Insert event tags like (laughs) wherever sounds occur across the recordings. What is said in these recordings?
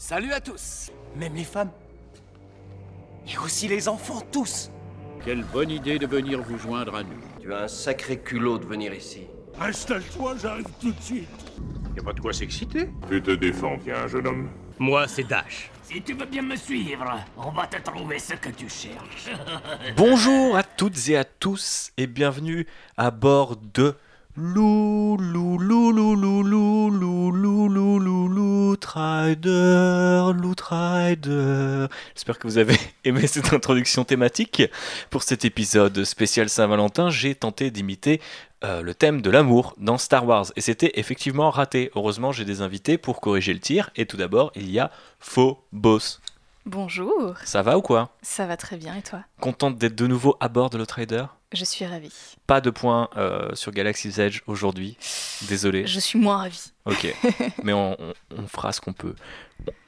Salut à tous Même les femmes Et aussi les enfants, tous Quelle bonne idée de venir vous joindre à nous. Tu as un sacré culot de venir ici. Installe-toi, j'arrive tout de suite. Y a pas de quoi s'exciter. Tu te défends bien, jeune homme. Moi, c'est Dash. Si tu veux bien me suivre, on va te trouver ce que tu cherches. (laughs) Bonjour à toutes et à tous et bienvenue à bord de Lou Lou Lou Lou Lou Lou Lou Lou Lou Lou Lou Trider Lou Trider. J'espère que vous avez aimé cette introduction thématique. Pour cet épisode spécial Saint-Valentin, j'ai tenté d'imiter euh, le thème de l'amour dans Star Wars et c'était effectivement raté. Heureusement, j'ai des invités pour corriger le tir et tout d'abord, il y a Phobos. Bonjour, Ça va ou quoi ça va très bien et toi Contente d'être de nouveau à bord de l'Outrider Je suis ravie. Pas de points euh, sur Galaxy's Edge aujourd'hui. Désolé. Je suis moins ravie. Ok. (laughs) Mais on, on- on fera ce qu'on peut.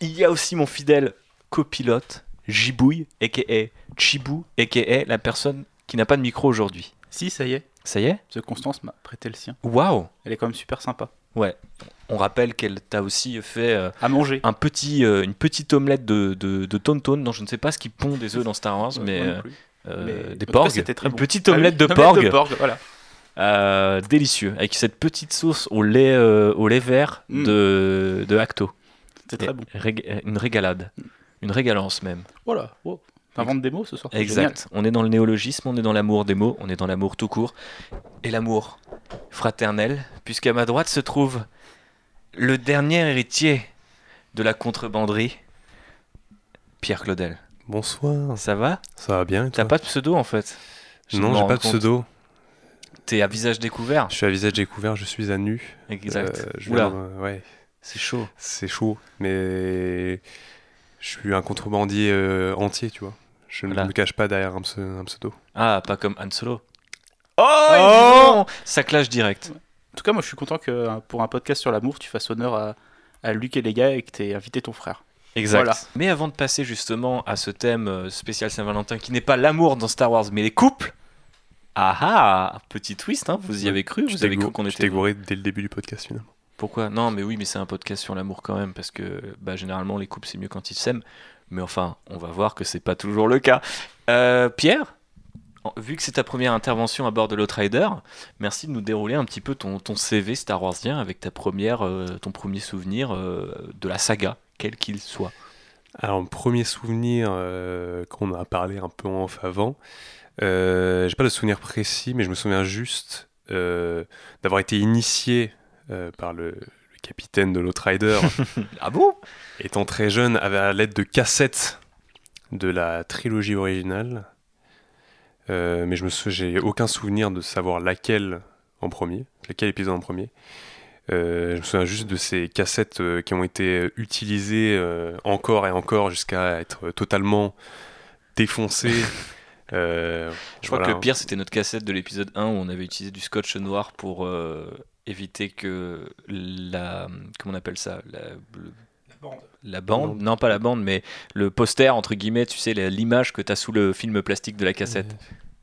Il y a aussi mon fidèle copilote, Jibouille, a.k.a. Chibou, a.k.a. la personne qui n'a pas de micro aujourd'hui. Si, ça y est. Ça y est? The Constance m'a prêté le sien. Waouh Elle est quand même super sympa. Ouais. On rappelle qu'elle t'a aussi fait euh, À manger. un petit, euh, une petite omelette de, de, de tonton. Non, je ne sais pas ce qui pond des œufs dans Star Wars, mais, Moi non euh, plus. Euh, des porgs. c'était très une bon. petite Ah (laughs) omelette de porg. de porg, voilà. Euh, délicieux, avec cette petite sauce au lait, euh, au lait vert Mm. de, de Acto. C'est très bon. Rég- une régalade. Une régalance même. Voilà. Oh. T'inventes des mots ce soir Exact. On est dans le néologisme, on est dans l'amour des mots, on est dans l'amour tout court. Et l'amour fraternel, puisqu'à ma droite se trouve le dernier héritier de la contrebanderie, Pierre Claudel. Bonsoir, Ça va? Ça va bien T'as pas de pseudo en fait? Je Non, j'ai pas de pseudo. T'es à visage découvert? Je suis à visage découvert, je suis à nu. Exact. Euh, je Oula, viens, ouais, c'est chaud. c'est chaud, mais je suis un contrebandier euh, entier, tu vois. Je ne Voilà. me cache pas derrière un, pse- un pseudo. Ah, pas comme Han Solo. Oh, Ça clash direct. En tout cas, moi je suis content que euh, pour un podcast sur l'amour, tu fasses honneur à, à Luc et les gars et que t'aies invité ton frère. Exact. Voilà. Mais avant de passer justement à ce thème euh, spécial Saint-Valentin qui n'est pas l'amour dans Star Wars, mais les couples. Ah ah Petit twist, hein, vous y avez cru Tu Vous avez cru qu'on était. gouré dès le début du podcast finalement. Pourquoi? Non, mais oui, mais c'est un podcast sur l'amour quand même, parce que bah, généralement les couples c'est mieux quand ils s'aiment. Mais enfin, on va voir que c'est pas toujours le cas. Euh, Pierre, vu que c'est ta première intervention à bord de l'Outrider, merci de nous dérouler un petit peu ton, ton CV Star Warsien avec ta première, euh, ton premier souvenir euh, de la saga, quel qu'il soit. Alors, premier souvenir euh, qu'on a parlé un peu en off avant, euh, j'ai pas de souvenir précis, mais je me souviens juste euh, d'avoir été initié par le, le capitaine de l'Outrider (laughs) Ah bon? Étant très jeune, à la l'aide de cassettes de la trilogie originale. Mais je me j'ai aucun souvenir de savoir laquelle en premier, lequel épisode en premier. Euh, je me souviens juste de ces cassettes euh, qui ont été utilisées euh, encore et encore jusqu'à être totalement défoncées. (laughs) Euh, Je crois voilà. que le pire, c'était notre cassette de l'épisode 1 où on avait utilisé du scotch noir pour euh, éviter que la. Comment on appelle ça la, le- la bande. Non, pas la bande, mais le poster, entre guillemets, tu sais, l'image que tu as sous le film plastique de la cassette.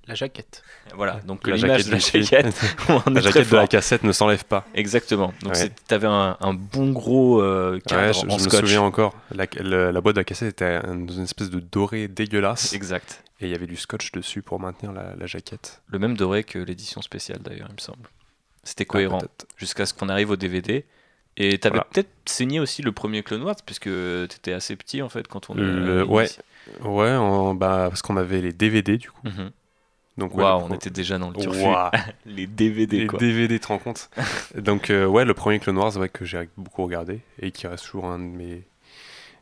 La jaquette. Voilà, donc La l'image (laughs) jaquette de la jaquette, on La jaquette de la cassette ne s'enlève pas. Exactement. Donc Ouais. tu avais un, un bon gros euh, cadre Ouais, je, en je me souviens encore. La, la boîte de la cassette était un- dans une espèce de doré dégueulasse. Exact. Et il y avait du scotch dessus pour maintenir la, la jaquette. Le même doré que l'édition spéciale d'ailleurs, il me semble. C'était Ah, cohérent. jusqu'à ce qu'on arrive au DVD. Et t'avais Voilà. peut-être saigné aussi le premier Clone Wars, puisque t'étais assez petit en fait quand on a Le- ouais. Ouais, bah, parce qu'on avait les DVD du coup. Mhm. Donc, ouais, on pro- était déjà dans le turfu. Ouah. (laughs) Les DVD les quoi. DVD, te rends (laughs) compte Donc, euh, ouais, le premier Clone Wars ouais, que j'ai beaucoup regardé et qui reste toujours un de mes,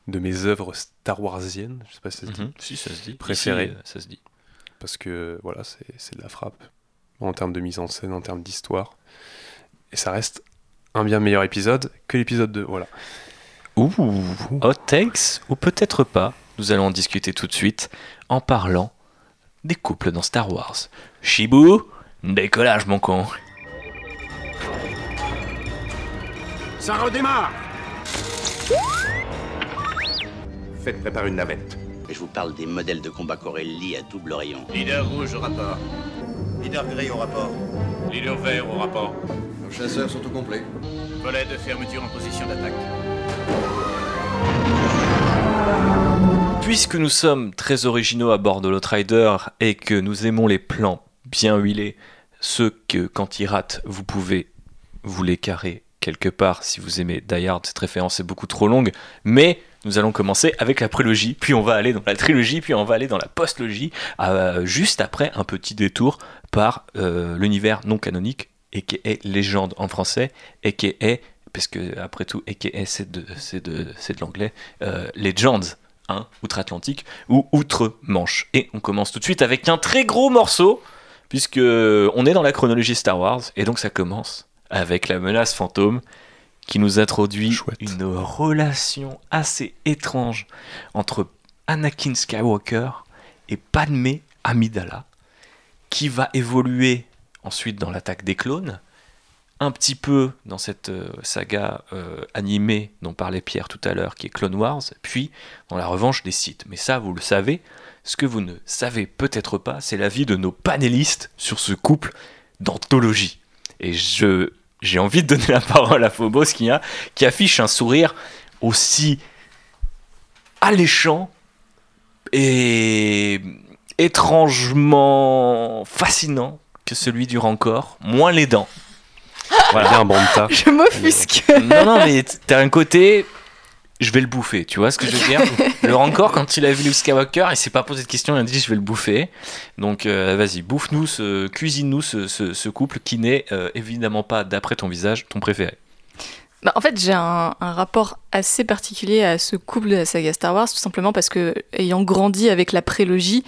de mes œuvres Star Warsiennes. Je sais pas si ça se dit. Mhm. Si, ça se dit. Préféré. Ici, euh, ça se dit. Parce que voilà, c'est c'est de la frappe. En termes de mise en scène, en termes d'histoire. Et ça reste un bien meilleur épisode que l'épisode 2. Voilà. Ouh, hot takes ou peut-être pas. Nous allons en discuter tout de suite en parlant des couples dans Star Wars. Shibu, décollage mon con. Ça redémarre Faites préparer une navette. Je vous parle des modèles de combat Corelli à double rayon. Leader rouge au rapport. Leader gris au rapport. Leader vert au rapport. Nos chasseurs sont au complet. Volet de fermeture en position d'attaque. Puisque nous sommes très originaux à bord de l'Outrider et que nous aimons les plans bien huilés, ceux que quand ils ratent, vous pouvez vous les carrer quelque part. Si vous aimez Die Hard, cette référence est beaucoup trop longue, mais nous allons commencer avec la prélogie, puis on va aller dans la trilogie, puis on va aller dans la postlogie, euh, juste après un petit détour par euh, l'univers non canonique, et qui est légende en français, et qui est, parce que après tout, et est c'est de l'anglais, euh, Legends, hein, outre-Atlantique, ou outre-Manche. Et on commence tout de suite avec un très gros morceau, puisque on est dans la chronologie Star Wars, et donc ça commence avec la menace fantôme, qui nous introduit Chouette. une relation assez étrange entre Anakin Skywalker et Padmé Amidala, qui va évoluer ensuite dans l'attaque des clones, un petit peu dans cette euh, saga euh, animée dont parlait Pierre tout à l'heure, qui est Clone Wars, puis dans la revanche des Sith. Mais ça, vous le savez. Ce que vous ne savez peut-être pas, c'est l'avis de nos panélistes sur ce couple d'anthologie. Et je j'ai envie de donner la parole à Phobos qui, a, qui affiche un sourire aussi alléchant et étrangement fascinant que celui du Rancor, moins les dents. Voilà. Bien Banta. (laughs) Je m'offusque. Non, non, mais t'as un côté, je vais le bouffer, tu vois ce que je veux dire (laughs) Le Rancor, quand il a vu Luke Skywalker, il s'est pas posé de question, il a dit je vais le bouffer. Donc euh, vas-y, bouffe-nous, ce, cuisine-nous ce, ce- ce couple qui n'est euh, évidemment pas, d'après ton visage, ton préféré. Bah, en fait, j'ai un, un rapport assez particulier à ce couple de la saga Star Wars, tout simplement parce que, ayant grandi avec la prélogie,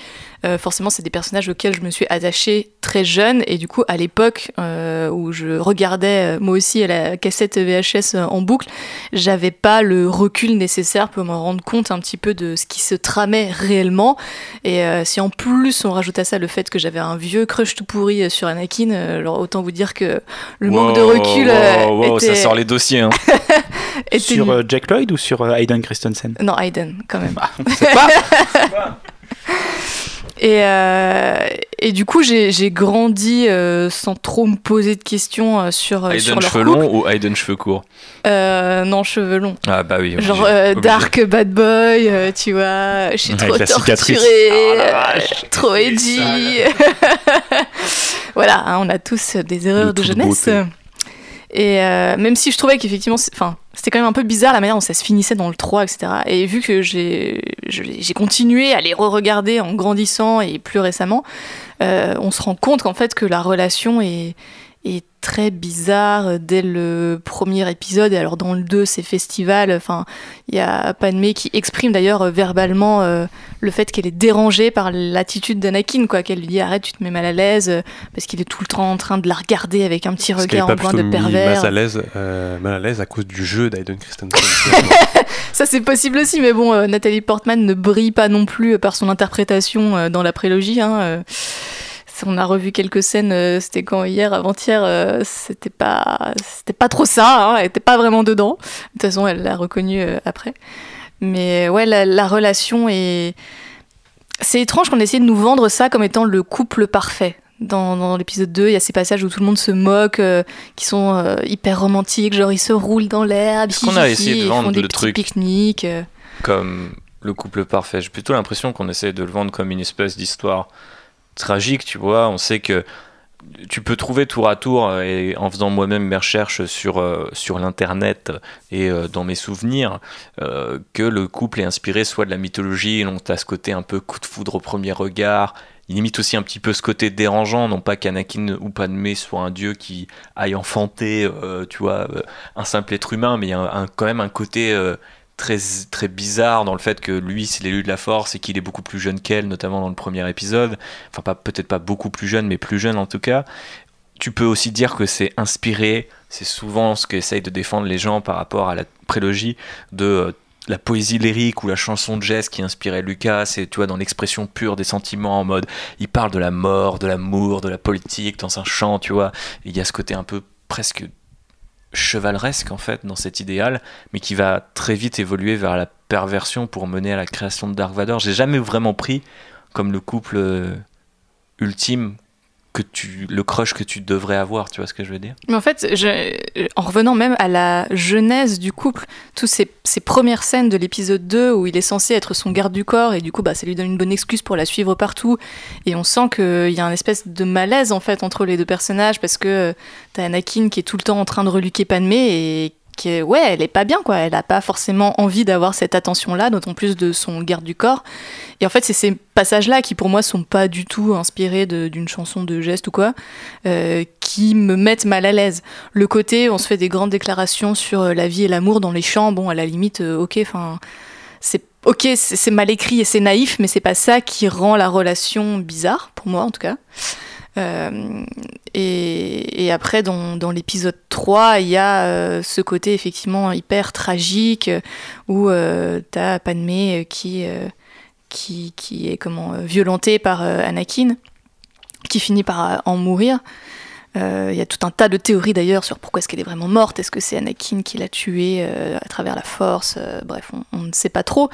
euh, forcément, c'est des personnages auxquels je me suis attachée très jeune. Et du coup, à l'époque euh, où je regardais, euh, moi aussi, à la cassette VHS en boucle, j'avais pas le recul nécessaire pour me rendre compte un petit peu de ce qui se tramait réellement. Et euh, si en plus on rajoute à ça le fait que j'avais un vieux crush tout pourri sur Anakin, euh, alors autant vous dire que le manque de Wow, recul wow, euh, wow, était, ça sort les dossiers. Hein. (laughs) était Sur euh, Jack Lloyd ou sur euh, Hayden Christensen? Non, Hayden, quand même. Bah, on sait pas. (laughs) (laughs) Et, euh, et du coup, j'ai j'ai grandi euh, sans trop me poser de questions euh, sur, sur Hayden leur cheveux couple. longs ou Hayden cheveux courts? Euh, non, cheveux longs. Ah bah oui. Genre obligé, euh, obligé. dark bad boy, euh, tu vois, je suis trop torturée, Oh vache, trop edgy. (laughs) voilà, hein, on a tous des erreurs De jeunesse. beauté. Et euh, même si je trouvais qu'effectivement, enfin, c'était quand même un peu bizarre la manière dont ça se finissait dans le 3, etc. Et vu que j'ai continué à les re-regarder en grandissant et plus récemment, euh, on se rend compte qu'en fait que la relation est, est très bizarre dès le premier épisode. Et alors dans le 2, c'est festival. Enfin, il y a Padmé qui exprime d'ailleurs euh, verbalement euh, le fait qu'elle est dérangée par l'attitude d'Anakin, quoi. Qu'elle lui dit arrête, tu te mets mal à l'aise, euh, parce qu'il est tout le temps en train de la regarder avec un petit regard en point de pervers. mal à l'aise, euh, mal à l'aise à cause du jeu d'Aiden Christensen (laughs) Ça c'est possible aussi, mais bon, euh, Nathalie Portman ne brille pas non plus euh, par son interprétation euh, dans la prélogie. Hein, euh. On a revu quelques scènes, euh, c'était quand hier, avant-hier, euh, c'était pas, c'était pas trop ça. Hein, elle était pas vraiment dedans. De toute façon, elle l'a reconnu euh, après. Mais ouais, la, la relation est, c'est étrange qu'on essayé de nous vendre ça comme étant le couple parfait. Dans, dans l'épisode 2, il y a ces passages où tout le monde se moque, euh, qui sont euh, hyper romantiques, genre ils se roulent dans l'herbe, Est-ce qu'on a hihihi, essayé de ils vendre font des le truc pique-niques. comme le couple parfait? J'ai plutôt l'impression qu'on essaie de le vendre comme une espèce d'histoire tragique, tu vois. On sait que tu peux trouver tour à tour, euh, et en faisant moi-même mes recherches sur, euh, sur l'internet et euh, dans mes souvenirs, que le couple est inspiré soit de la mythologie, donc tu as ce côté un peu coup de foudre au premier regard. Il limite aussi un petit peu ce côté dérangeant, non pas qu'Anakin ou Padmé soit un dieu qui aille enfanter, tu vois, un simple être humain, mais il y a quand même un côté très, très bizarre dans le fait que lui, c'est l'élu de la force et qu'il est beaucoup plus jeune qu'elle, notamment dans le premier épisode. Enfin, pas, peut-être pas beaucoup plus jeune, mais plus jeune en tout cas. Tu peux aussi dire que c'est inspiré, c'est souvent ce qu'essayent de défendre les gens par rapport à la prélogie de euh, la poésie lyrique ou la chanson de jazz qui inspirait Lucas, c'est tu vois dans l'expression pure des sentiments en mode il parle de la mort, de l'amour, de la politique dans un chant, tu vois. Il y a ce côté un peu presque chevaleresque en fait dans cet idéal, mais qui va très vite évoluer vers la perversion pour mener à la création de Dark Vador. J'ai jamais vraiment pris comme le couple euh, ultime que tu, le crush que tu devrais avoir, tu vois ce que je veux dire? Mais en fait, en revenant même à la genèse du couple, toutes ces, ces premières scènes de l'épisode 2 où il est censé être son garde du corps et du coup, bah, ça lui donne une bonne excuse pour la suivre partout. Et on sent qu'il y a un espèce de malaise en fait entre les deux personnages parce que euh, t'as Anakin qui est tout le temps en train de reluquer Padmé et ouais, elle est pas bien quoi. Elle a pas forcément envie d'avoir cette attention-là, d'autant plus de son garde du corps. Et en fait, c'est ces passages-là qui, pour moi, sont pas du tout inspirés d'une chanson de geste ou quoi, euh, qui me mettent mal à l'aise. Le côté, on se fait des grandes déclarations sur euh, la vie et l'amour dans les champs, bon, à la limite, euh, ok, enfin, c'est ok, c'est mal écrit et c'est naïf, mais c'est pas ça qui rend la relation bizarre, pour moi en tout cas. Et, après, dans, l'épisode 3, il y a euh, ce côté effectivement hyper tragique euh, où euh, t'as Padmé euh, qui, qui, qui est comment, violentée par Anakin, qui finit par en mourir. Il y a tout un tas de théories d'ailleurs sur pourquoi est-ce qu'elle est vraiment morte. Est-ce que c'est Anakin qui l'a tuée à travers la force Bref, on, on ne sait pas trop.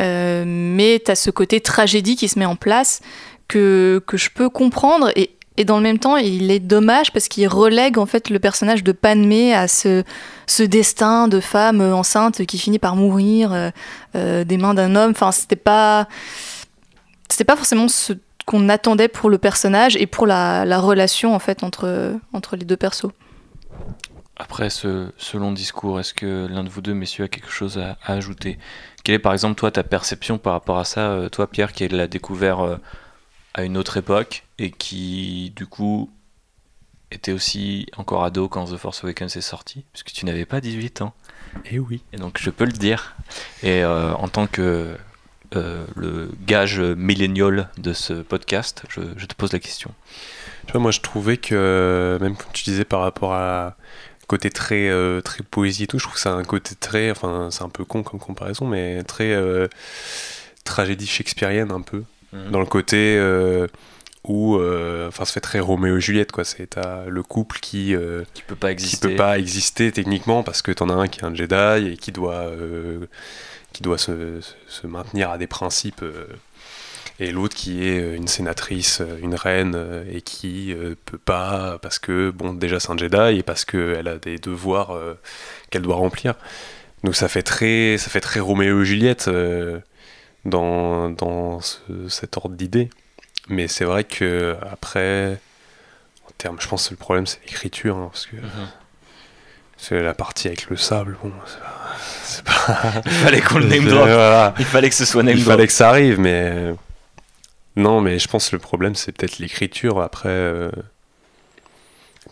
Mais tu as ce côté tragédie qui se met en place que, que je peux comprendre. Et, et dans le même temps, il est dommage parce qu'il relègue en fait le personnage de Padmé à ce, ce destin de femme enceinte qui finit par mourir euh, euh, des mains d'un homme. Enfin, c'était pas, c'était pas forcément ce qu'on attendait pour le personnage et pour la, la relation en fait entre, entre les deux persos. Après ce, ce long discours, est-ce que l'un de vous deux, messieurs, a quelque chose à, ajouter? Quelle est par exemple, toi, ta perception par rapport à ça? Euh, Toi, Pierre, qui l'a découvert à une autre époque et qui, du coup, était aussi encore ado quand The Force Awakens est sorti, puisque tu n'avais pas 18 ans. Et oui. Et donc, je peux le dire. Et euh, en tant que euh, le gage millénial de ce podcast, je, je te pose la question. Tu vois, moi je trouvais que, même comme tu disais par rapport à côté très, euh, très poésie et tout, je trouve que c'est un côté très, enfin c'est un peu con comme comparaison, mais très euh, tragédie shakespearienne un peu, Mhm. dans le côté euh, où, euh, enfin ça fait très Roméo et Juliette quoi, c'est t'as le couple qui, euh, Qui peut pas qui exister. peut pas exister techniquement parce que t'en as un qui est un Jedi et qui doit, qui doit se, se- maintenir à des principes et l'autre qui est une sénatrice, une reine et qui euh, peut pas parce que bon déjà c'est un Jedi et parce qu'elle a des devoirs euh, qu'elle doit remplir. Donc ça fait très, ça fait très Roméo et Juliette euh, dans, dans ce- cet ordre d'idées. Mais c'est vrai que après, en termes, je pense que le problème c'est l'écriture hein, parce que c'est la partie avec le sable. Bon, c'est pas-. (laughs) Il fallait qu'on le name drop. voilà. Il fallait que ce soit name Il drop. fallait que ça arrive, mais non, mais je pense que le problème c'est peut-être l'écriture. Après, euh,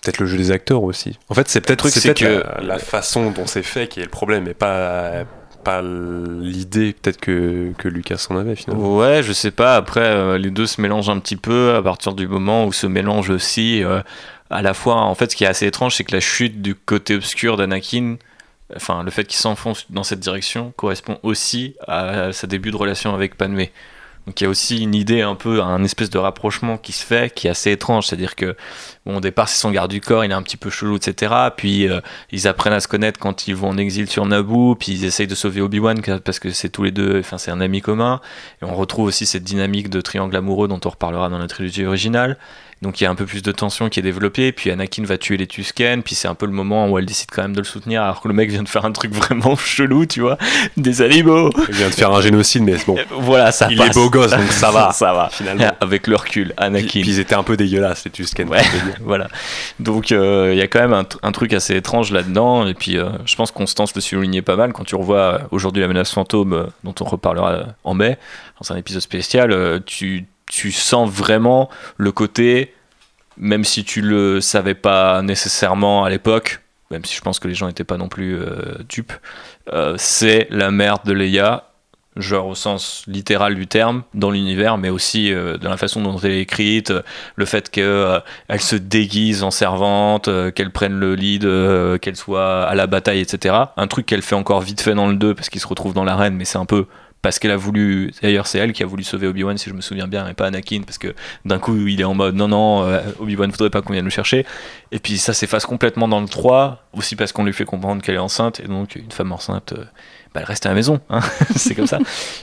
peut-être le jeu des acteurs aussi. En fait, c'est peut-être peut-être que- la, la façon dont c'est fait qui est le problème, et pas l'idée peut-être que, Lucas en avait finalement. Ouais, je sais pas. Après, euh, les deux se mélangent un petit peu à partir du moment où se mélange aussi euh, à la fois. En fait, ce qui est assez étrange, c'est que la chute du côté obscur d'Anakin, enfin, le fait qu'il s'enfonce dans cette direction, correspond aussi à sa début de relation avec Padmé. Donc il y a aussi une idée un peu, un espèce de rapprochement qui se fait, qui est assez étrange. C'est-à-dire que, bon, au départ, c'est son garde du corps, il est un petit peu chelou, etc. Puis euh, ils apprennent à se connaître quand ils vont en exil sur Naboo, puis ils essayent de sauver Obi-Wan parce que c'est tous les deux, enfin, c'est un ami commun. Et on retrouve aussi cette dynamique de triangle amoureux dont on reparlera dans la trilogie originale. Donc il y a un peu plus de tension qui est développée, puis Anakin va tuer les Tusken, puis c'est un peu le moment où elle décide quand même de le soutenir, alors que le mec vient de faire un truc (laughs) vraiment chelou, tu vois, des animaux. Il vient de faire un génocide, mais bon. Voilà, ça Il passe. est beau gosse, donc ça va. (laughs) ça va. Finalement. (laughs) Avec le recul, Puis, Anakin. puis ils étaient un peu dégueulasses les Tusken. Ouais, voilà. Donc euh, il y a quand même un, tr- un truc assez étrange là-dedans. Et puis euh, je pense Constance le soulignait pas mal quand tu revois euh, aujourd'hui la menace fantôme, euh, dont on reparlera euh, en mai, dans un épisode spécial, euh, tu, tu sens vraiment le côté, même si tu le savais pas nécessairement à l'époque, même si je pense que les gens n'étaient pas non plus euh, dupes, euh, c'est la mère de Leia genre au sens littéral du terme dans l'univers mais aussi euh, dans la façon dont elle est écrite le fait que euh, se déguise en servante qu'elle prenne le lead qu'elle soit à la bataille etc un truc qu'elle fait encore vite fait dans le 2 parce qu'il se retrouve dans l'arène mais c'est un peu parce qu'elle a voulu. D'ailleurs, c'est elle qui a voulu sauver Obi-Wan, si je me souviens bien, et pas Anakin, parce que d'un coup, il est en mode non, non, euh, Obi-Wan, faudrait pas qu'on vienne le chercher. Et puis ça s'efface complètement dans le 3, aussi parce qu'on lui fait comprendre qu'elle est enceinte, et donc une femme enceinte. euh, bah, elle reste à la maison, hein. (laughs) c'est comme ça.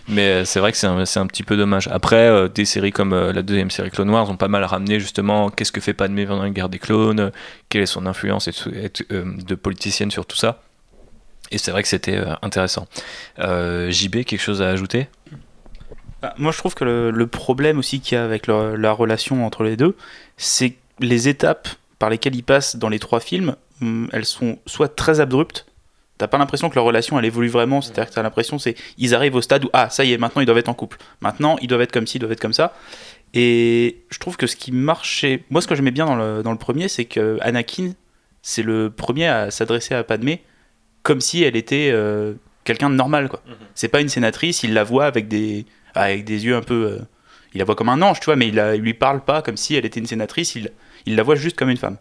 Mais euh, c'est vrai que c'est un, petit peu dommage. Après, des séries comme la deuxième série Clone Wars ont pas mal ramené justement qu'est-ce que fait Padmé pendant la guerre des clones, quelle est son influence et de politicienne sur tout ça. Et c'est vrai que c'était euh, intéressant. Euh, JB, quelque chose à ajouter? Bah, moi, je trouve que le, le problème aussi qu'il y a avec le- la relation entre les deux, c'est les étapes par lesquelles ils passent dans les trois films, hum, elles sont soit très abruptes, t'as pas l'impression que leur relation elle évolue vraiment, c'est-à-dire que t'as l'impression c'est ils arrivent au stade où ah ça y est maintenant ils doivent être en couple, maintenant ils doivent être comme ci, ils doivent être comme ça. Et je trouve que ce qui marchait, moi ce que j'aimais bien dans le, dans le premier, c'est que Anakin c'est le premier à s'adresser à Padmé comme si elle était euh, quelqu'un de normal quoi. C'est pas une sénatrice, il la voit avec des avec des yeux un peu euh, il la voit comme un ange, tu vois, mais il, la- il lui parle pas comme si elle était une sénatrice, il, il la voit juste comme une femme.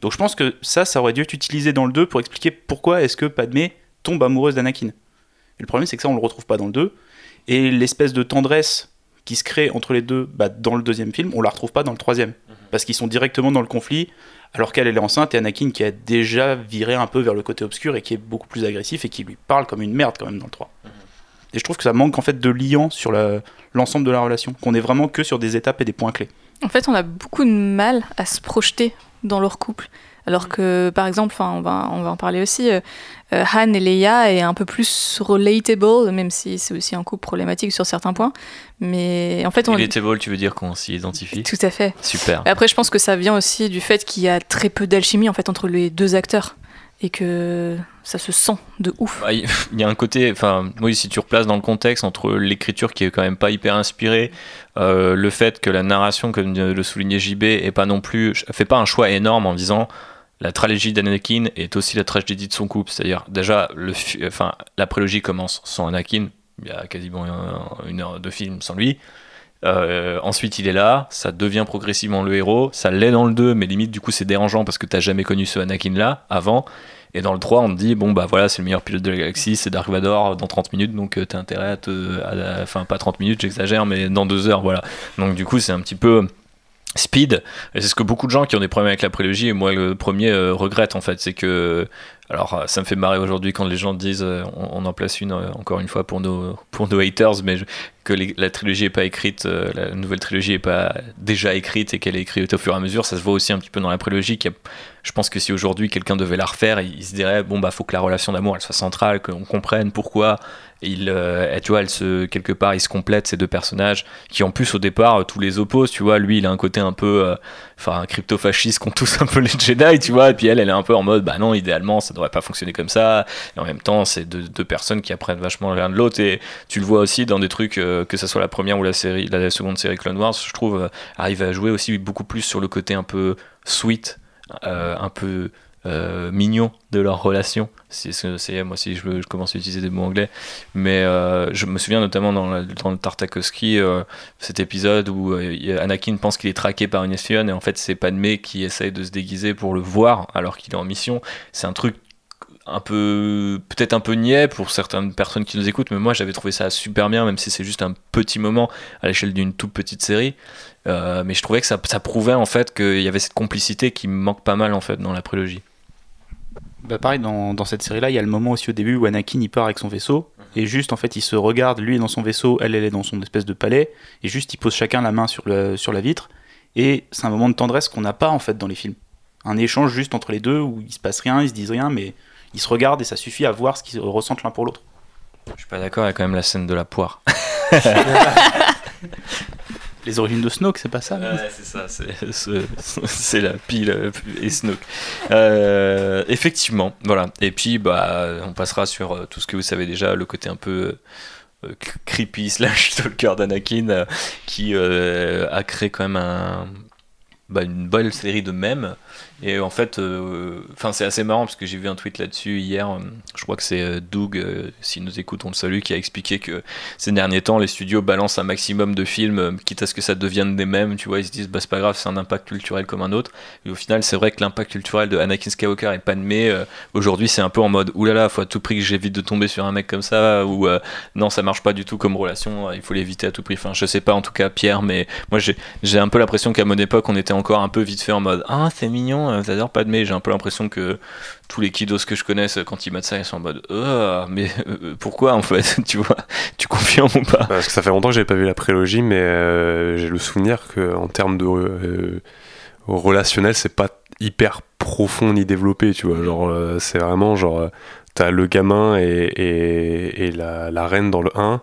Donc je pense que ça, ça aurait dû être utilisé dans le 2 pour expliquer pourquoi est-ce que Padmé tombe amoureuse d'Anakin. Et le problème, c'est que ça, on le retrouve pas dans le 2. Et l'espèce de tendresse qui se crée entre les deux bah, dans le deuxième film, on la retrouve pas dans le troisième. Parce qu'ils sont directement dans le conflit, alors qu'elle elle est enceinte et Anakin qui a déjà viré un peu vers le côté obscur et qui est beaucoup plus agressif et qui lui parle comme une merde quand même dans le 3. Et je trouve que ça manque en fait de liant sur l'ensemble de la relation, qu'on est vraiment que sur des étapes et des points clés. En fait, on a beaucoup de mal à se projeter dans leur couple. Alors que, par exemple, on, va, on va en parler aussi, euh, euh, Han et Leia est un peu plus relatable, même si c'est aussi un couple problématique sur certains points. Mais en fait, on... Relatable, tu veux dire qu'on s'y identifie? Tout à fait. Super. Après, je pense que ça vient aussi du fait qu'il y a très peu d'alchimie en fait entre les deux acteurs et que ça se sent de ouf. Bah, Il il y a un côté, enfin, oui, si tu replaces dans le contexte entre l'écriture qui est quand même pas hyper inspirée, euh, le fait que la narration, comme le soulignait JB, est pas non plus, fait pas un choix énorme en disant la tragédie d'Anakin est aussi la tragédie de son couple. C'est-à-dire, déjà, le, fi- enfin, la prélogie commence sans Anakin, il y a quasiment un- une heure de film sans lui. Euh, ensuite, il est là, ça devient progressivement le héros, ça l'est dans le 2, mais limite, du coup, c'est dérangeant parce que t'as jamais connu ce Anakin-là avant. Et dans le 3, on te dit, bon, bah voilà, c'est le meilleur pilote de la galaxie, c'est Dark Vador dans 30 minutes, donc euh, t'as intérêt à te. Enfin, pas 30 minutes, j'exagère, mais dans 2 heures, voilà. Donc, du coup, c'est un petit peu speed. C'est ce que beaucoup de gens qui ont des problèmes avec la prélogie, et moi le premier, euh, regrettent en fait. C'est que. Alors, euh, ça me fait marrer aujourd'hui quand les gens disent, euh, on, on en place une euh, encore une fois pour nos, pour nos haters, mais je- que la trilogie est pas écrite, euh, la nouvelle trilogie est pas déjà écrite et qu'elle est écrite au fur et à mesure. Ça se voit aussi un petit peu dans la prélogie. je pense que si aujourd'hui quelqu'un devait la refaire, il, se dirait bon bah faut que la relation d'amour elle soit centrale, qu'on comprenne pourquoi. Il, euh, tu vois, elle se quelque part, ils se complètent ces deux personnages qui en plus au départ euh, tous les opposent. Tu vois, lui il a un côté un peu, euh, enfin crypto-fasciste qu'on tous un peu les Jedi, tu vois. Et puis elle, elle est un peu en mode bah non, idéalement ça devrait pas fonctionner comme ça. Et en même temps, c'est deux, personnes qui apprennent vachement l'un de l'autre. Et tu le vois aussi dans des trucs, euh, que ce soit la première ou la série, la seconde série Clone Wars, je trouve, euh, arrive à jouer aussi beaucoup plus sur le côté un peu sweet, euh, un peu euh, mignon de leur relation. C'est, moi aussi, je, je commence à utiliser des mots anglais. Mais euh, je me souviens notamment dans, la- dans le Tartakovsky, euh, cet épisode où euh, Anakin pense qu'il est traqué par une espionne et en fait c'est Padmé qui essaye de se déguiser pour le voir alors qu'il est en mission. C'est un truc un peu peut-être un peu niais pour certaines personnes qui nous écoutent mais moi j'avais trouvé ça super bien même si c'est juste un petit moment à l'échelle d'une toute petite série. Euh, mais je trouvais que ça, ça prouvait en fait qu'il y avait cette complicité qui me manque pas mal en fait dans la prélogie. Bah pareil, dans, dans cette série-là, il y a le moment aussi au début où Anakin il part avec son vaisseau, et juste en fait il se regarde, lui est dans son vaisseau, elle elle est dans son espèce de palais, et juste ils posent chacun la main sur, le, sur la vitre, et c'est un moment de tendresse qu'on n'a pas en fait dans les films. Un échange juste entre les deux où il se passe rien, ils se disent rien, mais ils se regardent et ça suffit à voir ce qu'ils ressentent l'un pour l'autre. je suis pas d'accord il y a quand même la scène de la poire (laughs) Les origines de Snoke, c'est pas ça Ouais, c'est ça, c'est, la pile euh, et Snoke. Euh, effectivement, voilà. Et puis, bah, on passera sur euh, tout ce que vous savez déjà, le côté un peu euh, creepy slash stalker d'Anakin, euh, qui euh, a créé quand même un, bah, une belle série de mèmes. Et en fait, euh, enfin c'est assez marrant parce que j'ai vu un tweet là-dessus hier. euh, Je crois que c'est euh, Doug, s'il nous écoute, on le salue, qui a expliqué que ces derniers temps, les studios balancent un maximum de films, quitte à ce que ça devienne des mèmes. Tu vois, ils se disent, bah c'est pas grave, c'est un impact culturel comme un autre. Et au final, c'est vrai que l'impact culturel de Anakin Skywalker et Padmé, euh, aujourd'hui, c'est un peu en mode, oulala, faut à tout prix que j'évite de tomber sur un mec comme ça, ou non, ça marche pas du tout comme relation, il faut l'éviter à tout prix. Enfin, je sais pas en tout cas, Pierre, mais moi j'ai un peu l'impression qu'à mon époque, on était encore un peu vite fait en mode Ah, c'est mignon, euh, j'adore Padmé. J'ai un peu l'impression que tous les kiddos que je connaisse, quand ils mettent ça, ils sont en mode Ah, mais euh, pourquoi en fait (laughs) Tu vois, tu confirmes ou pas? Parce que ça fait longtemps que j'avais pas vu la prélogie, mais euh, j'ai le souvenir qu'en termes de euh, relationnel, c'est pas hyper profond ni développé, tu vois. Genre, euh, c'est vraiment genre, euh, t'as le gamin et, la, reine dans le 1.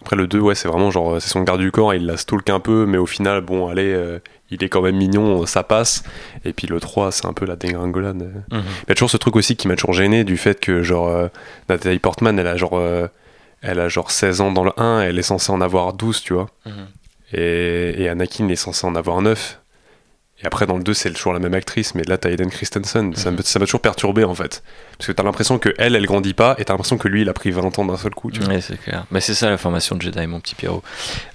Après, le 2, ouais, c'est vraiment genre, c'est son garde du corps, il la stalk un peu, mais au final, bon, allez, euh, il est quand même mignon, ça passe. Et puis le 3, c'est un peu la dégringolade. Mhm. Il y a toujours ce truc aussi qui m'a toujours gêné du fait que, genre, euh, Nathalie Portman, elle a genre. euh, elle a genre 16 ans dans le 1, elle est censée en avoir 12, tu vois. Mhm. Et, et Anakin est censé en avoir 9. Et après, dans le 2, c'est toujours la même actrice, mais là, t'as Hayden Christensen. Ça Mhm. Ça m'a toujours perturbé, en fait. Parce que t'as l'impression que elle, elle grandit pas, et t'as l'impression que lui, il a pris 20 ans d'un seul coup, tu vois. Ouais, c'est clair. Mais c'est ça la formation de Jedi, mon petit Pierrot.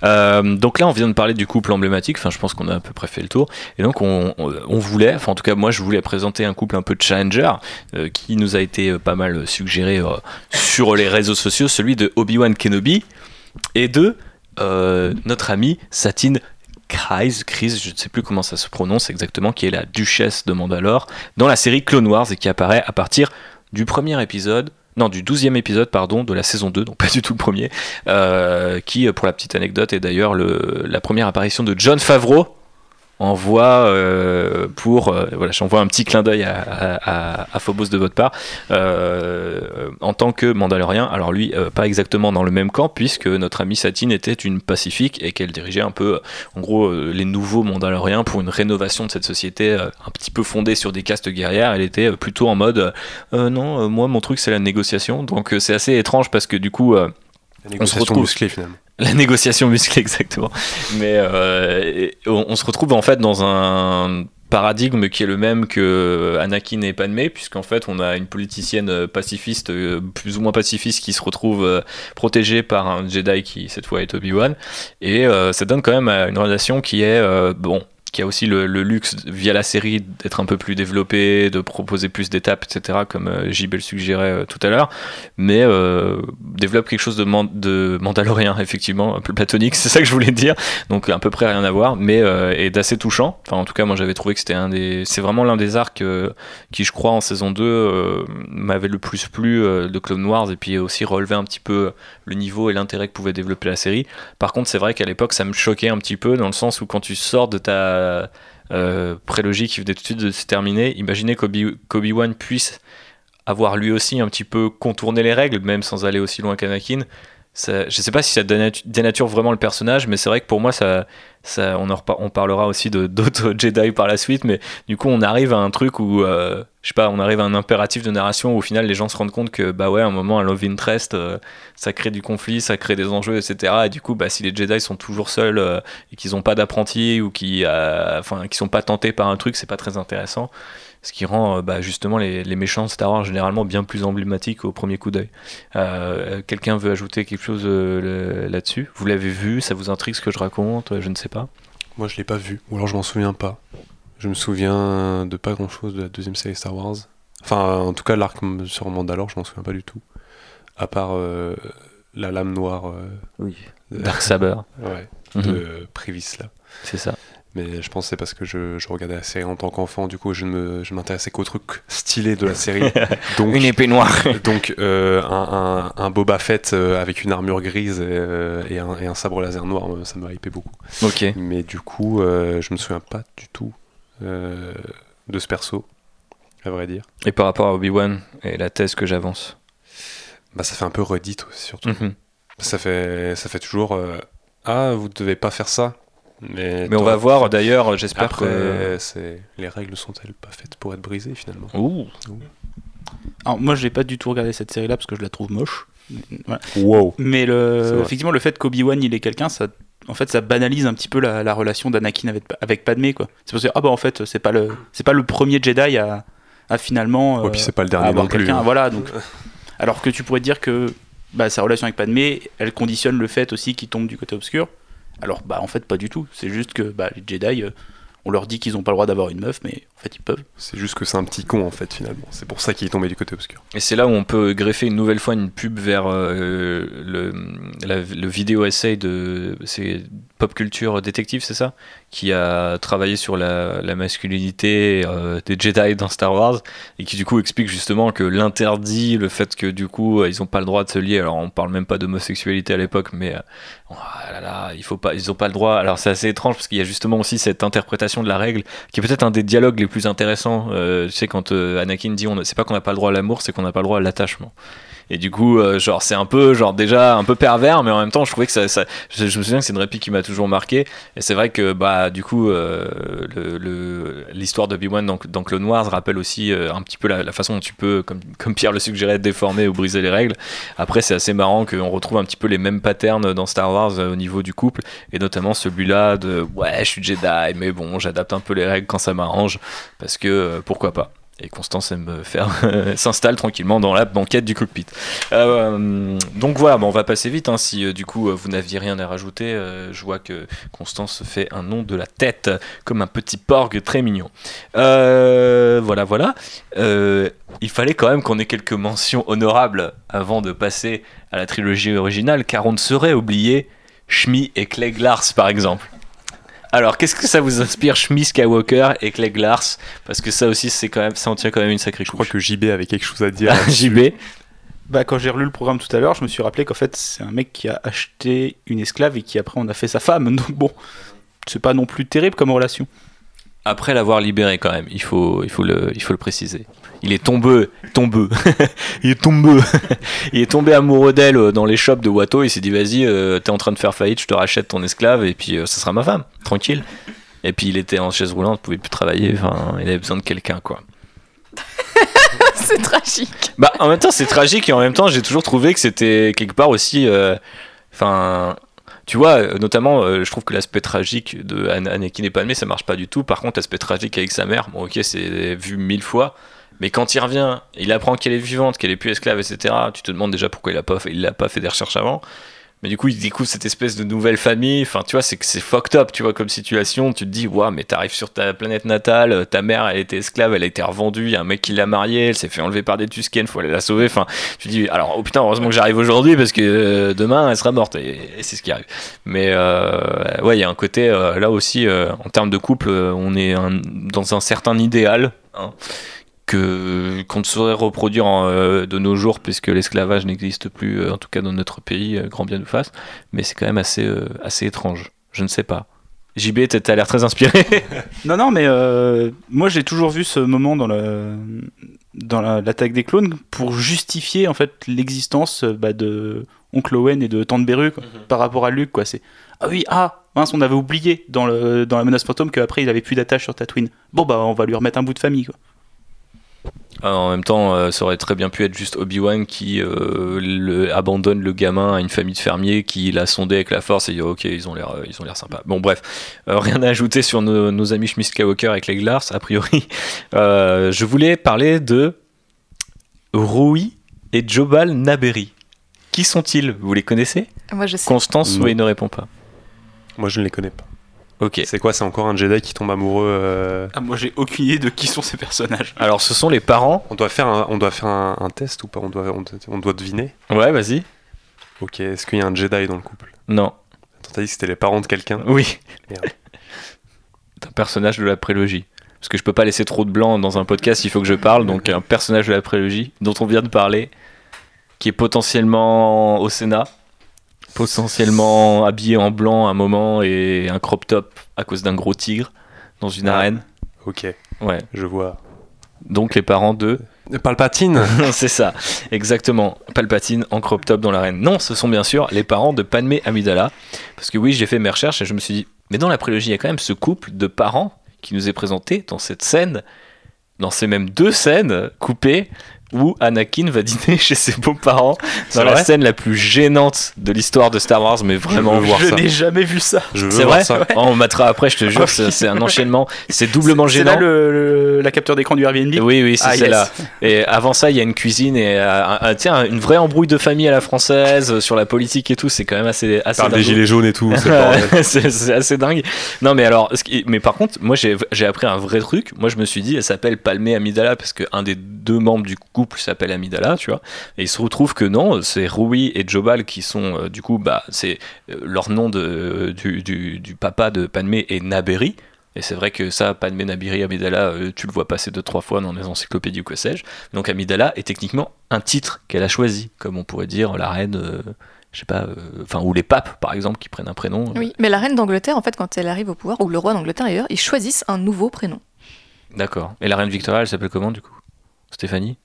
Euh, donc là, on vient de parler du couple emblématique. Enfin, je pense qu'on a à peu près fait le tour. Et donc, on, on- on voulait, enfin, en tout cas, moi, je voulais présenter un couple un peu challenger euh, qui nous a été euh, pas mal suggéré euh, sur les réseaux sociaux, celui de Obi-Wan Kenobi et de notre amie Satine Kryze, Kryze, je ne sais plus comment ça se prononce exactement, qui est la duchesse de Mandalore dans la série Clone Wars et qui apparaît à partir du premier épisode, non, du douzième épisode, pardon, de la saison 2, donc pas du tout le premier, euh, qui, pour la petite anecdote, est d'ailleurs le- la première apparition de John Favreau en voix euh, pour euh, voilà j'envoie un petit clin d'œil à, à- à- à Phobos de votre part. Euh, en tant que Mandalorien alors lui euh, pas exactement dans le même camp puisque notre amie Satine était une pacifique et qu'elle dirigeait un peu en gros euh, les nouveaux Mandaloriens pour une rénovation de cette société un petit peu fondée sur des castes guerrières. Elle était plutôt en mode non moi mon truc c'est la négociation. Donc c'est assez étrange parce que du coup on se retrouve musclée, finalement. (laughs) la négociation musclée, exactement. Mais euh, on, se retrouve en fait dans un paradigme qui est le même que Anakin et Padmé, puisqu'en fait on a une politicienne euh, pacifiste, euh, plus ou moins pacifiste, qui se retrouve euh, protégée par un Jedi qui cette fois est Obi-Wan, et euh, ça donne quand même une relation qui est euh, bon qui a aussi le, luxe via la série d'être un peu plus développé, de proposer plus d'étapes, etc., comme euh, suggérait euh, tout à l'heure, mais euh, développe quelque chose de, man- de mandalorien, (laughs) effectivement, un peu platonique, c'est ça que je voulais dire, donc à peu près rien à voir, mais euh, et d'assez touchant. Enfin, en tout cas, moi j'avais trouvé que c'était un des. C'est vraiment l'un des arcs euh, qui, je crois, en saison 2, euh, m'avait le plus plu euh, de Clone Wars, et puis aussi relevé un petit peu le niveau et l'intérêt que pouvait développer la série. Par contre, c'est vrai qu'à l'époque, ça me choquait un petit peu, dans le sens où quand tu sors de ta euh, prélogie qui venait tout de suite de se terminer, imaginez qu'Obi- qu'Obi-Wan puisse avoir lui aussi un petit peu contourné les règles, même sans aller aussi loin qu'Anakin. Ça, je sais pas si ça dénatu- dénature vraiment le personnage, mais c'est vrai que pour moi, ça, ça, on, parlera aussi (laughs) d'autres Jedi par la suite, mais du coup, on arrive à un truc où, euh, je sais pas, on arrive à un impératif de narration où au final, les gens se rendent compte que, bah ouais, à un moment, un love interest, euh, ça crée du conflit, ça crée des enjeux, etc. Et du coup, bah, si les Jedi sont toujours seuls euh, et qu'ils n'ont pas d'apprenti ou qui, euh, enfin, qui sont pas tentés par un truc, c'est pas très intéressant. Ce qui rend bah, justement les, méchants de Star Wars généralement bien plus emblématiques au premier coup d'œil. Quelqu'un veut ajouter quelque chose là-dessus? Vous l'avez vu? Ça vous intrigue ce que je raconte? Je ne sais pas. Moi, je l'ai pas vu, ou alors je m'en souviens pas. Je me souviens de pas grand chose de la deuxième série Star Wars. Enfin, en tout cas, l'arc sur Mandalore, je m'en souviens pas du tout. À part euh, la lame noire. euh, Oui. Dark Saber. (laughs) ouais, Mhm. de Privis là. C'est ça. Mais je pense que c'est parce que je, je regardais la série en tant qu'enfant, du coup je ne je m'intéressais qu'aux trucs stylés de la série. (laughs) donc, Une épée noire. (laughs) donc euh, un, un, un Boba Fett euh, avec une armure grise et, euh, et un, et un sabre laser noir, euh, ça me hypait beaucoup. Ok. Mais du coup, euh, je me souviens pas du tout euh, de ce perso, à vrai dire. Et par rapport à Obi-Wan et la thèse que j'avance Bah, ça fait un peu redite aussi, surtout. Mhm. Ça fait, ça fait toujours euh, Ah, vous devez pas faire ça. Mais, Mais on va voir d'ailleurs, j'espère que. les règles sont-elles pas faites pour être brisées finalement? Ouh. Alors moi, j'ai pas du tout regardé cette série-là parce que je la trouve moche. Voilà. Wow. Mais le, effectivement, le fait qu'Obi-Wan il est quelqu'un, ça, en fait, ça banalise un petit peu la, la relation d'Anakin avec, avec Padmé, quoi. C'est parce que ah bah en fait, c'est pas le, c'est pas le premier Jedi à, à finalement. Ouais, puis c'est pas le à dernier non plus. hein. Voilà, donc. (laughs) Alors que tu pourrais dire que bah, sa relation avec Padmé, elle conditionne le fait aussi qu'il tombe du côté obscur. Alors bah en fait pas du tout. C'est juste que bah, les Jedi, euh, on leur dit qu'ils ont pas le droit d'avoir une meuf, mais en fait ils peuvent. C'est juste que c'est un petit con en fait finalement. C'est pour ça qu'il est tombé du côté obscur. Et c'est là où on peut greffer une nouvelle fois une pub vers euh, le, la- le vidéo essay de c'est Pop Culture Détective, c'est ça? Qui a travaillé sur la, la masculinité euh, des Jedi dans Star Wars et qui du coup explique justement que l'interdit, le fait que du coup euh, ils ont pas le droit de se lier. Alors on parle même pas d'homosexualité à l'époque, mais oh là là, il faut pas, ils ont pas le droit. Alors c'est assez étrange parce qu'il y a justement aussi cette interprétation de la règle qui est peut-être un des dialogues les plus intéressants. Euh, tu sais quand euh, Anakin dit, on c'est pas qu'on n'a pas le droit à l'amour, c'est qu'on n'a pas le droit à l'attachement. Et du coup, euh, genre, c'est un peu, genre, déjà un peu pervers, mais en même temps, je trouvais que ça. ça- je, me souviens que c'est une réplique qui m'a toujours marqué. Et c'est vrai que, bah, du coup, euh, l'histoire de Obi-Wan dans, dans Clone Wars rappelle aussi euh, un petit peu la, façon dont tu peux, comme, comme Pierre le suggérait, déformer ou briser les règles. Après, c'est assez marrant qu'on retrouve un petit peu les mêmes patterns dans Star Wars au niveau du couple, et notamment celui-là de ouais, je suis Jedi, mais bon, j'adapte un peu les règles quand ça m'arrange, parce que pourquoi pas. Et Constance aime me faire (laughs) s'installe tranquillement dans la banquette du cockpit. Euh, donc voilà, on va passer vite. hein, si euh, du coup euh, vous n'aviez rien à rajouter, je vois que Constance fait un nom de la tête comme un petit porg très mignon. Voilà, voilà. Il fallait quand même qu'on ait quelques mentions honorables avant de passer à la trilogie originale, car on ne saurait oublier Shmi et Clegg Lars par exemple. Alors, qu'est-ce que ça vous inspire, Shmi Skywalker et Clegg Lars? Parce que ça aussi, c'est quand même, ça en tient quand même une sacrée Je crois que JB avait quelque chose à dire. (laughs) JB. Bah, quand j'ai relu le programme tout à l'heure, je me suis rappelé qu'en fait, c'est un mec qui a acheté une esclave et qui après on a fait sa femme. (laughs) Donc bon, c'est pas non plus terrible comme relation. Après l'avoir libéré quand même, il faut, il faut, le, il faut le préciser. Il est tombé, tombé, (laughs) il est tombé, (laughs) il est tombé amoureux d'elle euh, dans les shops de Watteau. Il s'est dit vas-y, euh, t'es en train de faire faillite, je te rachète ton esclave et puis euh, ça sera ma femme, tranquille. Et puis il était en chaise roulante, pouvait plus travailler, enfin il avait besoin de quelqu'un quoi. (laughs) c'est tragique. Bah en même temps c'est tragique et en même temps j'ai toujours trouvé que c'était quelque part aussi, euh, enfin. Tu vois, euh, notamment, euh, je trouve que l'aspect tragique de An- Anakin et Padmé, ça marche pas du tout. Par contre, l'aspect tragique avec sa mère, bon, ok, c'est vu mille fois. Mais quand il revient, il apprend qu'elle est vivante, qu'elle est plus esclave, etc. Tu te demandes déjà pourquoi il a pas fait, il a pas fait des recherches avant. Mais du coup, il découvre cette espèce de nouvelle famille. Enfin, tu vois, c'est que c'est fucked up, tu vois, comme situation. Tu te dis, waouh, mais t'arrives sur ta planète natale, euh, ta mère, elle était esclave, elle a été revendue, il y a un mec qui l'a mariée, elle s'est fait enlever par des Tusken, faut aller la sauver. Enfin, tu te dis, alors, oh putain, heureusement que j'arrive aujourd'hui parce que euh, demain, elle sera morte. Et, c'est ce qui arrive. Mais euh, ouais, il y a un côté, euh, là aussi, en termes de couple, on est dans un certain idéal. hein, que qu'on ne saurait reproduire en, euh, de nos jours puisque l'esclavage n'existe plus euh, en tout cas dans notre pays euh, grand bien nous fasse mais c'est quand même assez assez étrange je ne sais pas JB t'as l'air très inspiré (laughs) Non, non, mais moi j'ai toujours vu ce moment dans le dans la- l'attaque des clones pour justifier en fait l'existence bah, de Oncle Owen et de Tante Beru quoi, par rapport à Luke quoi. C'est ah oui ah mince on avait oublié dans le dans la menace fantôme qu'après il avait plus d'attache sur Tatooine. Bon bah on va lui remettre un bout de famille quoi. Ah, en même temps euh, ça aurait très bien pu être juste Obi-Wan qui euh, le- abandonne le gamin à une famille de fermiers qui l'a sondé avec la force et dit ok ils ont l'air euh, ils ont l'air sympas. Bon bref. Euh, rien à ajouter sur nos, nos amis Schmidt Skywalker avec les Glars a priori. (laughs) Euh, je voulais parler de Rui et Jobal Naberi. Qui sont-ils? Vous les connaissez? Moi, je sais. Constance oui ne répond pas. Moi, je ne les connais pas. Ok C'est quoi C'est encore un Jedi qui tombe amoureux euh, Ah moi j'ai aucune idée de qui sont ces personnages. alors ce sont les parents On doit faire un, on doit faire un, un test ou pas? On doit, on, doit- on doit deviner? ouais vas-y Ok, est-ce qu'il y a un Jedi dans le couple? Non Attends, T'as dit que c'était les parents de quelqu'un? Oui Merde. (laughs) C'est un personnage de la prélogie. Parce que je peux pas laisser trop de blanc dans un podcast, il faut que je parle. Donc un personnage de la prélogie dont on vient de parler, qui est potentiellement au Sénat, potentiellement habillé en blanc à un moment et un crop top à cause d'un gros tigre dans une Ah. arène. Ok, Ouais. je vois. Donc les parents de Palpatine (laughs) c'est ça, exactement. Palpatine en crop top dans l'arène. Non, ce sont bien sûr les parents de Padmé Amidala. Parce que oui, j'ai fait mes recherches et je me suis dit, mais dans la prélogie, il y a quand même ce couple de parents qui nous est présenté dans cette scène, dans ces mêmes deux scènes coupées. Où Anakin va dîner (laughs) chez ses beaux-parents C'est dans la vrai scène la plus gênante de l'histoire de Star Wars, mais vraiment veux voir Je ça. n'ai jamais vu ça. Je C'est vrai ça. Oh, On mettra après, je te jure, c'est c'est un (laughs) enchaînement. C'est doublement C'est gênant. là le, le- la capture d'écran du Airbnb Oui, oui, c'est Ah, yes. celle-là. Et avant ça, il y a une cuisine et euh, un- un- tiens, une vraie embrouille de famille à la française euh, sur la politique et tout. C'est quand même assez, assez des gilets jaunes et tout. c'est (laughs) c'est c'est assez dingue. Non, mais alors, mais par contre, moi j'ai appris un vrai truc. Moi, je me suis dit, elle s'appelle Palmé Amidala parce qu'un des deux membres du couple s'appelle Amidala, tu vois. Et il se retrouve que non, c'est Rui et Jobal qui sont, euh, du coup, bah, c'est euh, leur nom de, du, du, du papa de Padmé est Naberi. Et c'est vrai que ça, Padmé Nabiri Amidala, euh, tu le vois passer deux, trois fois dans les encyclopédies ou que sais-je. Donc Amidala est techniquement un titre qu'elle a choisi, comme on pourrait dire la reine, euh, je sais pas, euh, enfin, ou les papes par exemple qui prennent un prénom. euh, Oui, mais la reine d'Angleterre, en fait, quand elle arrive au pouvoir, ou le roi d'Angleterre d'ailleurs, ils choisissent un nouveau prénom. D'accord. Et la reine Victoria, elle s'appelle comment du coup? Stéphanie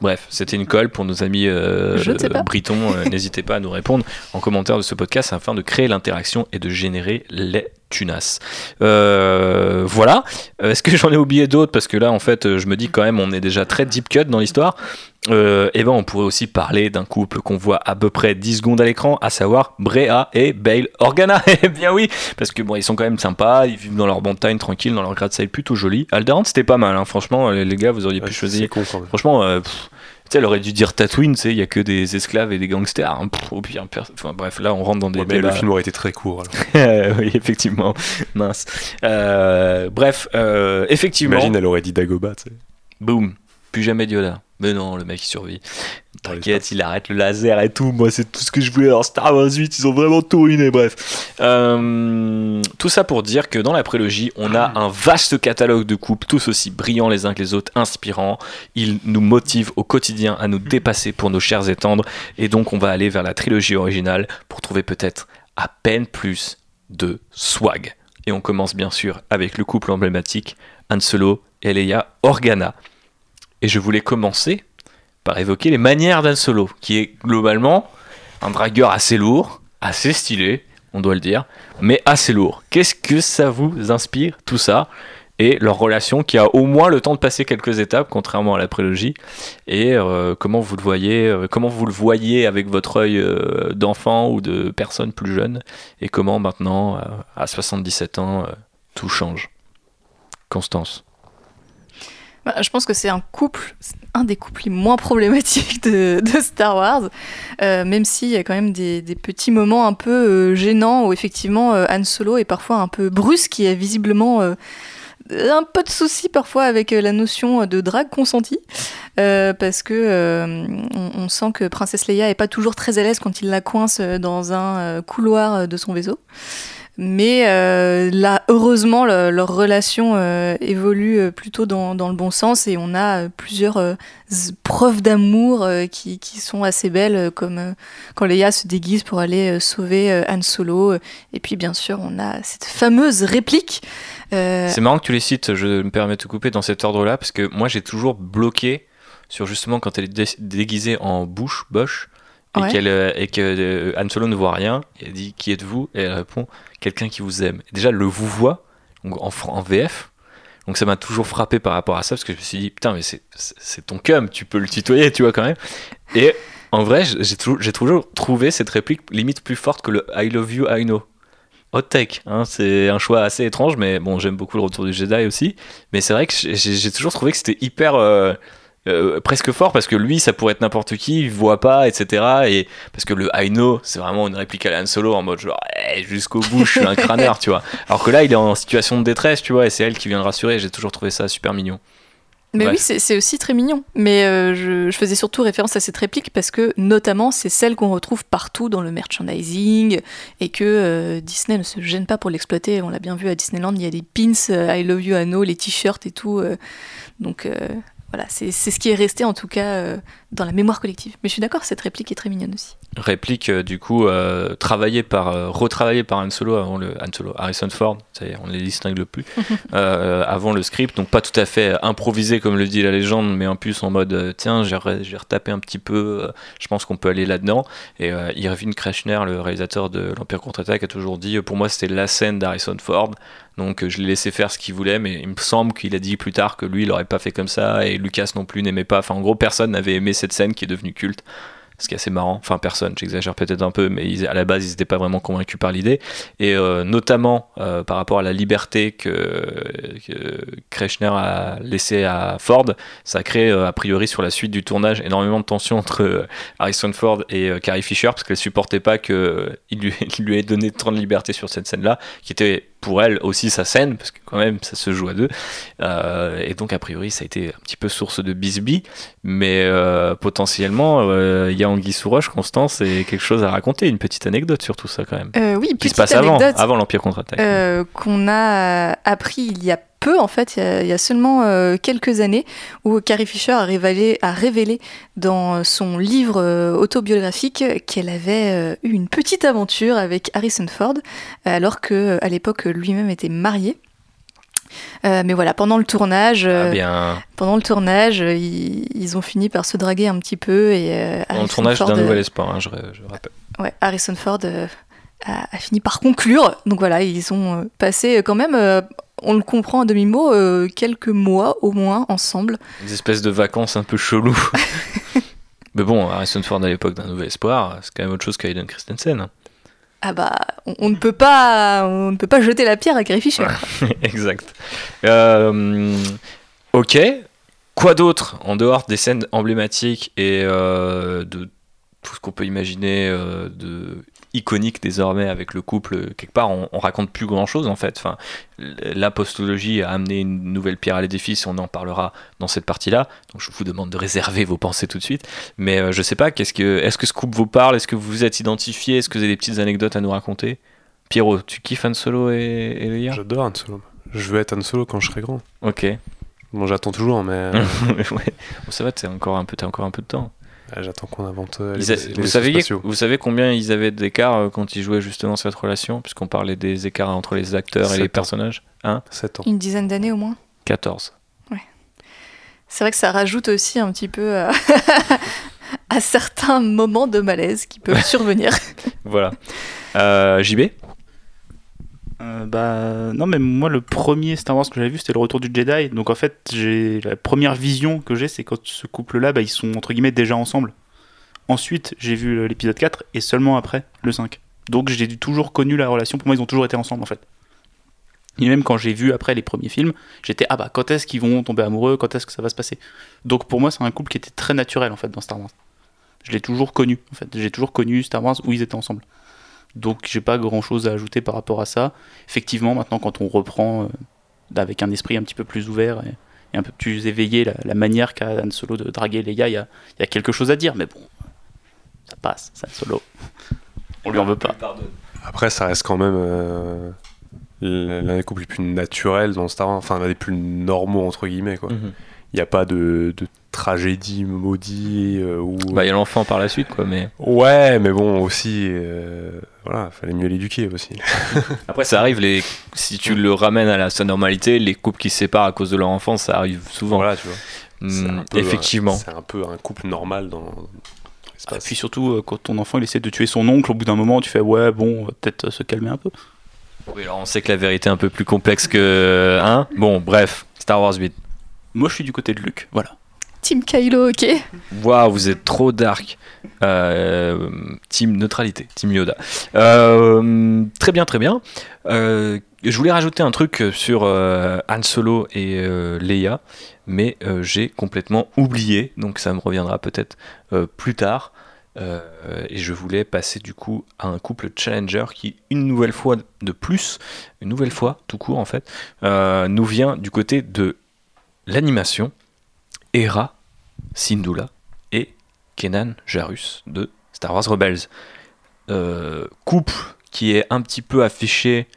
Bref, c'était une colle pour nos amis euh, britons. Euh, (laughs) N'hésitez pas à nous répondre en commentaire de ce podcast afin de créer l'interaction et de générer les tunas. Euh, voilà. Euh, Est-ce que j'en ai oublié d'autres? Parce que là, en fait, je me dis quand même, on est déjà très deep cut dans l'histoire. Euh, et ben, on pourrait aussi parler d'un couple qu'on voit à peu près 10 secondes à l'écran, à savoir Brea et Bale Organa. (laughs) Eh bien oui, parce que bon, ils sont quand même sympas, ils vivent dans leur montagne tranquille, dans leur gratte-ciel plutôt joli. Alderaan, c'était pas mal, hein. franchement, les gars, vous auriez Ouais, pu choisir. con. Franchement, euh, pff, sais, elle aurait dû dire Tatooine, tu sais, il y a que des esclaves et des gangsters. hein. Pff, au pire, per- enfin bref, là, on rentre dans des Ouais, mais le film aurait été très court. alors. (laughs) oui, effectivement, mince. Euh, bref, euh, effectivement. Imagine, elle aurait dit Dagobah. tu sais. Boum, plus jamais Yoda. Mais non, le mec il survit. T'inquiète, il arrête le laser et tout. Moi, c'est tout ce que je voulais dans Star Wars 8. Ils ont vraiment tout ruiné, bref. Euh, tout ça pour dire que dans la prélogie, on a un vaste catalogue de couples, tous aussi brillants les uns que les autres, inspirants. Ils nous motivent au quotidien à nous dépasser pour nos chairs et tendres. Et donc, on va aller vers la trilogie originale pour trouver peut-être à peine plus de swag. Et on commence bien sûr avec le couple emblématique Han Solo et Leia Organa. Et je voulais commencer par évoquer les manières d'Han Solo, qui est globalement un dragueur assez lourd, assez stylé, on doit le dire, mais assez lourd. Qu'est-ce que ça vous inspire, tout ça et leur relation qui a au moins le temps de passer quelques étapes, contrairement à la prélogie, et euh, comment vous le voyez, euh, comment vous le voyez avec votre œil euh, d'enfant ou de personne plus jeune, et comment maintenant, à 77 ans, tout change? Constance. Bah, je pense que c'est un couple, un des couples les moins problématiques de, Star Wars, euh, même s'il y a quand même des, petits moments un peu euh, gênants où effectivement euh, Han Solo est parfois un peu brusque, y a visiblement euh, un peu de soucis parfois avec la notion de drague consentie, parce que on, sent que Princesse Leia est pas toujours très à l'aise quand il la coince dans un couloir de son vaisseau. Mais euh, là, heureusement, le- leur relation euh, évolue euh, plutôt dans, dans le bon sens et on a plusieurs preuves d'amour qui, qui sont assez belles, comme quand Leia se déguise pour aller sauver Han Solo. Et puis, bien sûr, on a cette fameuse réplique. C'est marrant que tu les cites, je me permets de te couper dans cet ordre-là, parce que moi j'ai toujours bloqué sur justement quand elle est dé- déguisée en bouche, boche, et, Ouais. qu'elle, euh, et que euh, Han Solo ne voit rien, et elle dit Qui êtes-vous? Et elle répond Quelqu'un qui vous aime. Et déjà, le vous voit, donc en, en VF, donc ça m'a toujours frappé par rapport à ça, parce que je me suis dit Putain, mais c'est, c'est, c'est ton cum, tu peux le tutoyer, tu vois quand même. Et en vrai, j'ai toujours, j'ai toujours trouvé cette réplique limite plus forte que le I love you, I know. Hot take, hein, c'est un choix assez étrange, mais bon, j'aime beaucoup le retour du Jedi aussi. Mais c'est vrai que j'ai j'ai toujours trouvé que c'était hyper euh, euh, presque fort parce que lui, ça pourrait être n'importe qui, il voit pas, etc. Et parce que le I know, c'est vraiment une réplique à la Han Solo en mode genre Eh, jusqu'au bout, je suis un crâneur, (laughs) tu vois. Alors que là, il est en situation de détresse, tu vois, et c'est elle qui vient le rassurer. J'ai toujours trouvé ça super mignon. Mais Bref. oui, c'est aussi très mignon. Mais euh, je, je faisais surtout référence à cette réplique parce que, notamment, c'est celle qu'on retrouve partout dans le merchandising et que euh, Disney ne se gêne pas pour l'exploiter. On l'a bien vu à Disneyland, il y a des pins euh, I Love You Anno, les t-shirts et tout. donc voilà, c'est ce qui est resté en tout cas euh, dans la mémoire collective. Mais je suis d'accord, cette réplique est très mignonne aussi. Réplique euh, du coup euh, travaillée par, retravaillée par Han Solo avant le Han Solo, Harrison Ford, ça y est, on les distingue plus, (laughs) avant le script, donc pas tout à fait improvisé comme le dit la légende, mais en plus en mode tiens, j'ai re- j'ai retapé un petit peu, je pense qu'on peut aller là-dedans. Et Irving Kreshner, le réalisateur de l'Empire contre-attaque, a toujours dit pour moi c'était la scène d'Harrison Ford. Donc euh, je l'ai laissé faire ce qu'il voulait, mais il me semble qu'il a dit plus tard que lui il aurait pas fait comme ça et Lucas non plus n'aimait pas. Enfin, en gros, personne n'avait aimé cette scène qui est devenue culte. Ce qui est assez marrant. Enfin, personne, j'exagère peut-être un peu, mais à la base, ils n'étaient pas vraiment convaincus par l'idée. Et euh, notamment euh, par rapport à la liberté que, que a laissée à Ford, ça a créé, a priori, sur la suite du tournage, énormément de tension entre Harrison Ford et Carrie Fisher, parce qu'elle supportait pas qu'il lui, (laughs) il lui ait donné tant de liberté sur cette scène-là, qui était pour elle aussi sa scène, parce que quand même, ça se joue à deux. Euh, et donc, a priori, ça a été un petit peu source de bisbis, mais euh, potentiellement, euh, il y a Anguille sous roche, Constance, et quelque chose à raconter, une petite anecdote sur tout ça quand même. Euh, oui, qui se passe avant, avant l'Empire contre-attaque. Euh, qu'on a appris il y a peu, en fait, il y a, il y a seulement euh, quelques années, où Carrie Fisher a révélé, a révélé dans son livre euh, autobiographique qu'elle avait euh, eu une petite aventure avec Harrison Ford, alors que à l'époque lui-même était marié. Euh, mais voilà, pendant le tournage, Ah bien, pendant le tournage, ils, ils ont fini par se draguer un petit peu et dans le Harrison tournage Ford, d'un Nouvel Espoir, hein, je, je rappelle. Ouais, Harrison Ford a, a fini par conclure. Donc voilà, ils ont euh, passé euh, quand même, euh, on le comprend à demi-mot, euh, quelques mois au moins ensemble. Des espèces de vacances un peu chelou. (laughs) Mais bon, Harrison Ford à l'époque d'un Nouvel Espoir, c'est quand même autre chose qu'Aiden Christensen. Ah bah, on, on ne peut pas, on ne peut pas jeter la pierre à Carrie Fisher. (laughs) exact. Euh, ok. Quoi d'autre en dehors des scènes emblématiques et de tout ce qu'on peut imaginer de iconique désormais avec le couple quelque part on, on raconte plus grand chose en fait enfin la postologie a amené une nouvelle pierre à l'édifice on en parlera dans cette partie là donc je vous demande de réserver vos pensées tout de suite mais euh, je sais pas qu'est-ce que est-ce que ce couple vous parle? Est-ce que vous vous êtes identifié? Est-ce que vous avez des petites anecdotes à nous raconter? Pierrot tu kiffes Han Solo et, et Leia J'adore Han Solo. Je veux être Han Solo quand je serai grand. ok Bon, j'attends toujours, mais euh, (laughs) ouais. Bon, ça va, t'as encore un peu, t'as encore un peu de temps. Euh, j'attends qu'on invente euh, les, a- les vous, vaisseaux savez, spatiaux. vous savez combien ils avaient d'écart euh, quand ils jouaient justement cette relation, puisqu'on parlait des écarts entre les acteurs et Sept les ans. personnages Hein? 7 ans. Une dizaine d'années au moins? 14. C'est vrai que ça rajoute aussi un petit peu à, (laughs) à certains moments de malaise qui peuvent (laughs) survenir. Voilà. Euh, JB Euh, bah non mais moi le premier Star Wars que j'avais vu c'était le retour du Jedi. Donc en fait j'ai la première vision que j'ai c'est quand ce couple là bah, ils sont entre guillemets déjà ensemble. Ensuite j'ai vu l'épisode 4 et seulement après le 5 donc j'ai toujours connu la relation. Pour moi ils ont toujours été ensemble en fait. Et même quand j'ai vu après les premiers films j'étais ah bah quand est-ce qu'ils vont tomber amoureux? Quand est-ce que ça va se passer? Donc pour moi c'est un couple qui était très naturel en fait dans Star Wars. Je l'ai toujours connu en fait. J'ai toujours connu Star Wars où ils étaient ensemble donc j'ai pas grand chose à ajouter par rapport à ça effectivement, maintenant, quand on reprend euh, avec un esprit un petit peu plus ouvert et, et un peu plus éveillé la, la manière qu'a Han Solo de draguer Leia, il y a, il y a quelque chose à dire, mais bon, ça passe, c'est Han Solo. (laughs) On lui en veut pas. Après, ça reste quand même euh, l'un des couples les plus naturels dans Star Wars, enfin l'un des plus normaux entre guillemets quoi. Mhm. Il n'y a pas de, de tragédie maudite euh, ou Bah, il y a l'enfant par la suite, quoi, mais. ouais, mais bon aussi, euh, voilà, fallait mieux l'éduquer aussi. (laughs) Après, ça arrive, les... si tu le ramènes à la sa normalité, les couples qui se séparent à cause de leur enfance, ça arrive souvent. Voilà, tu vois. Peu un- effectivement. c'est un peu un couple normal dans. dans Et puis surtout, euh, quand ton enfant il essaie de tuer son oncle, au bout d'un moment, tu fais ouais, bon, on va peut-être euh, se calmer un peu. Oui, alors on sait que la vérité est un peu plus complexe que. Hein? Bon, bref, Star Wars 8. Moi, je suis du côté de Luke, voilà. Team Kylo, ok. Waouh, vous êtes trop dark. Euh, team neutralité, team Yoda. Euh, très bien, très bien. Euh, je voulais rajouter un truc sur Han Solo et Leia, mais j'ai complètement oublié, donc ça me reviendra peut-être plus tard. Et je voulais passer du coup à un couple challenger qui, une nouvelle fois de plus, une nouvelle fois tout court en fait, nous vient du côté de l'animation. Hera Syndulla et Kenan Jarus de Star Wars Rebels. Euh, couple qui est un petit peu affiché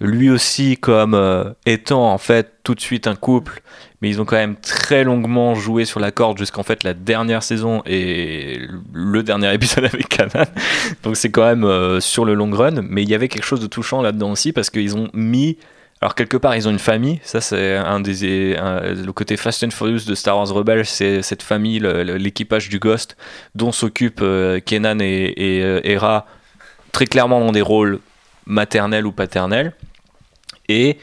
lui aussi comme euh, étant en fait tout de suite un couple, mais ils ont quand même très longuement joué sur la corde jusqu'en fait la dernière saison et le dernier épisode (laughs) avec Kanan. Donc c'est quand même euh, sur le long run, mais il y avait quelque chose de touchant là-dedans aussi parce qu'ils ont mis alors quelque part ils ont une famille, ça c'est un des le côté Fast and Furious de Star Wars Rebels, c'est cette famille, le- le- l'équipage du Ghost dont s'occupent euh, Kenan et, euh, Hera. Très clairement dans des rôles maternels ou paternels. Et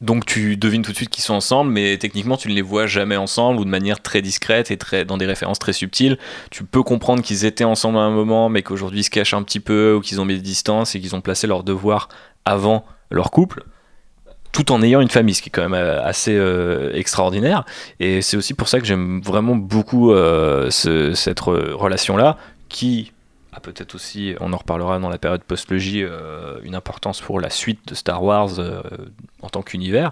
Donc tu devines tout de suite qu'ils sont ensemble, mais techniquement tu ne les vois jamais ensemble ou de manière très discrète et très dans des références très subtiles. Tu peux comprendre qu'ils étaient ensemble à un moment, mais qu'aujourd'hui ils se cachent un petit peu ou qu'ils ont mis des distances et qu'ils ont placé leur devoir avant leur couple, tout en ayant une famille, ce qui est quand même euh, assez euh, extraordinaire. Et c'est aussi pour ça que j'aime vraiment beaucoup euh, ce- cette re- relation-là, qui a peut-être aussi, on en reparlera dans la période post-logie, une importance pour la suite de Star Wars en tant qu'univers.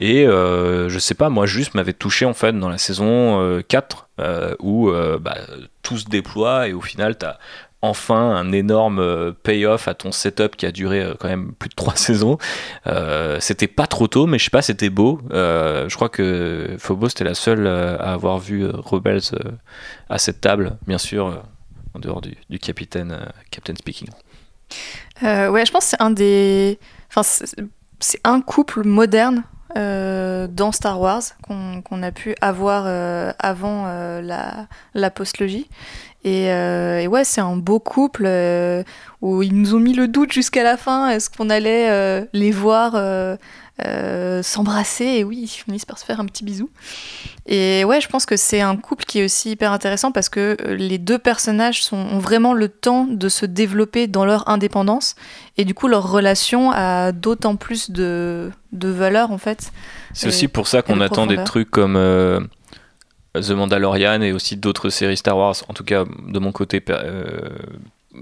Et je sais pas, moi juste m'avait touché en fait dans la saison euh, 4 euh, où bah, tout se déploie et au final tu as enfin un énorme euh, payoff à ton setup qui a duré euh, quand même plus de 3 (laughs) saisons. Euh, c'était pas trop tôt, mais je sais pas, c'était beau. Je crois que Phobos était la seule à avoir vu Rebels à cette table, bien sûr, en dehors du, capitaine, Captain Speaking. Euh, ouais, je pense que c'est un des. Enfin, c'est un couple moderne dans Star Wars qu'on a pu avoir avant la, la postlogie. Et, euh, et ouais, c'est un beau couple euh, où ils nous ont mis le doute jusqu'à la fin. Est-ce qu'on allait euh, les voir s'embrasser? Et oui, ils finissent par se faire un petit bisou. Et ouais, je pense que c'est un couple qui est aussi hyper intéressant parce que les deux personnages sont, ont vraiment le temps de se développer dans leur indépendance et du coup leur relation a d'autant plus de, de valeur en fait. C'est aussi pour ça qu'on attend des trucs comme The Mandalorian et aussi d'autres séries Star Wars. En tout cas, de mon côté, euh,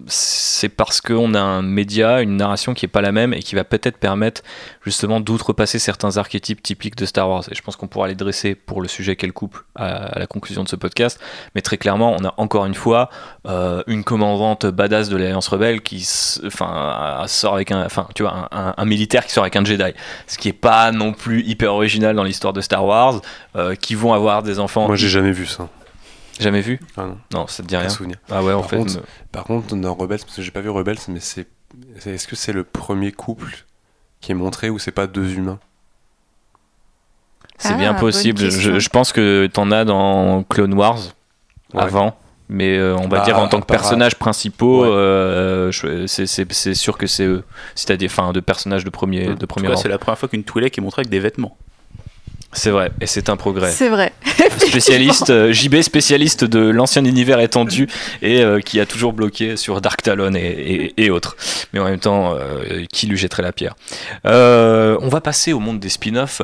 c'est parce qu'on a un média, une narration qui est pas la même et qui va peut-être permettre justement d'outrepasser certains archétypes typiques de Star Wars. Et je pense qu'on pourra les dresser pour le sujet qu'elle couple à, la conclusion de ce podcast. Mais très clairement, on a encore une fois euh, une commandante badass de l'Alliance rebelle qui, enfin, sort avec un, enfin, tu vois, un, un- un militaire qui sort avec un Jedi, ce qui est pas non plus hyper original dans l'histoire de Star Wars, euh, qui vont avoir des enfants. Moi, j'ai jamais vu ça. Jamais vu Ah non. Non, ça te dit Pas rien. souvenir. Ah ouais, en Par fait. contre, me- Par contre, dans Rebels, parce que j'ai pas vu Rebels, mais c'est. Est-ce que c'est le premier couple qui est montré ou c'est pas deux humains? C'est Ah, bien bonne possible. Je, pense que t'en as dans Clone Wars Ouais. avant. Mais euh, on va Bah, dire en tant que personnages principaux, Ouais. euh, c'est- sûr que c'est eux. Si t'as des fins de personnages de premier, Mm. de premier tout cas, rang. c'est la première fois qu'une Twi'lek est montrée avec des vêtements. C'est vrai, et c'est un progrès. C'est vrai. (laughs) Spécialiste, euh, JB spécialiste de l'ancien univers étendu et euh, qui a toujours bloqué sur Dark Talon et, et- et autres. Mais en même temps, euh, qui lui jetterait la pierre On va passer au monde des spin-offs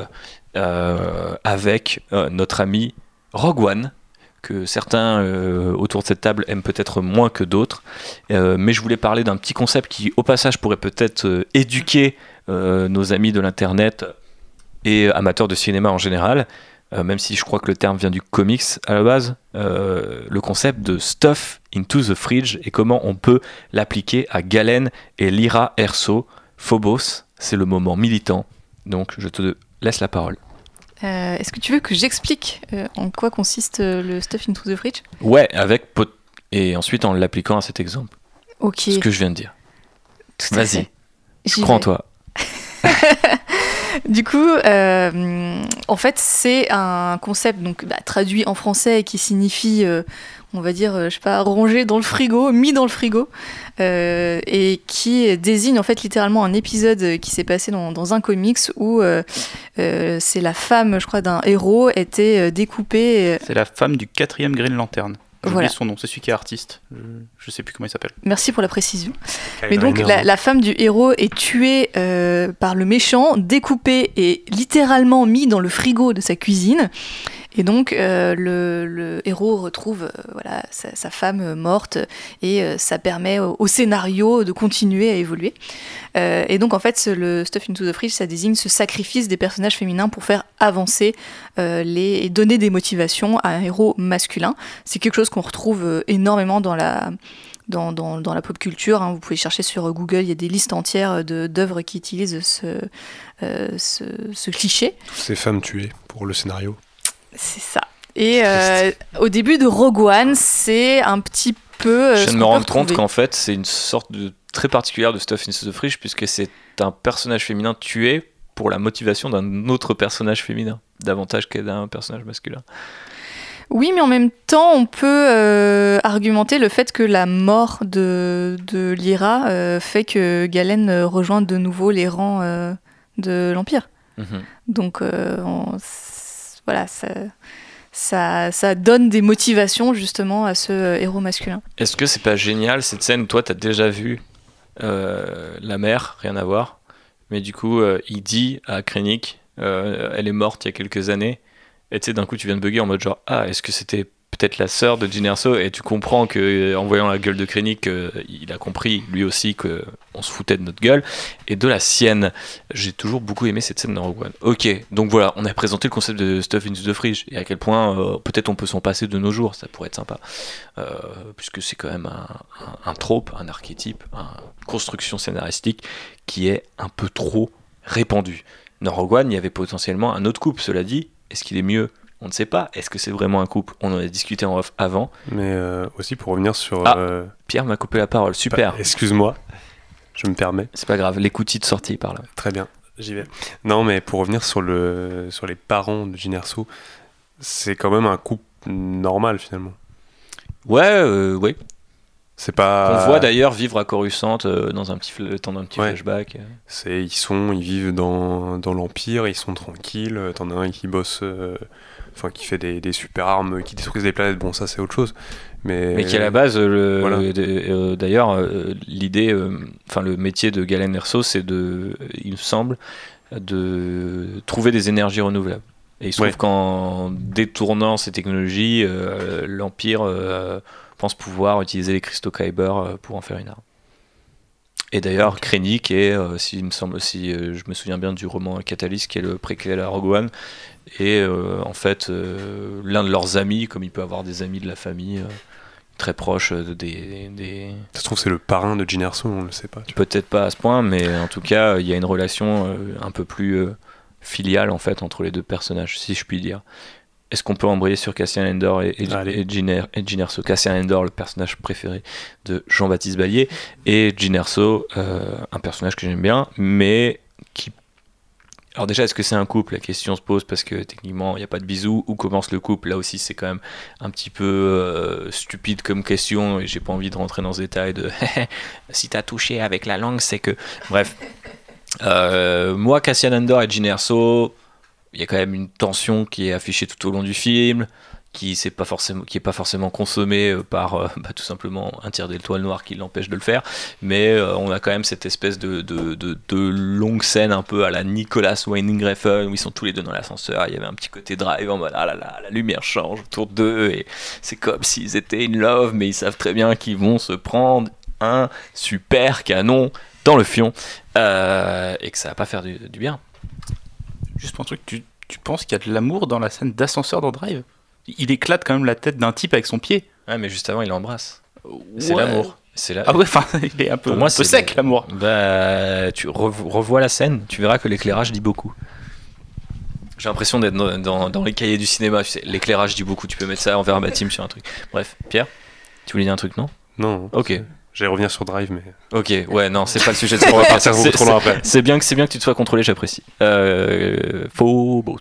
avec notre ami Rogue One que certains euh, autour de cette table aiment peut-être moins que d'autres. Euh, mais je voulais parler d'un petit concept qui, au passage, pourrait peut-être euh, éduquer nos amis de l'Internet et amateurs de cinéma en général, euh, même si je crois que le terme vient du comics à la base, euh, le concept de stuff into the fridge et comment on peut l'appliquer à Galen et Lyra Erso. Phobos, c'est le moment militant, donc je te laisse la parole. Euh, Est-ce que tu veux que j'explique en quoi consiste le stuff into the fridge? Ouais, avec pot- et ensuite en l'appliquant à cet exemple, Ok. ce que je viens de dire. Vas-y, je crois en toi. (laughs) Du coup, euh, en fait, c'est un concept donc bah, traduit en français qui signifie, euh, on va dire, euh, je sais pas, rangé dans le frigo, mis dans le frigo, et qui désigne en fait littéralement un épisode qui s'est passé dans, un comics où c'est la femme, je crois, d'un héros était découpée. C'est la femme du quatrième Green Lantern. J'ai Voilà. oublié son nom, c'est celui qui est artiste. Je, je sais plus comment il s'appelle. Merci pour la précision. Kyle Mais donc la, femme du héros est tuée euh, par le méchant, découpée et littéralement mis dans le frigo de sa cuisine. Et donc euh, le, héros retrouve euh, voilà, sa, femme morte et euh, ça permet au, scénario de continuer à évoluer. Et donc en fait le Stuff into the Fridge ça désigne ce sacrifice des personnages féminins pour faire avancer les, et donner des motivations à un héros masculin. C'est quelque chose qu'on retrouve énormément dans la, dans, la pop culture. hein. Vous pouvez chercher sur Google, il y a des listes entières d'œuvres qui utilisent ce, cliché. Ces femmes tuées pour le scénario. C'est ça. Et euh, au début de Rogue One, c'est un petit peu. euh, je viens de me rendre compte qu'en fait, c'est une sorte de très particulière de Stuff into the Fridge, puisque c'est un personnage féminin tué pour la motivation d'un autre personnage féminin, davantage que d'un personnage masculin. Oui, mais en même temps, on peut euh, argumenter le fait que la mort de, de Lyra euh, fait que Galen rejoint de nouveau les rangs euh, de l'Empire. Mhm. Donc on- voilà, ça, ça, ça donne des motivations justement à ce euh, héros masculin. Est-ce que c'est pas génial cette scène? Toi t'as déjà vu euh, la mère, rien à voir, mais du coup euh, il dit à Krennic, elle est morte il y a quelques années, et tu sais d'un coup tu viens de bugger en mode genre ah est-ce que c'était peut-être la sœur de Jyn Erso et tu comprends que euh, en voyant la gueule de Krennic euh, il a compris lui aussi que on se foutait de notre gueule et de la sienne. J'ai toujours beaucoup aimé cette scène dans Rogue. Ok, donc voilà, on a présenté le concept de Stuff into the Fridge et à quel point euh, peut-être on peut s'en passer de nos jours, ça pourrait être sympa. Puisque c'est quand même un, trope, un archétype, une construction scénaristique qui est un peu trop répandue. Dans il y avait potentiellement un autre couple, cela dit, est-ce qu'il est mieux on ne sait pas. Est-ce que c'est vraiment un couple? On en a discuté en off avant. Mais euh, aussi pour revenir sur. Ah, euh, Pierre m'a coupé la parole. Super. bah, Excuse-moi, je me permets. C'est pas grave. L'écoutille de sortie par là. Très bien, j'y vais. Non, mais pour revenir sur, le, sur les parents de Jyn Erso, c'est quand même un couple normal finalement. Ouais, euh, oui. C'est pas. On voit d'ailleurs vivre à Coruscant euh, dans un petit, temps d'un petit Ouais. flashback. C'est, ils sont, ils vivent dans, dans l'Empire, ils sont tranquilles. T'en as un qui bosse, euh, enfin qui fait des, des super armes, qui détruisent des planètes. Bon, ça c'est autre chose. Mais, Mais qui à la base, euh, le- Voilà. euh, d'ailleurs, euh, l'idée, enfin le métier de Galen Erso, c'est de, il me semble, de trouver des énergies renouvelables. Et il se Ouais. trouve qu'en détournant ces technologies, euh, l'Empire euh, pense pouvoir utiliser les cristaux Kyber pour en faire une arme. Et d'ailleurs, Krennic est, euh, me semble, si euh, je me souviens bien du roman Catalyst, qui est le préquel à Rogue One, et euh, en fait euh, l'un de leurs amis, comme il peut avoir des amis de la famille euh, très proches euh, des, des- Ça se trouve, c'est le parrain de Jyn Erso, on le sait pas. peut-être pas à ce point, mais en tout cas il y a une relation un peu plus filiale en fait entre les deux personnages, si je puis dire. Est-ce qu'on peut embrayer sur Cassian Endor et, et, et Jyn Er- Erso? Cassian Endor, le personnage préféré de Jean-Baptiste Ballier, et Jyn Erso, euh, un personnage que j'aime bien, mais qui alors déjà, est-ce que c'est un couple? La question se pose parce que techniquement, il n'y a pas de bisous. Où commence le couple? Là aussi, c'est quand même un petit peu euh, stupide comme question et j'ai pas envie de rentrer dans ce détail de (laughs) si t'as touché avec la langue, c'est que... (laughs) Bref. Euh, moi, Cassian Andor et Jyn Erso, il y a quand même une tension qui est affichée tout au long du film, qui n'est pas forcément, qui est pas forcément consommée euh, par euh, bah, tout simplement un tir d'étoile noire qui l'empêche de le faire, mais euh, on a quand même cette espèce de, de, de, longue scène un peu à la Nicolas Winding Refn où ils sont tous les deux dans l'ascenseur. Il y avait un petit côté drive en mode ah là là, la lumière change autour d'eux et c'est comme s'ils étaient in love, mais ils savent très bien qu'ils vont se prendre un super canon dans le fion et que ça va pas faire du, du bien. Juste pour un truc, tu, tu penses qu'il y a de l'amour dans la scène d'ascenseur dans Drive? Il éclate quand même la tête d'un type avec son pied. Ouais, mais juste avant, il l'embrasse. C'est l'amour. C'est la... Ah ouais, enfin, (laughs) il est un peu, Pour moi, un peu c'est sec l'amour. Bah, tu revo- revois la scène, tu verras que l'éclairage dit beaucoup. J'ai l'impression d'être dans, dans- dans les cahiers du cinéma. Tu sais, l'éclairage dit beaucoup. Tu peux mettre ça en verbatim sur un truc. Bref, Pierre, tu voulais dire un truc, non? Non. Ok. J'allais revenir sur Drive, mais. Ok, ouais, non, c'est pas le sujet de ce (laughs) On va partir C'est- trop loin après. C'est bien que c'est bien que tu te sois contrôlé, j'apprécie. Euh, faux boat.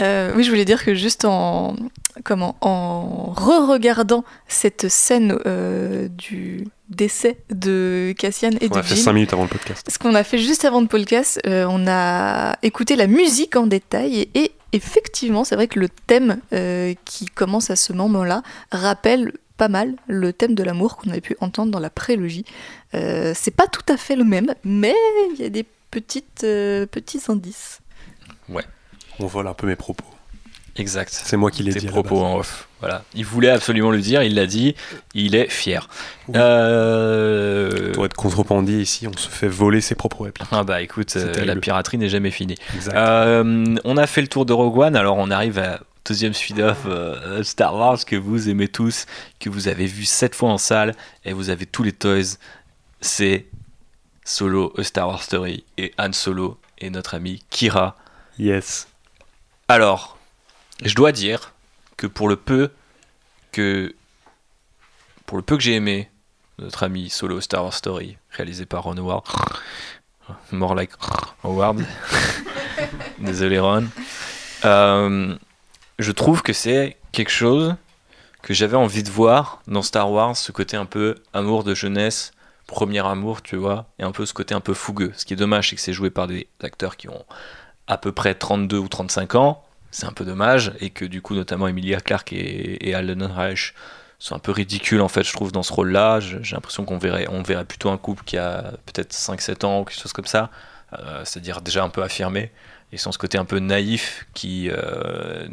Euh, oui, je voulais dire que juste en comment en re-regardant cette scène euh, du décès de Cassian et On de a fait Jyn, 5 minutes avant le podcast. ce qu'on a fait juste avant le podcast, euh, on a écouté la musique en détail et, et effectivement, c'est vrai que le thème qui commence à ce moment-là rappelle pas mal le thème de l'amour qu'on avait pu entendre dans la prélogie. C'est pas tout à fait le même, mais il y a des petites, petits indices. On vole un peu mes propos. Exact. C'est moi qui l'ai dit. propos en off. Voilà. Il voulait absolument le dire, il l'a dit, il est fier. Oui. Euh, Pour être contrebandier ici, on se fait voler ses propres répliques. Ah bah écoute, euh, la piraterie n'est jamais finie. Exact. Euh, on a fait le tour de Rogue One, alors on arrive à deuxième speed-off euh, Star Wars que vous aimez tous, que vous avez vu sept fois en salle et vous avez tous les toys. C'est Solo, A Star Wars Story et Han Solo et notre ami Kira. Yes. Alors, je dois dire que pour le peu que pour le peu que j'ai aimé notre ami Solo Star Wars Story réalisé par Ron Howard, (laughs) more like Howard, (laughs) désolé Ron, Euh, je trouve que c'est quelque chose que j'avais envie de voir dans Star Wars, ce côté un peu amour de jeunesse, premier amour, tu vois, et un peu ce côté un peu fougueux. Ce qui est dommage, c'est que c'est joué par des acteurs qui ont à peu près 32 ou 35 ans, c'est un peu dommage, et que du coup, notamment Emilia Clarke et, et Alan Reich sont un peu ridicules, en fait, je trouve, dans ce rôle-là. J'ai j'ai l'impression qu'on verrait, on verrait plutôt un couple qui a peut-être 5-7 ans ou quelque chose comme ça, euh, c'est-à-dire déjà un peu affirmé, et sans ce côté un peu naïf qui euh,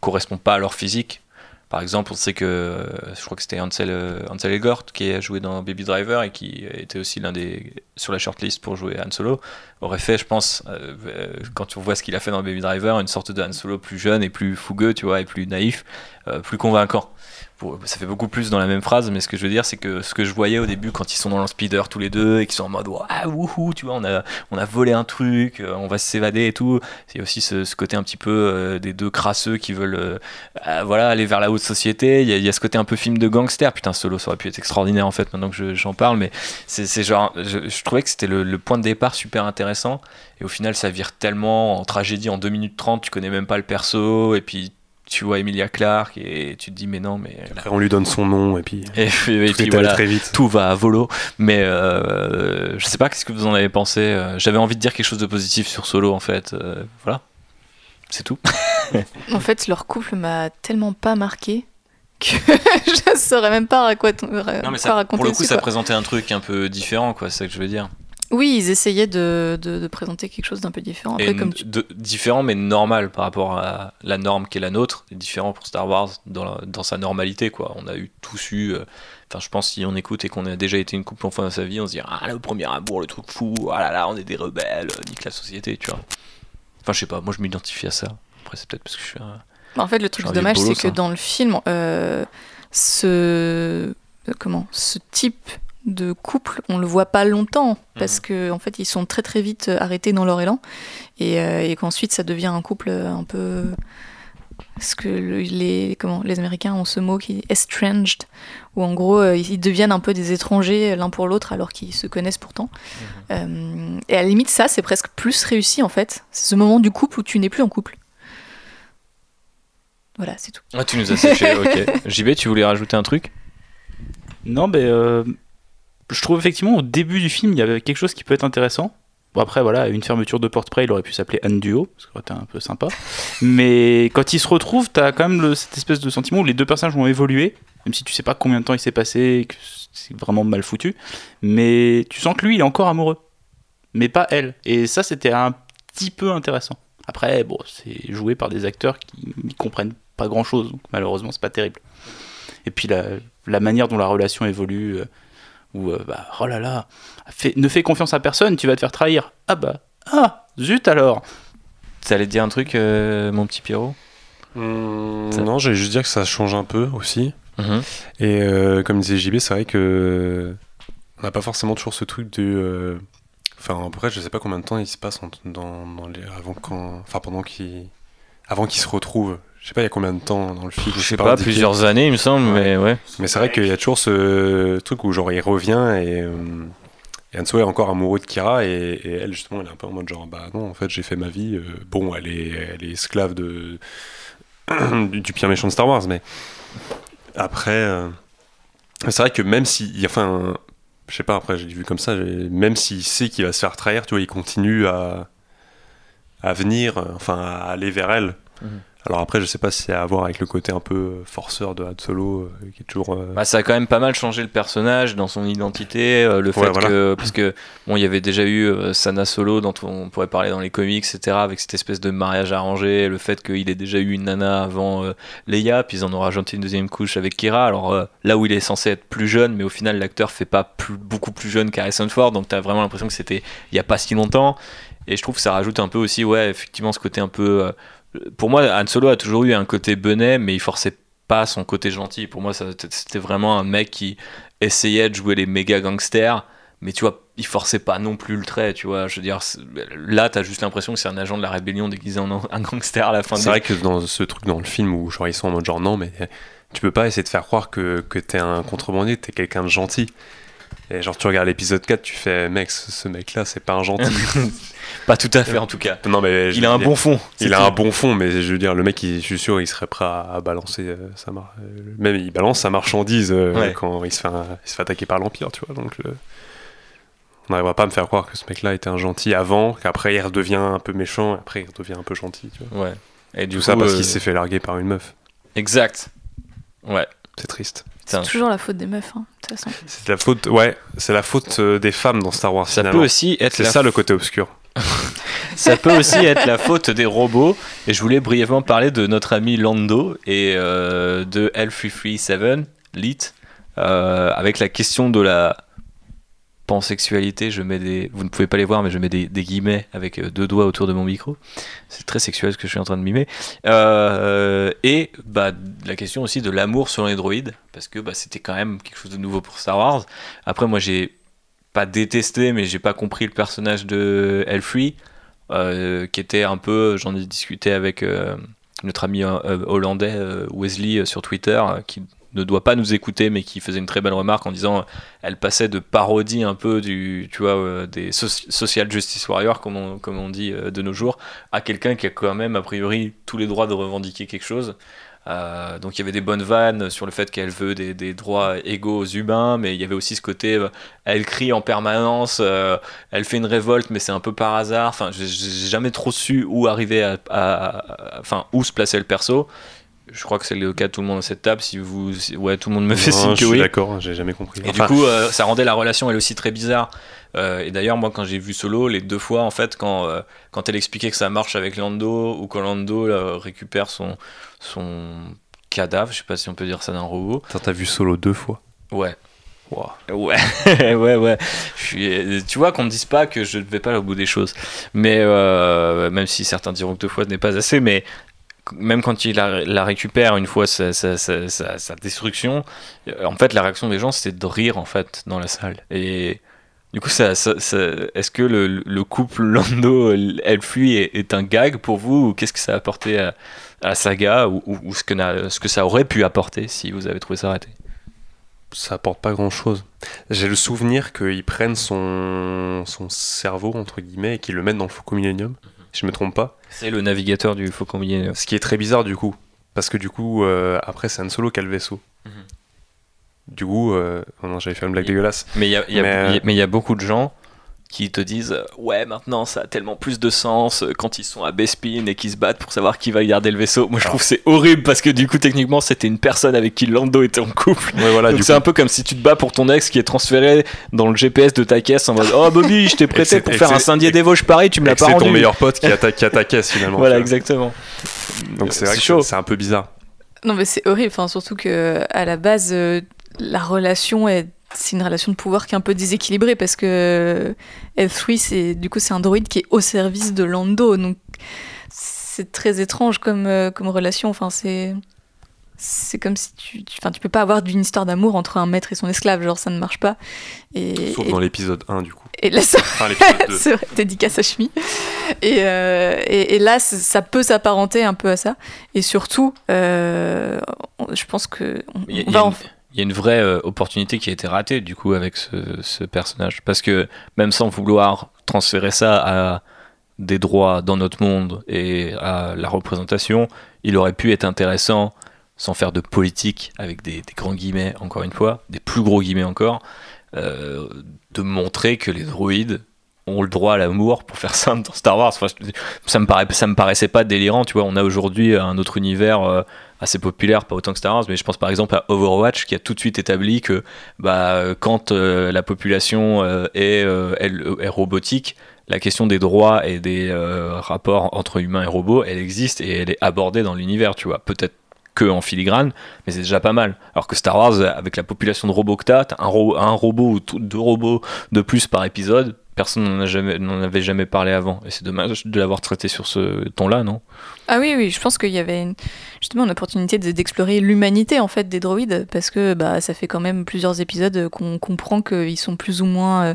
correspond pas à leur physique. Par exemple, on sait que je crois que c'était Ansel, euh, Ansel Elgort qui a joué dans Baby Driver et qui était aussi l'un des sur la shortlist pour jouer Han Solo aurait fait, je pense, euh, euh, quand on voit ce qu'il a fait dans Baby Driver, une sorte de Han Solo plus jeune et plus fougueux, tu vois, et plus naïf, plus convaincant. Pour- ça fait beaucoup plus dans la même phrase, mais ce que je veux dire, c'est que ce que je voyais au début quand ils sont dans le speeder tous les deux et qu'ils sont en mode ah wouhou, tu vois, on a on a volé un truc, euh, on va s'évader et tout. C'est aussi ce, côté un petit peu euh, des deux crasseux qui veulent euh, voilà aller vers la haute société. Il y, a, il y a ce côté un peu film de gangster. Putain, Solo, ça aurait pu être extraordinaire en fait. Maintenant que je- j'en parle, mais c'est genre, je, je trouvais que c'était le, le point de départ super intéressant. Et au final, ça vire tellement en tragédie en 2 minutes 30. Tu connais même pas le perso et puis tu vois Emilia Clarke et tu te dis mais non mais Après, on lui donne son nom et puis. et, puis- et tout puis voilà, très vite. tout va à volo. Mais euh, je sais pas, qu'est-ce que vous en avez pensé euh, J'avais envie de dire quelque chose de positif sur Solo, en fait. euh, voilà, c'est tout. (laughs) En fait, leur couple m'a tellement pas marqué que (laughs) je saurais même pas à quoi, non, mais quoi ça, raconter pour le coup, dessus, ça quoi. présentait un truc un peu différent, quoi. C'est ça que je veux dire. Oui, ils essayaient de, de, de présenter quelque chose d'un peu différent. Après, Et comme n- tu... de- différent, mais normal par rapport à la norme qui est la nôtre. Et différent pour Star Wars dans, la- dans sa normalité, quoi. On a eu tous eu. euh, Enfin, je pense si on écoute et qu'on a déjà été une couple en fin de sa vie, on se dit ah le premier amour, le truc fou, ah là là, on est des rebelles, euh, nique la société, tu vois. Enfin, je sais pas, moi je m'identifie à ça. Après, c'est peut-être parce que je suis un. En fait, le truc dommage, c'est que dans le film, euh, ce comment, ce type de couple, on le voit pas longtemps parce que en fait, ils sont très très vite euh, arrêtés dans leur élan et, euh, et qu'ensuite ça devient un couple un peu ce que le- les comment les Américains ont ce mot qui est estranged où en gros euh, ils deviennent un peu des étrangers l'un pour l'autre alors qu'ils se connaissent pourtant. Euh, et à la limite, ça c'est presque plus réussi en fait. C'est ce moment du couple où tu n'es plus en couple. Voilà, c'est tout. Ah, tu nous as séché, (laughs) ok. JB, tu voulais rajouter un truc? Non, mais euh, je trouve effectivement au début du film, il y avait quelque chose qui peut être intéressant. Bon, après, voilà, une fermeture de porte-près, il aurait pu s'appeler Anne Duo, ce qui aurait été un peu sympa. Mais quand ils se retrouvent, t'as quand même cette espèce de sentiment où les deux personnages ont évolué, même si tu sais pas combien de temps il s'est passé, que c'est vraiment mal foutu. Mais tu sens que lui, il est encore amoureux. Mais pas elle. Et ça, c'était un petit peu intéressant. Après, bon, c'est joué par des acteurs qui n'y comprennent pas grand chose, donc malheureusement, c'est pas terrible. Et puis la, la manière dont la relation évolue, euh, où, euh, bah, oh là là, fais- ne fais confiance à personne, tu vas te faire trahir. Ah bah, ah, zut alors T'allais te dire un truc, euh, mon petit Pierrot? Ça- non, j'allais juste dire que ça change un peu aussi. Mhm. Et euh, comme disait JB, c'est vrai que on n'a pas forcément toujours ce truc de. euh, Enfin, à peu près, je sais pas combien de temps il se passe en- dans, dans les, avant quand, enfin pendant qu'il, avant qu'ils se retrouvent. Je sais pas, il y a combien de temps dans le film. Je sais pas, plusieurs années, il me semble, mais ouais. Mais c'est vrai qu'il y a toujours ce truc où genre il revient et, euh, et Hanso est encore amoureux de Kira et, et elle justement elle est un peu en mode genre bah non en fait j'ai fait ma vie. euh, bon elle est elle est esclave de (coughs) du, du pire méchant de Star Wars mais après euh, c'est vrai que même si il y a- enfin je sais pas après j'ai vu comme ça même s'il sait qu'il va se faire trahir tu vois il continue à à venir euh, enfin à aller vers elle. Mhm. Alors après, je sais pas si c'est à voir avec le côté un peu forceur de Han Solo, euh, qui est toujours. euh, Bah, ça a quand même pas mal changé le personnage dans son identité, euh, le fait Ouais, voilà. que parce que bon, il y avait déjà eu euh, Sana Solo dont on pourrait parler dans les comics, etc. Avec cette espèce de mariage arrangé, le fait qu'il ait déjà eu une nana avant euh, Leia, puis ils en ont rajouté une deuxième couche avec Kira. Alors euh, là où il est censé être plus jeune, mais au final l'acteur fait pas plus, beaucoup plus jeune qu'Harrison Ford, donc t'as vraiment l'impression que c'était il y a pas si longtemps. Et je trouve que ça rajoute un peu aussi, ouais, effectivement, ce côté un peu. Pour moi, Han Solo a toujours eu un côté benet, mais il forçait pas son côté gentil. Pour moi, c'était vraiment un mec qui essayait de jouer les méga gangsters, mais tu vois, il forçait pas non plus le trait, tu vois. Je veux dire, là, t'as juste l'impression que c'est un agent de la rébellion déguisé en un gangster à la fin. C'est des- vrai que dans ce truc dans le film où genre ils sont en mode genre non mais tu peux pas essayer de faire croire que, que t'es un contrebandier, que t'es quelqu'un de gentil. Et genre tu regardes l'épisode 4, tu fais mec ce, ce mec là c'est pas un gentil. (laughs) Pas tout à fait en tout cas. non mais je- Il a un bon fond. Il a tout. un bon fond mais je veux dire le mec il- je suis sûr il serait prêt à, balancer euh, sa mar- euh, même il balance sa marchandise euh, Ouais. quand il se fait un- il se fait attaquer par l'empire tu vois donc le- On n'arrivera pas à me faire croire que ce mec-là était un gentil avant, qu'après il redevient un peu méchant, et après il redevient un peu gentil. Tu vois. Ouais. Et du Tout coup, ça parce euh, qu'il s'est fait larguer par une meuf. Exact. Ouais. C'est triste. C'est toujours la faute des meufs, hein, de toute façon. C'est la faute, ouais, c'est la faute euh, des femmes dans Star Wars. Ça finalement. peut aussi être C'est la ça le côté obscur. (laughs) Ça peut aussi être la faute des robots. Et je voulais brièvement parler de notre ami Lando et euh, de L337, Lit, euh, avec la question de la pansexualité. Je mets des, vous ne pouvez pas les voir, mais je mets des, guillemets avec euh, deux doigts autour de mon micro. C'est très sexuel ce que je suis en train de mimer. Euh, et bah, la question aussi de l'amour selon les droïdes, parce que bah, c'était quand même quelque chose de nouveau pour Star Wars. Après, moi, j'ai pas détesté, mais j'ai pas compris le personnage de L3, euh, qui était un peu, j'en ai discuté avec notre ami hollandais Wesley sur Twitter, qui ne doit pas nous écouter, mais qui faisait une très belle remarque en disant, elle passait de parodie un peu du, tu vois, euh, des soci- social justice warriors, comme on, comme on dit euh, de nos jours, à quelqu'un qui a quand même a priori tous les droits de revendiquer quelque chose. Euh, donc il y avait des bonnes vannes sur le fait qu'elle veut des, droits égaux aux humains, mais il y avait aussi ce côté, elle crie en permanence, elle fait une révolte, mais c'est un peu par hasard. Enfin, j'ai jamais trop su où arriver à, enfin où se placer le perso. Je crois que c'est le cas de tout le monde à cette table. Si vous, si- ouais, tout le monde me fait signe je que suis oui. d'accord, j'ai jamais compris. Et Enfin, du coup, euh, ça rendait la relation elle aussi très bizarre. Euh, et d'ailleurs, moi, quand j'ai vu Solo, les deux fois, en fait, quand, euh, quand elle expliquait que ça marche avec Lando ou quand Lando récupère son, son cadavre, je sais pas si on peut dire ça d'un robot. T'as vu Solo deux fois? Ouais. Wow. Ouais, (laughs) ouais, ouais. Je suis, tu vois qu'on ne dise pas que je ne vais pas au bout des choses. Mais euh, même si certains diront que deux fois ce n'est pas assez, mais même quand il la, récupère une fois sa, destruction, euh, en fait la réaction des gens c'était de rire en fait dans la salle. Et du coup, ça, est-ce que le, le couple (laughs) Lando Elfui est, est un gag pour vous ou qu'est-ce que ça a apporté à, à saga ou, ce, que ça aurait pu apporter si vous avez trouvé ça raté? Ça apporte pas grand chose. J'ai le souvenir qu'ils prennent son, son cerveau, entre guillemets, et qu'ils le mettent dans le Faucon Millennium. Si je me trompe pas. C'est le navigateur du Faucon Millennium. Ce qui est très bizarre du coup. Parce que du coup, euh, après, c'est Han Solo qui a le vaisseau. Du coup, euh... oh non, j'avais fait une blague dégueulasse. Il y, y mais il y a beaucoup de gens qui te disent ouais maintenant ça a tellement plus de sens euh, quand ils sont à Bespin et qu'ils se battent pour savoir qui va garder le vaisseau. Moi je trouve que c'est horrible parce que du coup techniquement c'était une personne avec qui Lando était en couple. Ouais, voilà, Donc c'est coup. un peu comme si tu te bats pour ton ex qui est transféré dans le GPS de ta caisse en mode oh Bobby je t'ai prêté c'est- pour faire un c'est- Saint-Dié des Vosges Paris tu me l'as pas c'est rendu. ton meilleur pote qui a ta caisse finalement. Voilà exactement. Donc c'est C'est vrai que chaud. c'est- c'est un peu bizarre. Non, mais c'est horrible. Enfin, surtout que à la base, euh, la relation est c'est une relation de pouvoir qui est un peu déséquilibrée parce que L3 c'est du coup c'est un droïde qui est au service de Lando donc c'est très étrange comme euh, comme relation enfin c'est c'est comme si tu tu, enfin, tu peux pas avoir d'une histoire d'amour entre un maître et son esclave genre ça ne marche pas et Sauf et- dans l'épisode 1 du coup. et là, ça... Enfin, l'épisode (laughs) 2. c'est vrai, dédicace à. Et, euh, et, et là, ça peut s'apparenter un peu à ça. Et surtout, euh, je pense que on, Il y, a- on il y va en- il y a une vraie euh, opportunité qui a été ratée du coup avec ce, personnage. Parce que même sans vouloir transférer ça à des droits dans notre monde et à la représentation, il aurait pu être intéressant, sans faire de politique, avec des, grands guillemets encore une fois, des plus gros guillemets encore, euh, de montrer que les droïdes ont le droit à l'amour pour faire simple dans Star Wars. Ça me paraît, ça me paraissait pas délirant, tu vois. On a aujourd'hui un autre univers euh, assez populaire, pas autant que Star Wars, mais je pense par exemple à Overwatch qui a tout de suite établi que bah, euh, quand euh, la population euh, est, est robotique, la question des droits et des rapports entre humains et robots, elle existe et elle est abordée dans l'univers, tu vois. Peut-être que en filigrane, mais c'est déjà pas mal. Alors que Star Wars, avec la population de robots que t'as, un, un robot ou deux robots de plus par épisode, personne n'en avait jamais parlé avant. Et c'est dommage de l'avoir traité sur ce ton-là, non? Ah oui, oui, je pense qu'il y avait une- justement une opportunité de- d'explorer l'humanité en fait des droïdes parce que bah, ça fait quand même plusieurs épisodes qu'on comprend qu'ils sont plus ou moins euh,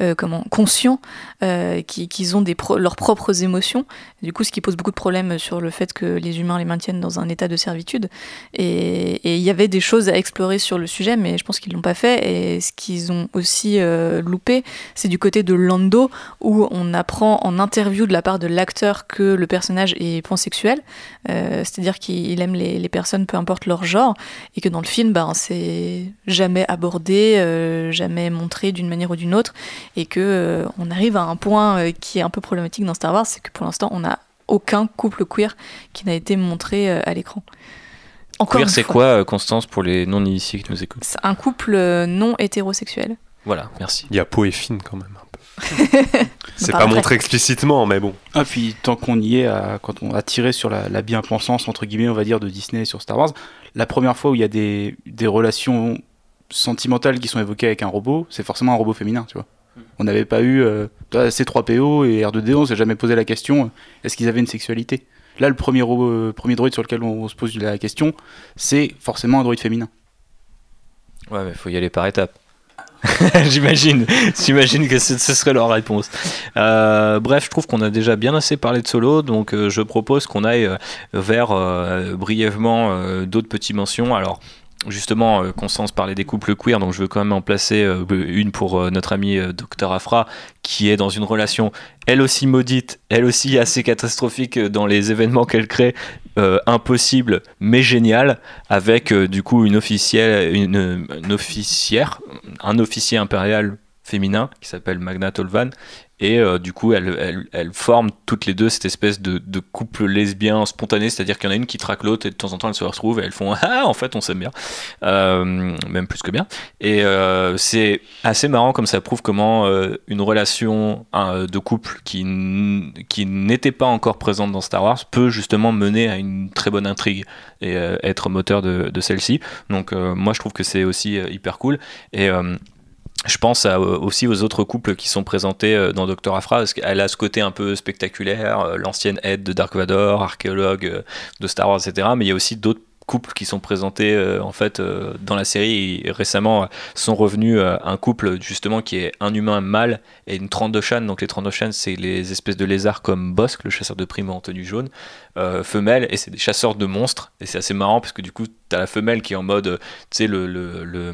euh, comment, conscients, euh, qui- qu'ils ont des leurs propres émotions. Du coup, ce qui pose beaucoup de problèmes sur le fait que les humains les maintiennent dans un état de servitude. Et il y avait des choses à explorer sur le sujet, mais je pense qu'ils l'ont pas fait. Et ce qu'ils ont aussi euh, loupé, c'est du côté de Lando, où on apprend en interview de la part de l'acteur que le personnage est pansexuel. C'est-à-dire qu'il il aime les, les personnes, peu importe leur genre, et que dans le film, ben, c'est jamais abordé, euh, jamais montré d'une manière ou d'une autre, et que euh, on arrive à un point euh, qui est un peu problématique dans Star Wars, c'est que pour l'instant, on n'a aucun couple queer qui n'a été montré euh, à l'écran. Encore Queer, c'est quoi, Constance, pour les non-initiés qui nous écoutent? C'est un couple euh, non hétérosexuel. Voilà, merci. Il y a Poe et Finn quand même. C'est pas montré explicitement, mais bon. Ah, puis tant qu'on y est, à, quand on a tiré sur la, la bien-pensance, entre guillemets, on va dire, de Disney sur Star Wars, la première fois où il y a des, des relations sentimentales qui sont évoquées avec un robot, c'est forcément un robot féminin, tu vois. On n'avait pas eu euh, C3PO et R2D2, on s'est jamais posé la question euh, est-ce qu'ils avaient une sexualité? Là, le premier, robot, euh, premier droïde sur lequel on se pose la question, c'est forcément un droïde féminin. Ouais, mais faut y aller par étapes. (laughs) J'imagine, j'imagine que ce, serait leur réponse. Euh, bref, je trouve qu'on a déjà bien assez parlé de solo, donc euh, je propose qu'on aille euh, vers brièvement d'autres petites mentions. Alors, justement, euh, Constance parlait des couples queer, donc je veux quand même en placer euh, une pour euh, notre ami euh, Dr Afra, qui est dans une relation, elle aussi maudite, elle aussi assez catastrophique euh, dans les événements qu'elle crée, euh, impossible mais génial, avec euh, du coup une officielle, une officière, un officier impérial féminin qui s'appelle Magna Tolvan. Et euh, du coup, elles, forment toutes les deux cette espèce de, couple lesbien spontané, c'est-à-dire qu'il y en a une qui traque l'autre et de temps en temps elles se retrouvent et elles font (laughs) Ah, en fait, on s'aime bien. Euh, même plus que bien. Et euh, c'est assez marrant comme ça prouve comment une relation de couple qui, n'était pas encore présente dans Star Wars peut justement mener à une très bonne intrigue et être moteur de, de celle-ci. Donc moi je trouve que c'est aussi hyper cool. Et je pense euh, aussi aux autres couples qui sont présentés euh, dans Doctor Afra, parce a ce côté un peu spectaculaire, euh, l'ancienne aide de Dark Vador, archéologue de Star Wars, etc. Mais il y a aussi d'autres couples qui sont présentés en fait dans la série. Récemment sont revenus un couple justement qui est un humain mâle et une Trandoshan donc les Trandoshan c'est les espèces de lézards comme Bosk le chasseur de primes en tenue jaune euh, femelle et c'est des chasseurs de monstres et c'est assez marrant parce que du coup t'as la femelle qui est en mode euh, tu sais le, le, le,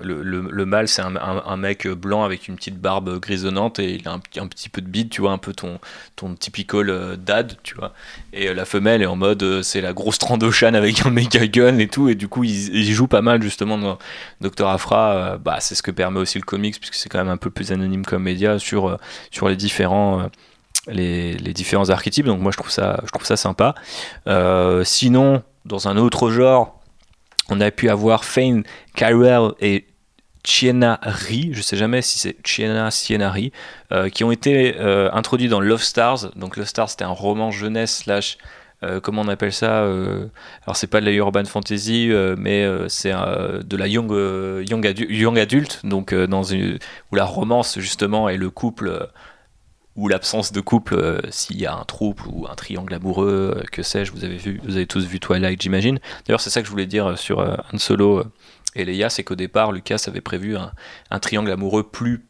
le, le- le mâle c'est un, mec blanc avec une petite barbe grisonnante et il a un, petit- peu de bide tu vois un peu ton, ton typical euh, dad tu vois. Et euh, la femelle est en mode c'est la grosse Trandoshan avec un méga gun et tout et du coup ils, ils jouent pas mal justement dans Docteur Afra bah c'est ce que permet aussi le comics puisque c'est quand même un peu plus anonyme comme média sur, les différents les, différents archétypes donc moi je trouve ça je trouve ça sympa Euh, sinon dans un autre genre on a pu avoir Fane Kyrell et Chiena Ri, je sais jamais si c'est Chiena Siena Ri, euh, qui ont été euh, introduits dans Love Stars. Donc Love Stars, c'était un roman jeunesse slash euh, comment on appelle ça Alors c'est pas de la urban fantasy, mais c'est de la young young, adu- young adulte, donc dans où la romance justement est le couple. Ou l'absence de couple, euh, s'il y a un trouble ou un triangle amoureux, euh, que sais-je, vous avez vu, vous avez tous vu Twilight, j'imagine. D'ailleurs, c'est ça que je voulais dire euh, sur euh, Han Solo et Leia, c'est qu'au départ, Lucas avait prévu un, triangle amoureux plus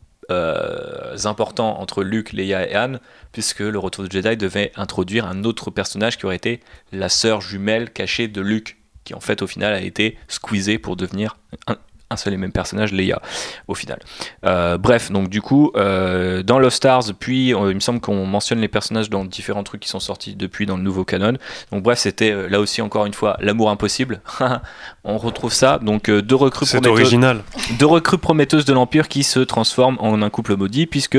important entre Luke, Leia et Han, puisque le Retour de Jedi devait introduire un autre personnage qui aurait été la sœur jumelle cachée de Luke, qui en fait au final a été squeezée pour devenir un, seul et même personnage, Leia, au final. Euh, bref, donc du coup, euh, dans Lost Stars, puis euh, il me semble qu'on mentionne les personnages dans différents trucs qui sont sortis depuis dans le nouveau canon. Donc bref, c'était là aussi encore une fois l'amour impossible. (laughs) On retrouve ça. Donc deux recrues prometteuses- original. deux recrues prometteuses de l'Empire qui se transforment en un couple maudit, puisque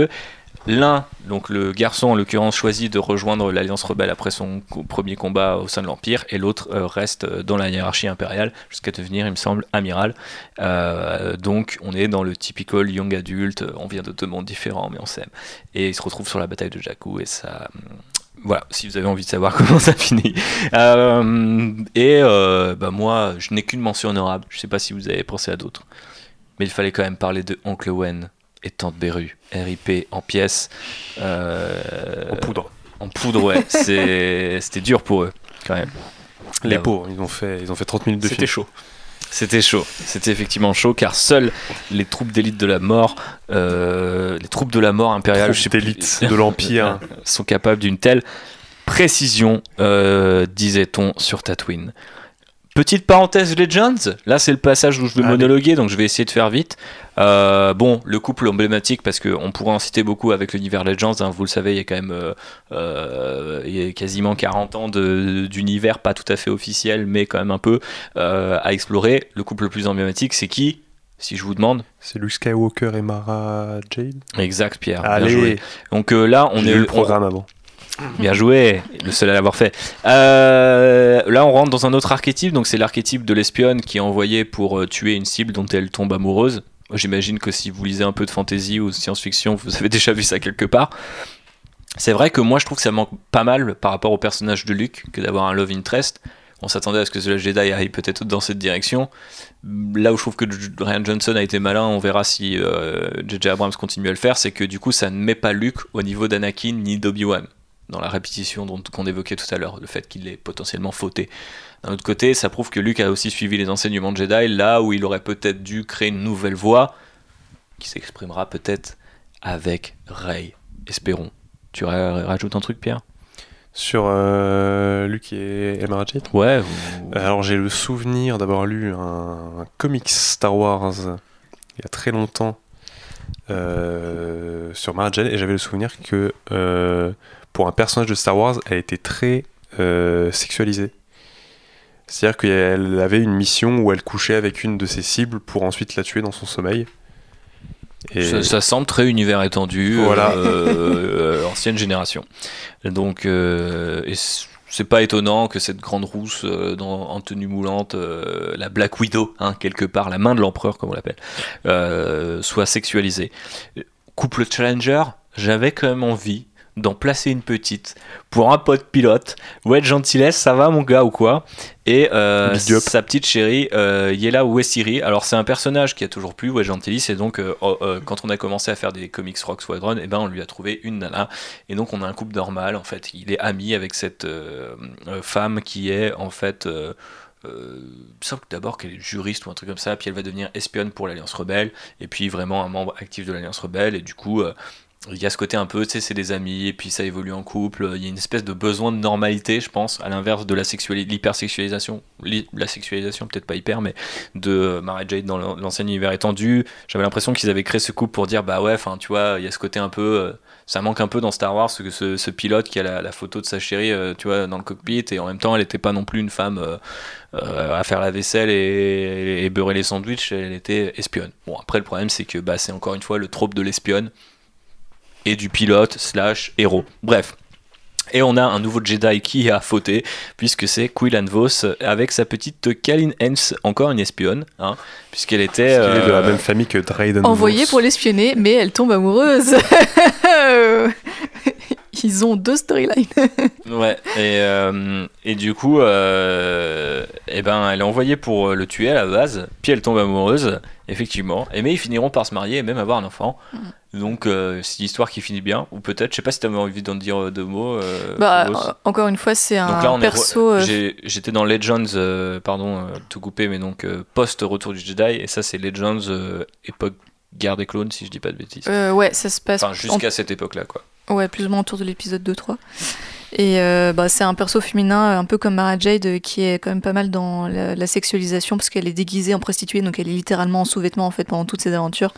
l'un, donc le garçon en l'occurrence, choisit de rejoindre l'Alliance rebelle après son premier combat au sein de l'Empire, et l'autre euh, reste euh, dans la hiérarchie impériale jusqu'à devenir, il me semble, amiral. Euh, donc on est dans le typical young adulte, on vient de deux mondes différents, mais on s'aime. Et il se retrouve sur la bataille de Jakku, et ça. hum, Voilà, si vous avez envie de savoir (laughs) comment ça finit. Et euh, bah moi, je n'ai qu'une mention honorable. Je sais pas si vous avez pensé à d'autres. Mais il fallait quand même parler de Oncle Owen et Tante Beru. RIP en pièces. euh, En poudre. En poudre, ouais. (laughs) C'est- C'était dur pour eux, quand même. Les Là, pauvres, ils ont fait, ils ont fait 30 minutes de C'était film. chaud. C'était chaud. C'était effectivement chaud car seules les troupes d'élite de la mort, euh, les troupes de la mort impériale, Troupes je sais plus- d'élite de l'Empire. (laughs) sont capables d'une telle précision, euh, disait-on sur Tatooine. Petite parenthèse Legends, là c'est le passage où je vais Allez. monologuer, donc je vais essayer de faire vite. Euh, bon, le couple emblématique, parce qu'on pourrait en citer beaucoup avec l'univers Legends, hein, vous le savez, il y a quand même euh, euh, il y a quasiment 40 ans d'univers pas tout à fait officiel, mais quand même un peu à explorer. Le couple le plus emblématique, c'est qui Si je vous demande? C'est Luke Skywalker et Mara Jade. Exact, Pierre. bien Allez, joué. Donc euh, là, on est le on- programme avant. Bien joué, le seul à l'avoir fait. Euh, là, on rentre dans un autre archétype, donc c'est l'archétype de l'espionne qui est envoyée pour euh, tuer une cible dont elle tombe amoureuse. J'imagine que si vous lisez un peu de fantasy ou de science-fiction, vous avez (laughs) déjà vu ça quelque part. C'est vrai que moi, je trouve que ça manque pas mal par rapport au personnage de Luke que d'avoir un love interest. On s'attendait à ce que The Jedi aille peut-être dans cette direction. Là où je trouve que Ryan Johnson a été malin, on verra si euh, J.J. Abrams continue à le faire, c'est que du coup, ça ne met pas Luke au niveau d'Anakin ni d'Obi-Wan dans la répétition qu'on évoquait tout à l'heure, le fait qu'il est potentiellement fauté. D'un autre côté, ça prouve que Luke a aussi suivi les enseignements de Jedi, là où il aurait peut-être dû créer une nouvelle voie qui s'exprimera peut-être avec Rey. Espérons. Tu ra- rajoutes un truc, Pierre? Sur euh, Luke et Emma Jade Ouais. Alors j'ai le souvenir d'avoir lu un, un comics Star Wars il y a très longtemps euh, sur Mara Jade et j'avais le souvenir que euh, pour un personnage de Star Wars, elle était très euh, sexualisée. C'est-à-dire qu'elle avait une mission où elle couchait avec une de ses cibles pour ensuite la tuer dans son sommeil. Et Ça, ça semble très univers étendu, Voilà. euh, euh, ancienne génération. Donc, euh, et c'est pas étonnant que cette grande rousse euh, dans, en tenue moulante, euh, la Black Widow, hein, quelque part, la main de l'empereur, comme on l'appelle, euh, soit sexualisée. Couple Challenger, j'avais quand même envie d'en placer une petite pour un pote pilote. Ouais, gentillesse, ça va mon gars ou quoi? Et euh, sa petite chérie, euh, Yela Westiri. Alors c'est un personnage qui a toujours plu, ouais, Gentilly. Et donc euh, oh, euh, quand on a commencé à faire des comics Rock Squadron, et ben on lui a trouvé une nana. Et donc on a un couple normal. En fait, il est ami avec cette femme qui est en fait. Euh, d'abord qu'elle est juriste ou un truc comme ça, puis elle va devenir espionne pour l'Alliance Rebelle, et puis vraiment un membre actif de l'Alliance Rebelle, et du coup, euh, il y a ce côté un peu, tu sais, c'est des amis, et puis ça évolue en couple. Il y a une espèce de besoin de normalité, je pense, à l'inverse de l'hypersexualisation. Li- La sexualisation, peut-être pas hyper, mais de euh, Mara Jade dans l'an- l'ancien univers étendu. J'avais l'impression qu'ils avaient créé ce couple pour dire, bah ouais, enfin, tu vois, il y a ce côté un peu. euh, ça manque un peu dans Star Wars, ce, pilote qui a la, photo de sa chérie, euh, tu vois, dans le cockpit, et en même temps, elle n'était pas non plus une femme à faire la vaisselle et, et beurrer les sandwichs, elle était espionne. Bon, après, le problème, c'est que bah, c'est encore une fois le trope de l'espionne et du pilote slash héros. Bref. Et on a un nouveau Jedi qui a fauté, puisque c'est Quillan Vos avec sa petite Kalin Hens, encore une espionne, hein, puisqu'elle était. Parce qu'il est de la euh, même famille que Drayden Envoyée Vos. pour l'espionner, mais elle tombe amoureuse. (laughs) Ils ont deux storylines. (laughs) Ouais, et, euh, et du coup, euh, eh ben, elle est envoyée pour le tuer à la base, puis elle tombe amoureuse, effectivement, et mais ils finiront par se marier et même avoir un enfant. Donc, euh, c'est une histoire qui finit bien, ou peut-être, je sais pas si tu avais envie d'en dire deux mots. Bah, encore une fois, c'est Donc un là, on est perso. j'ai- J'étais dans Legends, pardon, tout coupé, mais donc post-retour du Jedi, et ça, c'est Legends époque guerre des clones, si je dis pas de bêtises. euh, ouais, ça se passe Enfin, en- jusqu'à cette époque-là, quoi. Ouais, plus ou moins autour de l'épisode 2-3. Et euh, bah, c'est un perso féminin, euh, un peu comme Mara Jade, euh, qui est quand même pas mal dans la, la sexualisation, parce qu'elle est déguisée en prostituée, donc elle est littéralement en sous-vêtements en fait pendant toutes ses aventures.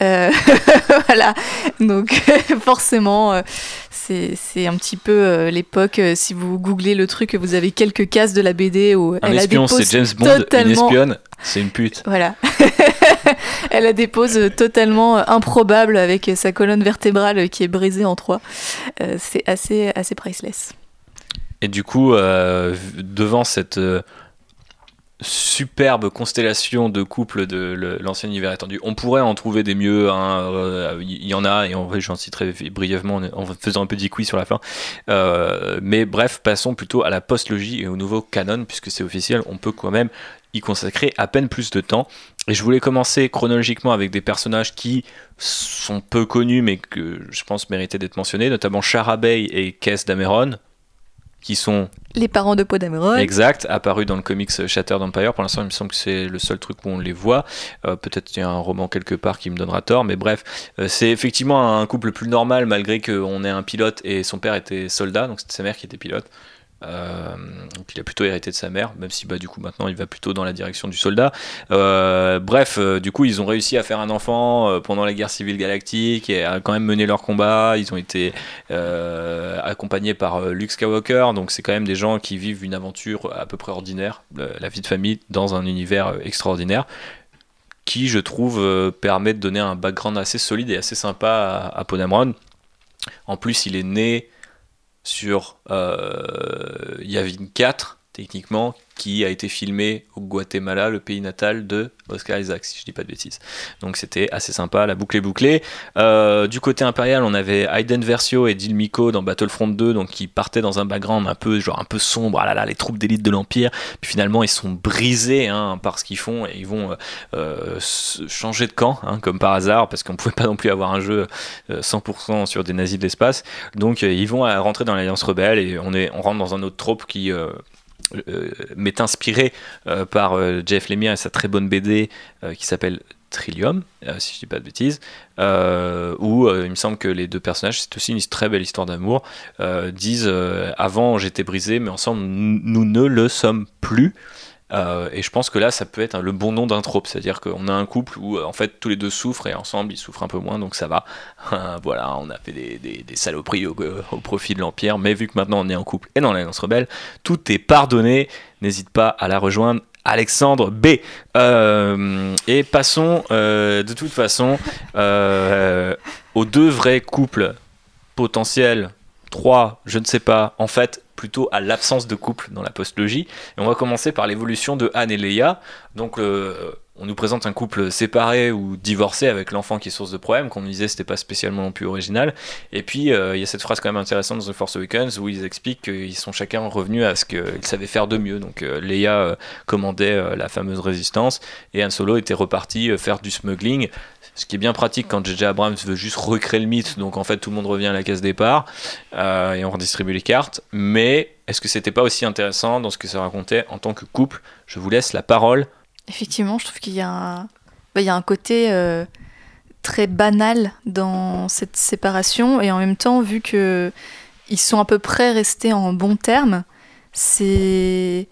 Euh, (laughs) voilà, donc (laughs) forcément, c'est c'est un petit peu l'époque. si vous googlez le truc, vous avez quelques cases de la BD où Un elle a des espion, c'est James Bond, une totalement espionne, c'est une pute. voilà. (laughs) Elle a des poses totalement improbables avec sa colonne vertébrale qui est brisée en trois. Euh, c'est assez, assez priceless. Et du coup, euh, devant cette euh, superbe constellation de couples de l'ancien univers étendu, on pourrait en trouver des mieux. hein, euh, Il y en a, et en vrai, j'en citerai brièvement en- faisant un petit quiz sur la fin. Euh, mais bref, passons plutôt à la post-logie et au nouveau canon, puisque c'est officiel, on peut quand même y consacrer à peine plus de temps. Et je voulais commencer chronologiquement avec des personnages qui sont peu connus, mais que je pense méritaient d'être mentionnés, notamment Charabey et Kess Dameron, qui sont Les parents de Podameron. Exact, apparu dans le comics Shattered Empire. Pour l'instant, il me semble que c'est le seul truc où on les voit. Euh, Peut-être qu'il y a un roman quelque part qui me donnera tort, mais bref, euh, c'est effectivement un couple plus normal malgré qu'on ait un pilote et son père était soldat, donc c'était sa mère qui était pilote. Euh, donc il a plutôt hérité de sa mère, même si bah, du coup maintenant il va plutôt dans la direction du soldat. Euh, bref, euh, du coup ils ont réussi à faire un enfant euh, pendant la guerre civile galactique et à quand même mener leur combat. Ils ont été euh, accompagnés par euh, Luke Skywalker, donc c'est quand même des gens qui vivent une aventure à peu près ordinaire, la vie de famille dans un univers euh, extraordinaire qui je trouve euh, permet de donner un background assez solide et assez sympa à, à. En plus, il est né sur euh, Yavin 4, techniquement, qui a été filmé au Guatemala, le pays natal de Oscar Isaac, si je dis pas de bêtises. Donc c'était assez sympa, la boucle est bouclée. Euh, du côté impérial, on avait Aiden Versio et Dil Miko dans Battlefront 2, donc qui partaient dans un background un peu, genre un peu sombre, ah là là, les troupes d'élite de l'Empire. Puis finalement, ils sont brisés hein, par ce qu'ils font et ils vont euh, euh, changer de camp, hein, comme par hasard, parce qu'on pouvait (laughs) pas non plus avoir un jeu euh, 100% sur des nazis de l'espace. Donc ils vont rentrer dans l'Alliance Rebelle et on, est, on rentre dans un autre trope qui m'est inspiré euh, par euh, Jeff Lemire et sa très bonne BD euh, qui s'appelle Trillium, euh, si je dis pas de bêtises, euh, où euh, il me semble que les deux personnages, c'est aussi une très belle histoire d'amour, euh, disent euh, avant j'étais brisé, mais ensemble nous ne le sommes plus. Euh, et je pense que là, ça peut être le bon nom d'un trope, c'est-à-dire qu'on a un couple où euh, en fait tous les deux souffrent et ensemble ils souffrent un peu moins, donc ça va. (laughs) voilà, on a fait des, saloperies au, au profit de l'Empire, mais vu que maintenant on est en couple et dans l'Alliance Rebelle, tout est pardonné. N'hésite pas à la rejoindre. Alexandre B. Euh, et passons euh, de toute façon euh, aux deux vrais couples potentiels. Trois, je ne sais pas. En fait, plutôt à l'absence de couple dans la postlogie. Et on va commencer par l'évolution de Anne et Leia. Donc, on nous présente un couple séparé ou divorcé avec l'enfant qui est source de problème. Qu'on disait c'était pas spécialement non plus original. Et puis, euh, il y a cette phrase quand même intéressante dans The Force Awakens où ils expliquent qu'ils sont chacun revenus à ce qu'ils savaient faire de mieux. Donc, euh, Leia euh, commandait la fameuse résistance et Han Solo était reparti faire du smuggling. Ce qui est bien pratique quand J.J. Abrams veut juste recréer le mythe. Donc, en fait, tout le monde revient à la case départ euh, et on redistribue les cartes. Mais est-ce que c'était pas aussi intéressant dans ce que ça racontait en tant que couple? Je vous laisse la parole. Effectivement, je trouve qu'il y a un, bah, y a un côté euh, très banal dans cette séparation et en même temps, vu que ils sont à peu près restés en bons termes, c'est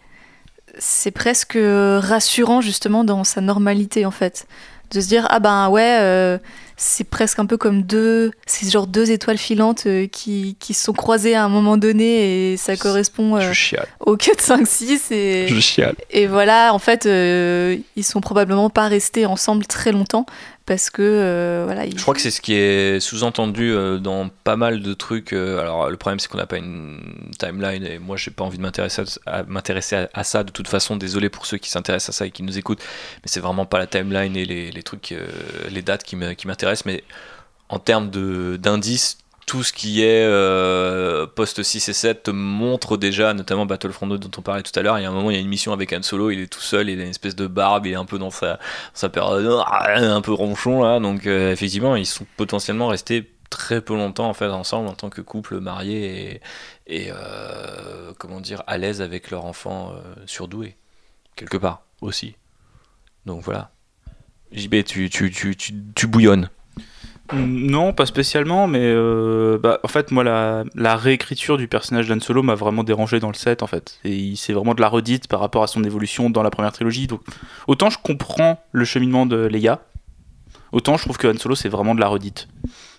c'est presque rassurant justement dans sa normalité en fait, de se dire ah ben ouais. euh, c'est presque un peu comme deux, c'est genre deux étoiles filantes euh, qui, qui se sont croisées à un moment donné et ça correspond euh, au 4, 5, 6 et, Je chiale. et voilà, en fait, ils sont probablement pas restés ensemble très longtemps parce que euh, voilà. Ils... Je crois que c'est ce qui est sous-entendu euh, dans pas mal de trucs. euh, alors le problème c'est qu'on n'a pas une timeline et moi j'ai pas envie de m'intéresser à, ça de toute façon. Désolé pour ceux qui s'intéressent à ça et qui nous écoutent, mais c'est vraiment pas la timeline et les, les trucs, les dates qui m'intéressent. Mais en termes d'indices, tout ce qui est euh, post 6 et 7 te montre déjà, notamment Battlefront 2 dont on parlait tout à l'heure. Il y a un moment, il y a une mission avec Han Solo, il est tout seul, il a une espèce de barbe, il est un peu dans sa, sa période un peu ronchon là. Donc euh, effectivement, ils sont potentiellement restés très peu longtemps en fait ensemble en tant que couple marié et, euh, comment dire à l'aise avec leur enfant euh, surdoué quelque part aussi. Donc voilà. JB, tu, tu, tu, tu, tu bouillonnes. Non, pas spécialement, mais euh, bah, en fait, moi, la, réécriture du personnage d'Han Solo m'a vraiment dérangé dans le set, en fait. Et c'est vraiment de la redite par rapport à son évolution dans la première trilogie. Donc, autant je comprends le cheminement de Leia, autant je trouve que Han Solo, c'est vraiment de la redite.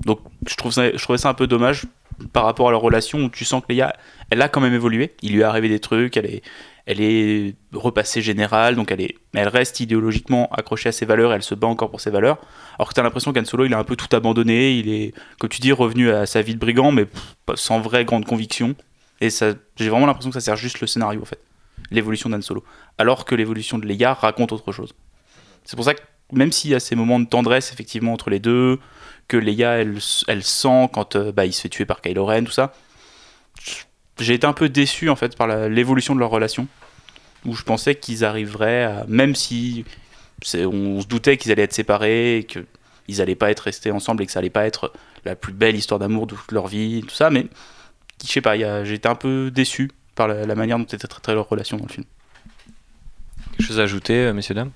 Donc, je, trouve ça, je trouvais ça un peu dommage par rapport à leur relation où tu sens que Leia, elle a quand même évolué. Il lui est arrivé des trucs, elle est, elle est repassée générale, donc elle, est, elle reste idéologiquement accrochée à ses valeurs, elle se bat encore pour ses valeurs. Alors que tu as l'impression qu'Han Solo, il a un peu tout abandonné, il est, comme tu dis, revenu à sa vie de brigand, mais sans vraie grande conviction. Et ça, j'ai vraiment l'impression que ça sert juste le scénario, en fait, l'évolution d'Han Solo. Alors que l'évolution de Leia raconte autre chose. C'est pour ça que, même s'il y a ces moments de tendresse, effectivement, entre les deux, que Leia, elle, elle sent quand euh, bah, il se fait tuer par Kylo Ren, tout ça, j'ai été un peu déçu, en fait, par l'évolution de leur relation, où je pensais qu'ils arriveraient à, même si on se doutait qu'ils allaient être séparés et qu'ils allaient pas être restés ensemble et que ça allait pas être la plus belle histoire d'amour de toute leur vie, tout ça, mais je sais pas, j'ai été un peu déçu par la, la manière dont était traitée leur relation dans le film. Quelque chose à ajouter, euh, messieurs, dames?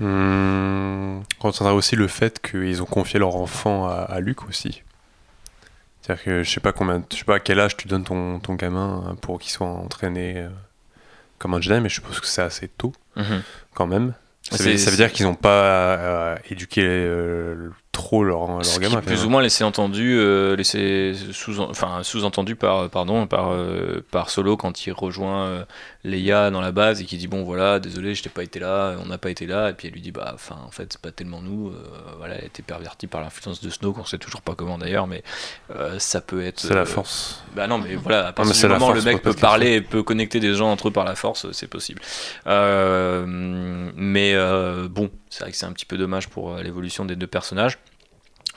Hmm, on retiendra aussi le fait qu'ils ont confié leur enfant à, à Luke aussi. C'est-à-dire que je sais pas combien, je sais pas à quel âge tu donnes ton, ton gamin euh, pour qu'il soit entraîné euh, comme un Jedi, mais je suppose que c'est assez tôt Mhm. quand même. Ça, C'est- veut, ça veut dire qu'ils n'ont pas euh, éduqué euh, trop leur, leur Ce qui gamin. est plus ou moins laissé entendu, euh, laissé sous, enfin sous-entendu par, pardon, par, euh, par Solo quand il rejoint euh, Leia dans la base et qui dit bon voilà désolé je t'ai pas été là, on n'a pas été là et puis elle lui dit bah enfin en fait c'est pas tellement nous, euh, voilà elle a été pervertie par l'influence de Snoke, on sait toujours pas comment d'ailleurs mais ça peut être. C'est la force. Bah non mais voilà à partir c'est du moment force, le mec peut parler et peut connecter des gens entre eux par la force c'est possible. Mais bon c'est vrai que c'est un petit peu dommage pour l'évolution des deux personnages.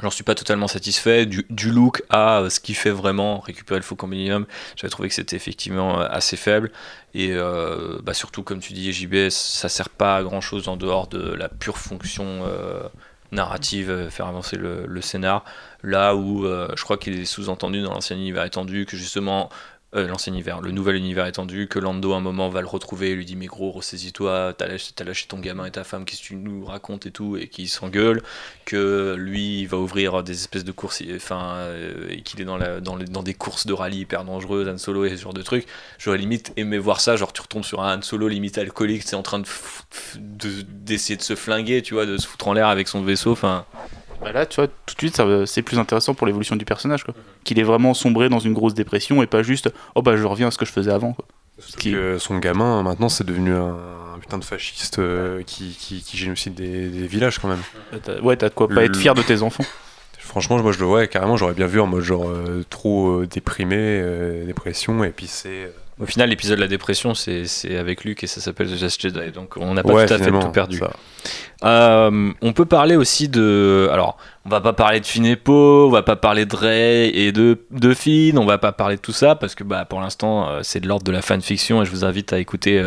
J'en suis pas totalement satisfait. Du, look à euh, ce qui fait vraiment récupérer le Faucon Millennium, j'avais trouvé que c'était effectivement euh, assez faible. Et euh, bah surtout, comme tu dis, JB, ça sert pas à grand chose en dehors de la pure fonction narrative, faire avancer le, scénar. Là où je crois qu'il est sous-entendu dans l'ancien univers étendu que justement. Euh, l'ancien univers, le nouvel univers étendu, que Lando à un moment va le retrouver et lui dit mais gros ressaisis-toi, t'as lâché, t'as lâché ton gamin et ta femme, qu'est-ce que tu nous racontes et tout, et qu'il s'engueule, que lui il va ouvrir des espèces de courses, enfin, euh, et qu'il est dans, la, dans, les- dans des courses de rallye hyper dangereuses, Han Solo et ce genre de trucs, j'aurais limite aimé voir ça, genre tu retombes sur un Han Solo limite alcoolique, c'est en train de d'essayer de, se flinguer, tu vois, de se foutre en l'air avec son vaisseau, enfin... Bah là, tu vois, tout de suite, c'est plus intéressant pour l'évolution du personnage, quoi. Qu'il est vraiment sombré dans une grosse dépression et pas juste, oh bah je reviens à ce que je faisais avant, quoi. Qui... son gamin, maintenant, c'est devenu un, un putain de fasciste euh, qui, qui, qui génocide des, des villages quand même. Ouais, t'as de quoi pas être fier de tes enfants. (laughs) Franchement, moi je le vois carrément, j'aurais bien vu en mode genre euh, trop euh, déprimé, dépression, et puis c'est. Au final, l'épisode de la dépression, c'est avec Luke et ça s'appelle The Last Jedi, donc on n'a pas Ouais, tout à fait tout perdu. Euh, on peut parler aussi de. Alors, on va pas parler de Poe, on va pas parler de Rey et de, de Finn, on va pas parler de tout ça parce que bah, pour l'instant, euh, c'est de l'ordre de la fanfiction et je vous invite à écouter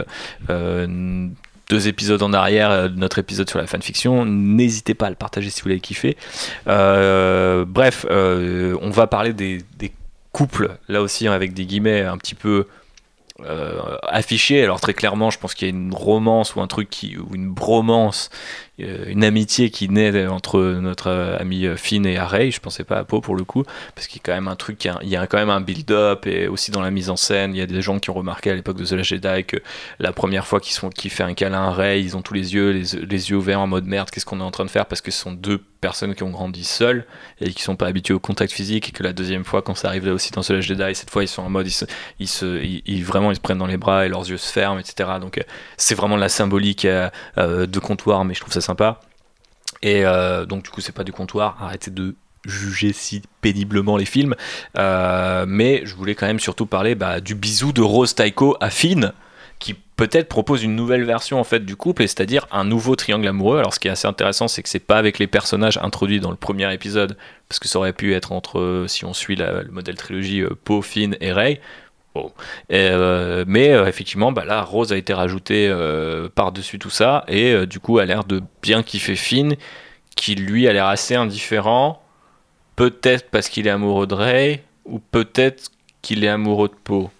euh, deux épisodes en arrière de notre épisode sur la fanfiction. N'hésitez pas à le partager si vous l'avez kiffé. Euh, bref, euh, on va parler des, des couples, là aussi avec des guillemets un petit peu affiché. Alors très clairement, je pense qu'il y a une romance ou un truc qui, ou une bromance, euh, une amitié qui naît entre notre euh, ami euh, Finn et Harry. Je pensais pas à Poe pour le coup, parce qu'il y a quand même un truc, il y a quand même un build-up et aussi dans la mise en scène, il y a des gens qui ont remarqué à l'époque de The Last Jedi que la première fois qu'ils qu'ils fait un câlin à Rey, ils ont tous les yeux, les, yeux ouverts en mode merde, qu'est-ce qu'on est en train de faire? Parce que ce sont deux personnes qui ont grandi seules et qui sont pas habituées au contact physique et que la deuxième fois quand ça arrive aussi dans The Last Jedi cette fois ils sont en mode ils se, ils vraiment ils se prennent dans les bras et leurs yeux se ferment etc donc euh, c'est vraiment la symbolique euh, euh, de comptoir mais je trouve ça sympa et euh, donc du coup c'est pas du comptoir arrêtez de juger si péniblement les films Euh, mais je voulais quand même surtout parler bah, du bisou de Rose Taiko à Finn qui peut-être propose une nouvelle version en fait du couple, et c'est-à-dire un nouveau triangle amoureux. Alors ce qui est assez intéressant, c'est que c'est pas avec les personnages introduits dans le premier épisode, parce que ça aurait pu être entre, si on suit la- le modèle trilogie, euh, Poe, Finn et Rey. Euh, mais euh, effectivement, bah là, Rose a été rajoutée euh, par-dessus tout ça, et du coup a l'air de bien kiffer Finn, qui lui a l'air assez indifférent, peut-être parce qu'il est amoureux de Rey, ou peut-être qu'il est amoureux de Poe.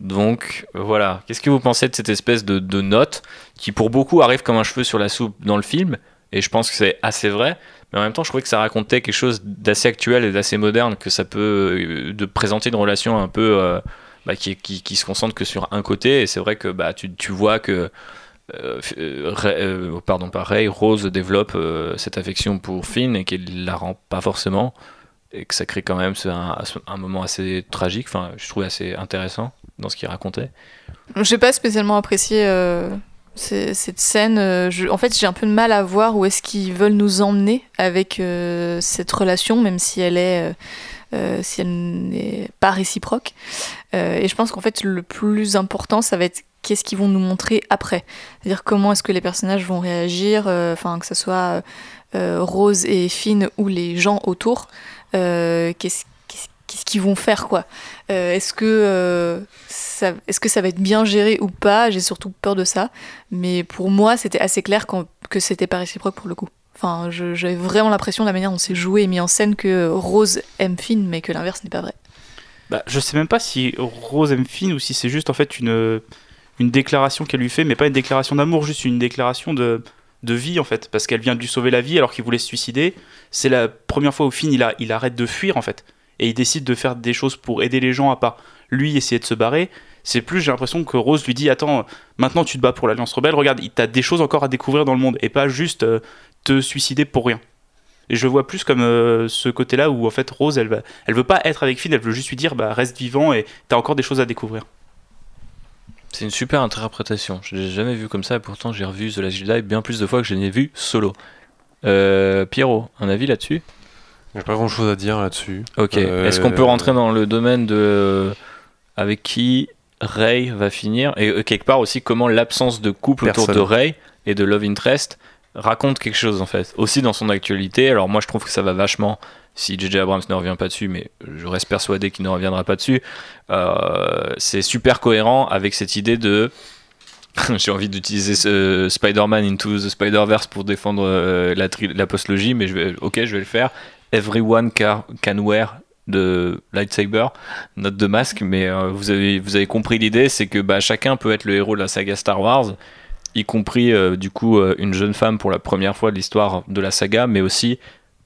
Donc voilà, qu'est-ce que vous pensez de cette espèce de, de note qui pour beaucoup arrive comme un cheveu sur la soupe dans le film Et je pense que c'est assez vrai, mais en même temps je trouvais que ça racontait quelque chose d'assez actuel et d'assez moderne, que ça peut euh, de présenter une relation un peu euh, bah, qui, se concentre que sur un côté, et c'est vrai que bah, tu, vois que euh, euh, pardon Rose développe cette affection pour Finn et qu'elle la rend pas forcément et que ça crée quand même un, un moment assez tragique, enfin je trouvais assez intéressant dans ce qu'il racontait. J'ai pas spécialement apprécié cette scène. euh, en fait, j'ai un peu de mal à voir où est-ce qu'ils veulent nous emmener avec euh, cette relation, même si elle est, euh, si elle n'est pas réciproque. Et je pense qu'en fait, le plus important, ça va être qu'est-ce qu'ils vont nous montrer après. C'est-à-dire comment est-ce que les personnages vont réagir, enfin que ce soit Rose et Finn ou les gens autour. Qu'est-ce qu'est-ce- qu'ils vont faire quoi Euh, Est-ce que euh, ça, est-ce que ça va être bien géré ou pas? J'ai surtout peur de ça. Mais pour moi, c'était assez clair que c'était pas réciproque pour le coup. Enfin, j'avais vraiment l'impression de la manière dont c'est joué et mis en scène que Rose aime Finn, mais que l'inverse n'est pas vrai. Bah, je sais même pas si Rose aime Finn ou si c'est juste en fait une, une déclaration qu'elle lui fait, mais pas une déclaration d'amour, juste une déclaration de, de vie en fait, parce qu'elle vient de lui sauver la vie alors qu'il voulait se suicider. C'est la première fois où Finn il, il arrête de fuir en fait. Et il décide de faire des choses pour aider les gens à part lui essayer de se barrer, c'est plus j'ai l'impression que Rose lui dit attends maintenant tu te bats pour l'Alliance Rebelle, regarde t'as des choses encore à découvrir dans le monde et pas juste euh, te suicider pour rien. Et je vois plus comme euh, ce côté-là où en fait Rose elle elle veut pas être avec Finn, elle veut juste lui dire bah reste vivant et t'as encore des choses à découvrir. C'est une super interprétation. Je l'ai jamais vu comme ça, et pourtant j'ai revu The Last Jedi bien plus de fois que je l'ai vu solo. Euh, Pierrot, un avis là-dessus? J'ai pas grand chose à dire là-dessus. Ok. Euh, Est-ce qu'on peut rentrer dans le domaine de euh, avec qui Rey va finir et euh, quelque part aussi comment l'absence de couple autour de Rey et de Love Interest raconte quelque chose en fait. Aussi dans son actualité. Alors moi je trouve que ça va vachement si JJ Abrams ne revient pas dessus, mais je reste persuadé qu'il ne reviendra pas dessus. euh, c'est super cohérent avec cette idée de (laughs) j'ai envie d'utiliser Spider-Man Into the Spider-Verse pour défendre euh, la, la postlogie, mais je vais, ok, je vais le faire. Everyone ca- can wear de lightsaber, note de masque, mais euh, vous, avez, compris l'idée, c'est que bah, chacun peut être le héros de la saga Star Wars, y compris euh, du coup euh, une jeune femme pour la première fois de l'histoire de la saga, mais aussi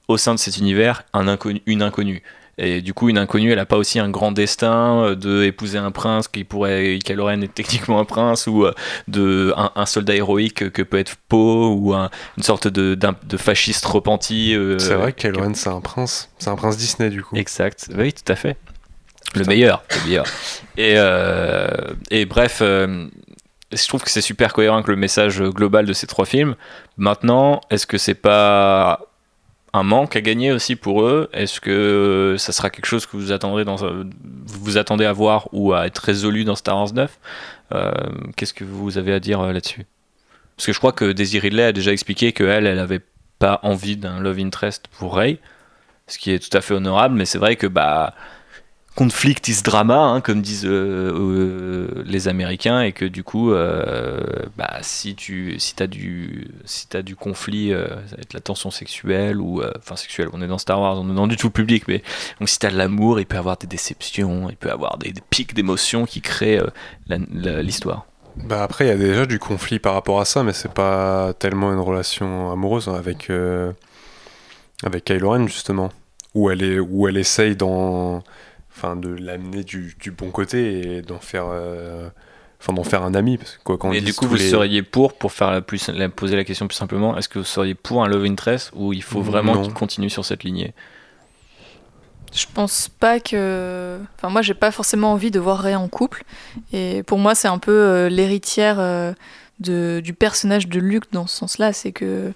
au sein de cet univers un une inconnue. Et du coup, une inconnue, elle n'a pas aussi un grand destin euh, de épouser un prince qui pourrait, Ren est techniquement un prince, ou euh, de un, un soldat héroïque que peut être Poe, ou un- une sorte de, de fasciste repenti. euh, C'est vrai que Ren, c'est un prince. C'est un prince Disney, du coup. Exact, oui, tout à fait. Le meilleur, le meilleur. Et, euh, et bref, euh, je trouve que c'est super cohérent avec le message global de ces trois films. Maintenant, est-ce que c'est pas un manque à gagner aussi pour eux. Est-ce que ça sera quelque chose que vous attendrez dans, vous vous attendez à voir ou à être résolu dans Star Wars 9 Euh, Qu'est-ce que vous avez à dire euh, là-dessus? Parce que je crois que Daisy Ridley a déjà expliqué qu'elle, elle avait pas envie d'un love interest pour Rey, ce qui est tout à fait honorable, mais c'est vrai que bah conflict is drama, hein, comme disent euh, euh, les Américains, et que du coup, euh, bah, si tu si as du si t'as du conflit, ça va être la tension sexuelle ou enfin sexuelle. On est dans Star Wars, on est dans du tout public, mais si t'as de l'amour, il peut y avoir des déceptions, il peut y avoir des, pics d'émotions qui créent l'histoire. Bah après, il y a déjà du conflit par rapport à ça, mais c'est pas tellement une relation amoureuse hein, avec, avec Kylo Ren, justement. Où elle, est, où elle essaye d'en, enfin, de l'amener du, du bon côté et d'en faire, euh, enfin, d'en faire un ami. Parce que quoi, quand Et du coup, vous les- seriez pour, pour faire la plus, la- poser la question plus simplement, est-ce que vous seriez pour un love interest ou il faut vraiment qu'il continue sur cette lignée? Je pense pas que. Enfin, moi, j'ai pas forcément envie de voir Rey en couple. Et pour moi, c'est un peu euh, l'héritière euh, de, du personnage de Luke dans ce sens-là. C'est que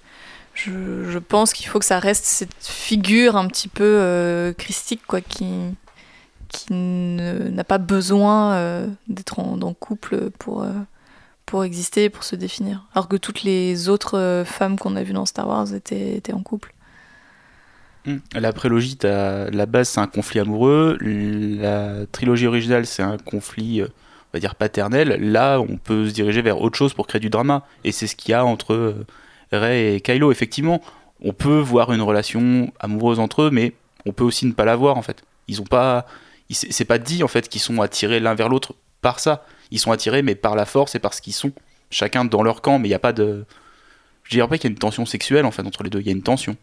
je, je pense qu'il faut que ça reste cette figure un petit peu euh, christique, quoi, qui, qui n'a pas besoin euh, d'être en, couple pour, euh, pour exister, pour se définir. Alors que toutes les autres euh, femmes qu'on a vues dans Star Wars étaient, étaient en couple. Hmm. La prélogie, la base, c'est un conflit amoureux. La trilogie originale, c'est un conflit, on va dire, paternel. Là, on peut se diriger vers autre chose pour créer du drama. Et c'est ce qu'il y a entre Rey et Kylo. Effectivement, on peut voir une relation amoureuse entre eux, mais on peut aussi ne pas la voir, en fait. Ils ont pas... C'est pas dit, en fait, qu'ils sont attirés l'un vers l'autre par ça. Ils sont attirés, mais par la force et par ce qu'ils sont. Chacun dans leur camp, mais il n'y a pas de... Je dirais pas qu'il y a une tension sexuelle, en fait, entre les deux. Il y a une tension.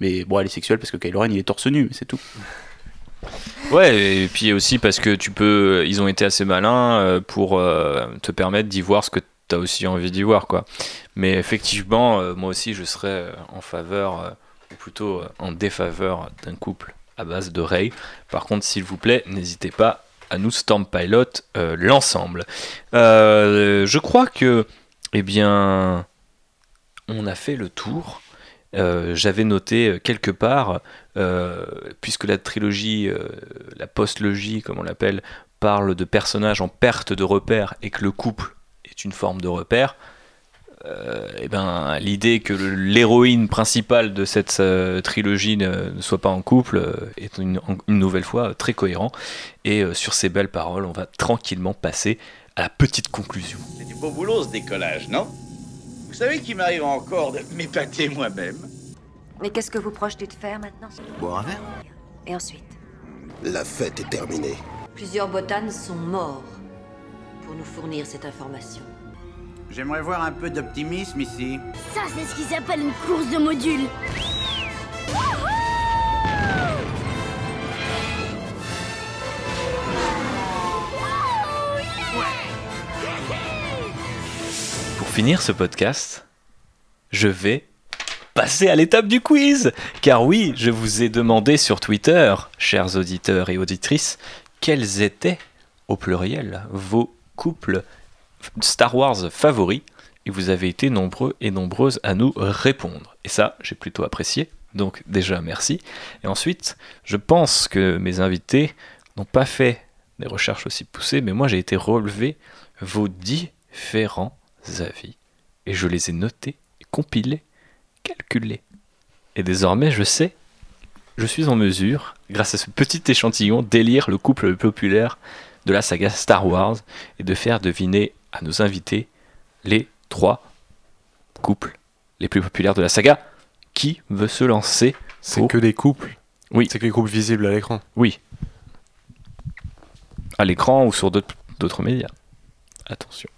Mais bon, elle est sexuelle parce que Kylo Ren il est torse nu, mais c'est tout. Ouais, et puis aussi parce que tu peux, ils ont été assez malins euh, pour euh, te permettre d'y voir ce que tu as aussi envie d'y voir, quoi. Mais effectivement, euh, moi aussi, je serais en faveur, ou plutôt en défaveur d'un couple à base de Rey. Par contre, s'il vous plaît, n'hésitez pas à nous Storm Pilot euh, l'ensemble. Euh, je crois que, eh bien, on a fait le tour. Euh, J'avais noté quelque part, puisque la trilogie, la postlogie, comme on l'appelle, parle de personnages en perte de repère et que le couple est une forme de repère, euh, eh ben, l'idée que l'héroïne principale de cette euh, trilogie ne, ne soit pas en couple euh, est une, une nouvelle fois euh, très cohérent. Et euh, sur ces belles paroles, on va tranquillement passer à la petite conclusion. C'est du beau boulot ce décollage, non? Vous savez qu'il m'arrive encore de m'épater moi-même Mais qu'est-ce que vous projetez de faire maintenant? Boire un verre Et ensuite? La fête est terminée. Plusieurs botanes sont morts pour nous fournir cette information. J'aimerais voir un peu d'optimisme ici. Ça, c'est ce qui s'appelle une course de modules. Pour finir ce podcast, je vais passer à l'étape du quiz. Car oui, je vous ai demandé sur Twitter, chers auditeurs et auditrices, quels étaient, au pluriel, vos couples Star Wars favoris. Et vous avez été nombreux et nombreuses à nous répondre. Et ça, j'ai plutôt apprécié. Donc déjà, merci. Et ensuite, je pense que mes invités n'ont pas fait des recherches aussi poussées, mais moi j'ai été relever vos différents avis. Et je les ai notés, compilés, calculés. Et désormais, je sais, je suis en mesure, grâce à ce petit échantillon, d'élire le couple le populaire de la saga Star Wars et de faire deviner à nos invités les trois couples les plus populaires de la saga. Qui veut se lancer C'est pour- que des couples Oui. C'est que les couples visibles à l'écran. Oui. À l'écran ou sur d'autres d'autres médias. Attention.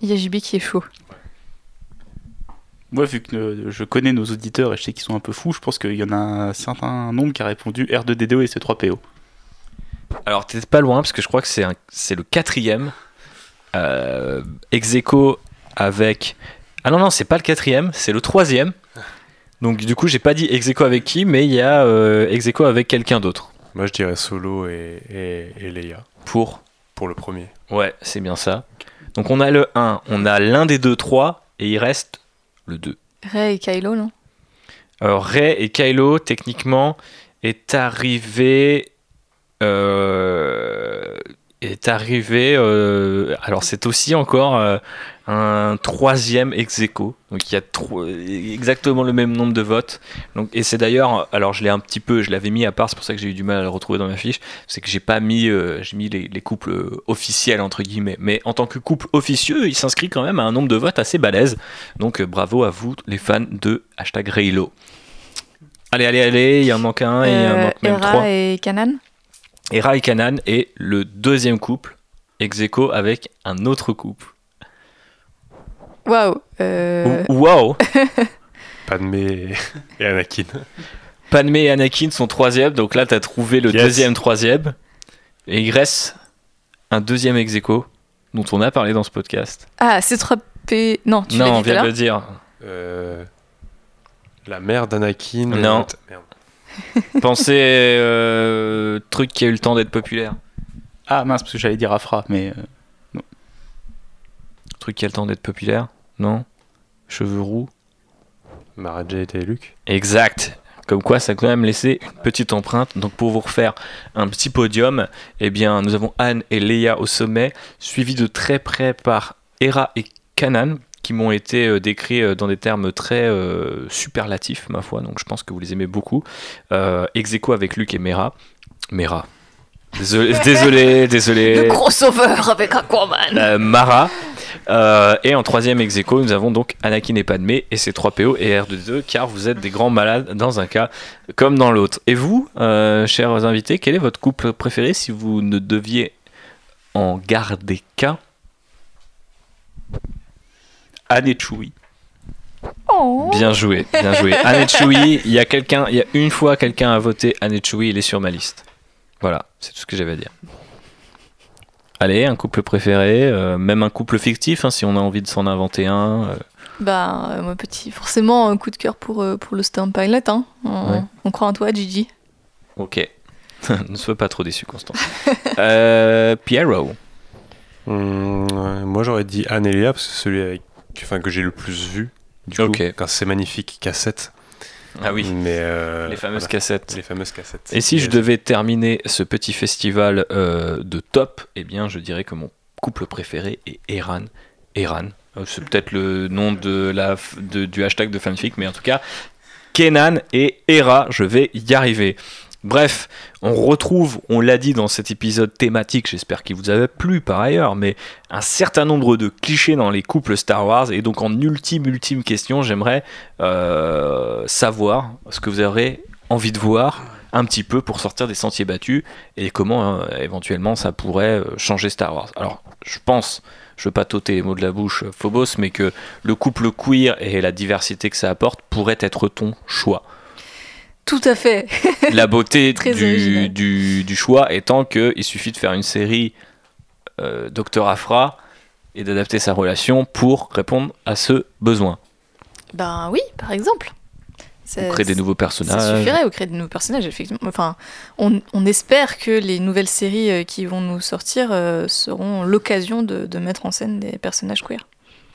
Il y a JB qui est chaud. Moi, vu que euh, je connais nos auditeurs et je sais qu'ils sont un peu fous, je pense qu'il y en a un certain nombre qui a répondu R2D2 et C3PO. Alors, t'es pas loin, parce que je crois que c'est un- c'est le quatrième. Euh, ex aequo avec. Ah non, non, c'est pas le quatrième, c'est le troisième. Donc, du coup, j'ai pas dit ex aequo avec qui, mais il y a euh, ex aequo avec quelqu'un d'autre. Moi, je dirais Solo et, et, et Leia. Pour? Pour le premier. Ouais, c'est bien ça. Donc, on a le 1, on a l'un des deux 3, et il reste le 2. Rey et Kylo, non? Alors, Rey et Kylo, techniquement, est arrivé. euh, est arrivé. euh, alors, c'est aussi encore euh, un troisième ex aequo. Donc, il y a exactement le même nombre de votes. Donc, et c'est d'ailleurs. Alors, je l'ai un petit peu. Je l'avais mis à part. C'est pour ça que j'ai eu du mal à le retrouver dans ma fiche. C'est que j'ai pas mis. euh, j'ai mis les, les couples officiels, entre guillemets. Mais en tant que couple officieux, il s'inscrit quand même à un nombre de votes assez balèze. Donc, bravo à vous, les fans de hashtag Reylo. Allez, allez, allez, il y en manque un et il y en manque même Hera trois. et Kanan? Et Rai Kanan est le deuxième couple, ex aequo avec un autre couple. Waouh euh, Ou- Wow (laughs) Padmé et Anakin. Padmé et Anakin sont troisième, donc là t'as trouvé le Yes. deuxième troisième. Et il reste un deuxième ex aequo dont on a parlé dans ce podcast. Ah, C3P. Non, tu non, l'as on dit tout à vient de le dire. Euh, la mère d'Anakin. Non. Merde. (laughs) Pensez euh, truc qui a eu le temps d'être populaire. Ah mince, parce que j'allais dire Afra, mais euh, Truc qui a le temps d'être populaire Non Cheveux roux Maharaja et Luke. Exact. Comme quoi, ça a quand même laissé une petite empreinte. Donc, pour vous refaire un petit podium, eh bien, nous avons Anne et Leia au sommet, suivis de très près par Hera et Kanan, qui m'ont été euh, décrits euh, dans des termes très euh, superlatifs, ma foi. Donc, je pense que vous les aimez beaucoup. Euh, ex aequo avec Luke et Mera. Mera. Désolé, (laughs) désolé, désolé. Le crossover avec Aquaman. Euh, Mara. Euh, et en troisième ex aequo, nous avons donc Anakin et Padmé et C3PO et R2D2 car vous êtes des grands malades dans un cas comme dans l'autre. Et vous, euh, chers invités, quel est votre couple préféré si vous ne deviez en garder qu'un? Anne et Chewie. Oh. Bien joué, bien joué. (laughs) Anne et Chewie, il y a quelqu'un, il y a une fois quelqu'un a voté Anne et Chewie, il est sur ma liste. Voilà, c'est tout ce que j'avais à dire. Allez, un couple préféré, euh, même un couple fictif, hein, si on a envie de s'en inventer un. euh, Bah, euh, moi, petit, forcément, un coup de cœur pour, euh, pour le Storm Pilot. Hein. On, Ouais. on croit en toi, Gigi. Ok. (laughs) ne sois pas trop déçu, Constant. (laughs) euh, Pierrot. Hum, ouais, moi, j'aurais dit Anne et Leia, parce que c'est celui avec, enfin, que j'ai le plus vu. Du coup, quand c'est magnifique cassette. Ah oui. Mais euh, Les fameuses voilà. cassettes. Les fameuses cassettes. Et si je Et- devais terminer ce petit festival euh, de top, eh bien, je dirais que mon couple préféré est Eran. Eran. Euh, C'est peut-être le nom de la, de- du hashtag de fanfic, mais en tout cas, Kenan et Hera, je vais y arriver. Bref, on retrouve, on l'a dit dans cet épisode thématique, j'espère qu'il vous avait plu par ailleurs, mais un certain nombre de clichés dans les couples Star Wars. Et donc en ultime, ultime question, j'aimerais euh, savoir ce que vous aurez envie de voir un petit peu pour sortir des sentiers battus et comment euh, éventuellement ça pourrait euh, changer Star Wars. Alors, je pense, je veux pas t'ôter les mots de la bouche, Phobos, mais que le couple queer et la diversité que ça apporte pourrait être ton choix. Tout à fait. (laughs) La beauté du, original. du, du choix étant qu'il suffit de faire une série euh, Docteur Afra et d'adapter sa relation pour répondre à ce besoin. Ben oui, par exemple. Ça- Ou créer des nouveaux Ça personnages. suffirait, ou créer de nouveaux personnages, effectivement. Enfin, on, on espère que les nouvelles séries euh, qui vont nous sortir euh, seront l'occasion de, de mettre en scène des personnages queer.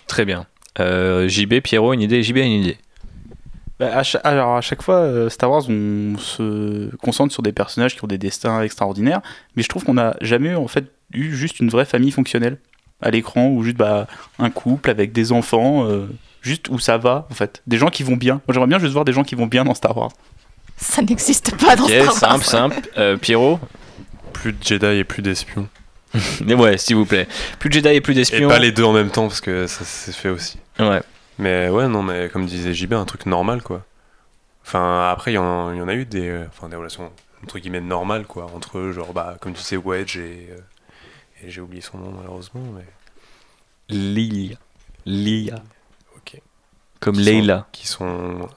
Très bien. Euh, JB, Pierrot, une idée? JB a une idée. Bah, à alors à chaque fois, euh, Star Wars, on se concentre sur des personnages qui ont des destins extraordinaires, mais je trouve qu'on n'a jamais en fait eu juste une vraie famille fonctionnelle à l'écran ou juste bah, un couple avec des enfants, euh, juste où ça va en fait, des gens qui vont bien. Moi j'aimerais bien juste voir des gens qui vont bien dans Star Wars. Ça n'existe pas dans Ok, Star Wars. simple, simple. Euh, Pierrot Plus de Jedi et plus d'espions. (laughs) Mais ouais, s'il vous plaît. Plus de Jedi et plus Et d'espions. pas les deux en même temps parce que ça s'est fait aussi. Ouais. Mais ouais, non, mais comme disait JB, un truc normal quoi. Enfin, après, il y, y en a eu des, euh, enfin, des relations entre guillemets normales quoi. Entre eux, genre, bah, comme tu sais, Wedge et. euh, et j'ai oublié son nom malheureusement. Mais... Lia. Lia. Ok. Comme Qui sont- Leila. Qui sont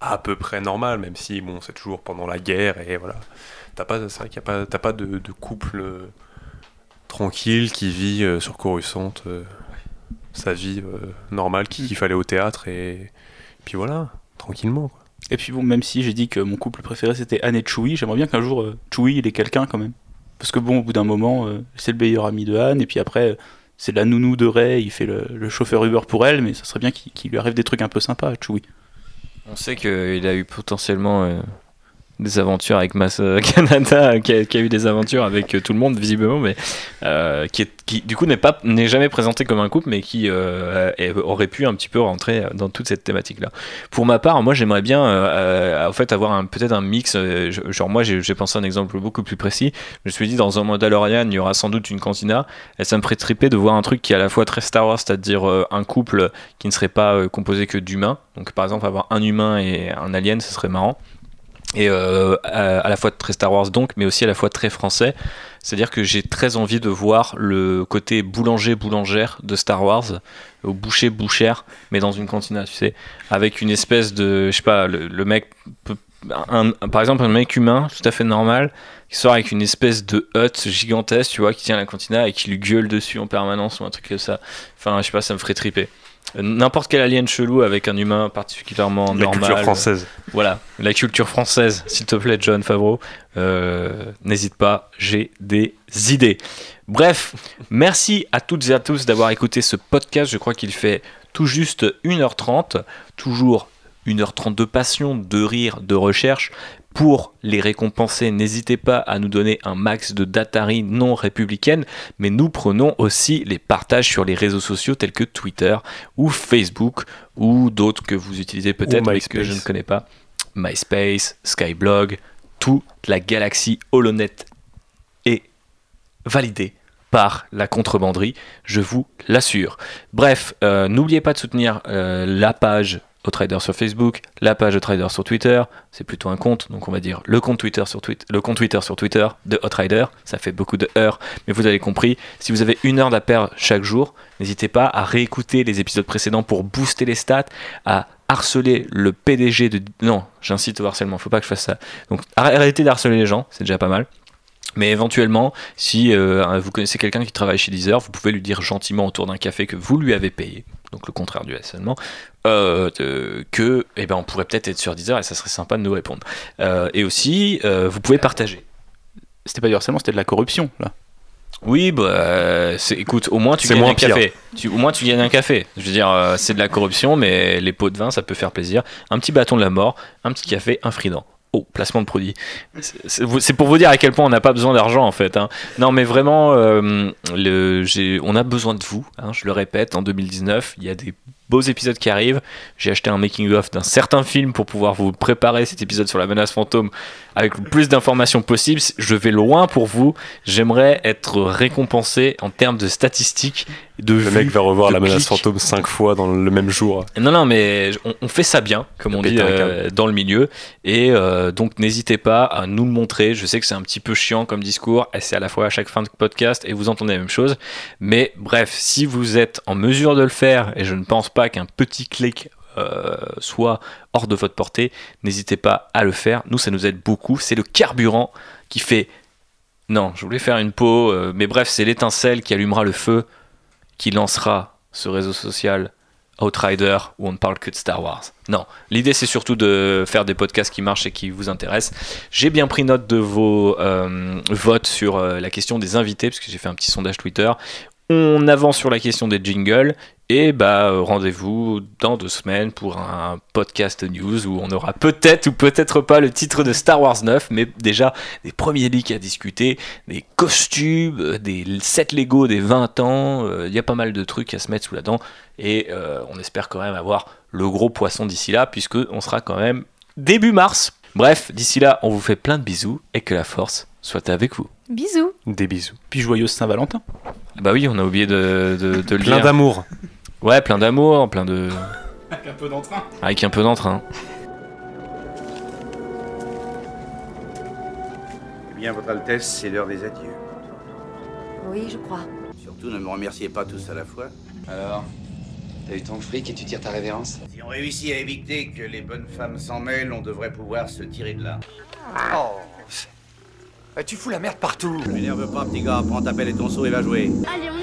à peu près normales, même si, bon, c'est toujours pendant la guerre et voilà. T'as pas, c'est vrai qu'il y a pas, t'as pas de, de couple euh, tranquille qui vit euh, sur Coruscant sa vie euh, normale, qui kiffe aller au théâtre et puis voilà, tranquillement. quoi. Et puis bon, même si j'ai dit que mon couple préféré c'était Anne et Chewie, j'aimerais bien qu'un jour euh, Chewie il ait quelqu'un quand même. Parce que bon, au bout d'un moment, euh, c'est le meilleur ami de Anne, et puis après, c'est la nounou de Rey, il fait le, le chauffeur Uber pour elle, mais ça serait bien qu'il qu'il lui arrive des trucs un peu sympas à Chewie. On sait qu'il a eu potentiellement euh, des aventures avec Mass euh, (laughs) Canada, qui a, eu des aventures avec euh, tout le monde visiblement, mais euh, qui, qui du coup n'est pas n'est jamais présenté comme un couple, mais qui euh, aurait pu un petit peu rentrer dans toute cette thématique-là. Pour ma part, moi j'aimerais bien euh, euh, en fait avoir peut-être un mix. genre moi j'ai j'ai pensé à un exemple beaucoup plus précis. Je me suis dit dans un Mandalorian il y aura sans doute une cantina, et ça me ferait triper de voir un truc qui est à la fois très Star Wars, c'est-à-dire un couple qui ne serait pas composé que d'humains. Donc par exemple avoir un humain et un alien, ce serait marrant. Et euh, à, la fois très Star Wars donc, mais aussi à la fois très français. C'est-à-dire que j'ai très envie de voir le côté boulanger-boulangère de Star Wars, au boucher-bouchère, mais dans une cantina, tu sais, avec une espèce de, je sais pas, le, mec, par exemple un mec humain, tout à fait normal, qui sort avec une espèce de hutte gigantesque, tu vois, qui tient la cantina et qui lui gueule dessus en permanence ou un truc comme ça. Enfin, je sais pas, ça me ferait triper. Euh, N'importe quel alien chelou avec un humain particulièrement La normal. culture française. Voilà, la culture française, s'il te plaît, John Favreau. Euh, N'hésite pas, j'ai des idées. Bref, merci à toutes et à tous d'avoir écouté ce podcast. Je crois qu'il fait tout juste 1h30. Toujours 1h30 de passion, de rire, de recherche. Pour les récompenser, n'hésitez pas à nous donner un max de datari non républicaine, mais nous prenons aussi les partages sur les réseaux sociaux tels que Twitter ou Facebook ou d'autres que vous utilisez peut-être mais que je ne connais pas. MySpace, Skyblog, toute la galaxie HoloNet est validée par la contrebanderie, je vous l'assure. Bref, euh, n'oubliez pas de soutenir euh, la page Outrider sur Facebook, la page Outrider sur Twitter, c'est plutôt un compte, donc on va dire le compte Twitter sur Twitter, le compte Twitter sur Twitter de Outrider, ça fait beaucoup de heures, mais vous avez compris, si vous avez une heure d'appel chaque jour, n'hésitez pas à réécouter les épisodes précédents pour booster les stats, à harceler le PDG de... Non, j'incite au harcèlement, faut pas que je fasse ça. Donc arrêtez d'harceler les gens, c'est déjà pas mal. Mais éventuellement, si euh, vous connaissez quelqu'un qui travaille chez Deezer, vous pouvez lui dire gentiment autour d'un café que vous lui avez payé, donc le contraire du harcèlement, euh, de- que eh ben, on pourrait peut-être être sur Deezer et ça serait sympa de nous répondre. Euh, et aussi, euh, vous pouvez partager. C'était pas du harcèlement, c'était de la corruption, là. Oui, bah, euh, écoute, au moins tu gagnes moins un pire. café. Tu, au moins tu gagnes un café. Je veux dire, euh, c'est de la corruption, mais les pots de vin, ça peut faire plaisir. Un petit bâton de la mort, un petit café, un frident. Oh, placement de produit. C'est- pour vous dire à quel point on n'a pas besoin d'argent en fait. hein. Non, mais vraiment, euh, on a besoin de vous. hein, je le répète, en 2019, il y a des beaux épisodes qui arrivent. J'ai acheté un making-of d'un certain film pour pouvoir vous préparer cet épisode sur la menace fantôme avec le plus d'informations possible. Je vais loin pour vous. J'aimerais être récompensé en termes de statistiques. De Le mec va revoir la menace fantôme 5 fois dans le même jour. Non, non, mais on, on fait ça bien, comme on dit euh, dans le milieu. Et euh, donc, n'hésitez pas à nous le montrer. Je sais que c'est un petit peu chiant comme discours, c'est à la fois à chaque fin de podcast, et vous entendez la même chose. Mais bref, si vous êtes en mesure de le faire, et je ne pense pas qu'un petit clic euh, soit hors de votre portée, n'hésitez pas à le faire. Nous, ça nous aide beaucoup. C'est le carburant qui fait. Non, je voulais faire une peau, euh, mais bref, c'est l'étincelle qui allumera le feu qui lancera ce réseau social Outrider où on ne parle que de Star Wars. Non, l'idée c'est surtout de faire des podcasts qui marchent et qui vous intéressent. J'ai bien pris note de vos euh, votes sur la question des invités, parce que j'ai fait un petit sondage Twitter. On avance sur la question des jingles et bah euh, rendez-vous dans deux semaines pour un podcast news où on aura peut-être ou peut-être pas le titre de Star Wars 9, mais déjà des premiers leaks à discuter, des costumes, euh, des sets Lego des 20 ans, euh, il y a pas mal de trucs à se mettre sous la dent et euh, on espère quand même avoir le gros poisson d'ici là puisque on sera quand même début mars. Bref, d'ici là, on vous fait plein de bisous et que la force soit avec vous. Bisous. Des bisous. Puis joyeuse Saint-Valentin. Bah oui, on a oublié de, de, de le Plein d'amour. Ouais, plein d'amour, plein de. (laughs) Avec un peu d'entrain. Avec un peu d'entrain. Eh bien, Votre Altesse, c'est l'heure des adieux. Oui, je crois. Surtout, ne me remerciez pas tous à la fois. Alors T'as eu ton fric et tu tires ta révérence? Si on réussit à éviter que les bonnes femmes s'en mêlent, on devrait pouvoir se tirer de là. Oh. Tu fous la merde partout. Ne m'énerve pas, petit gars. Prends ta pelle et ton seau et va jouer. Allez, on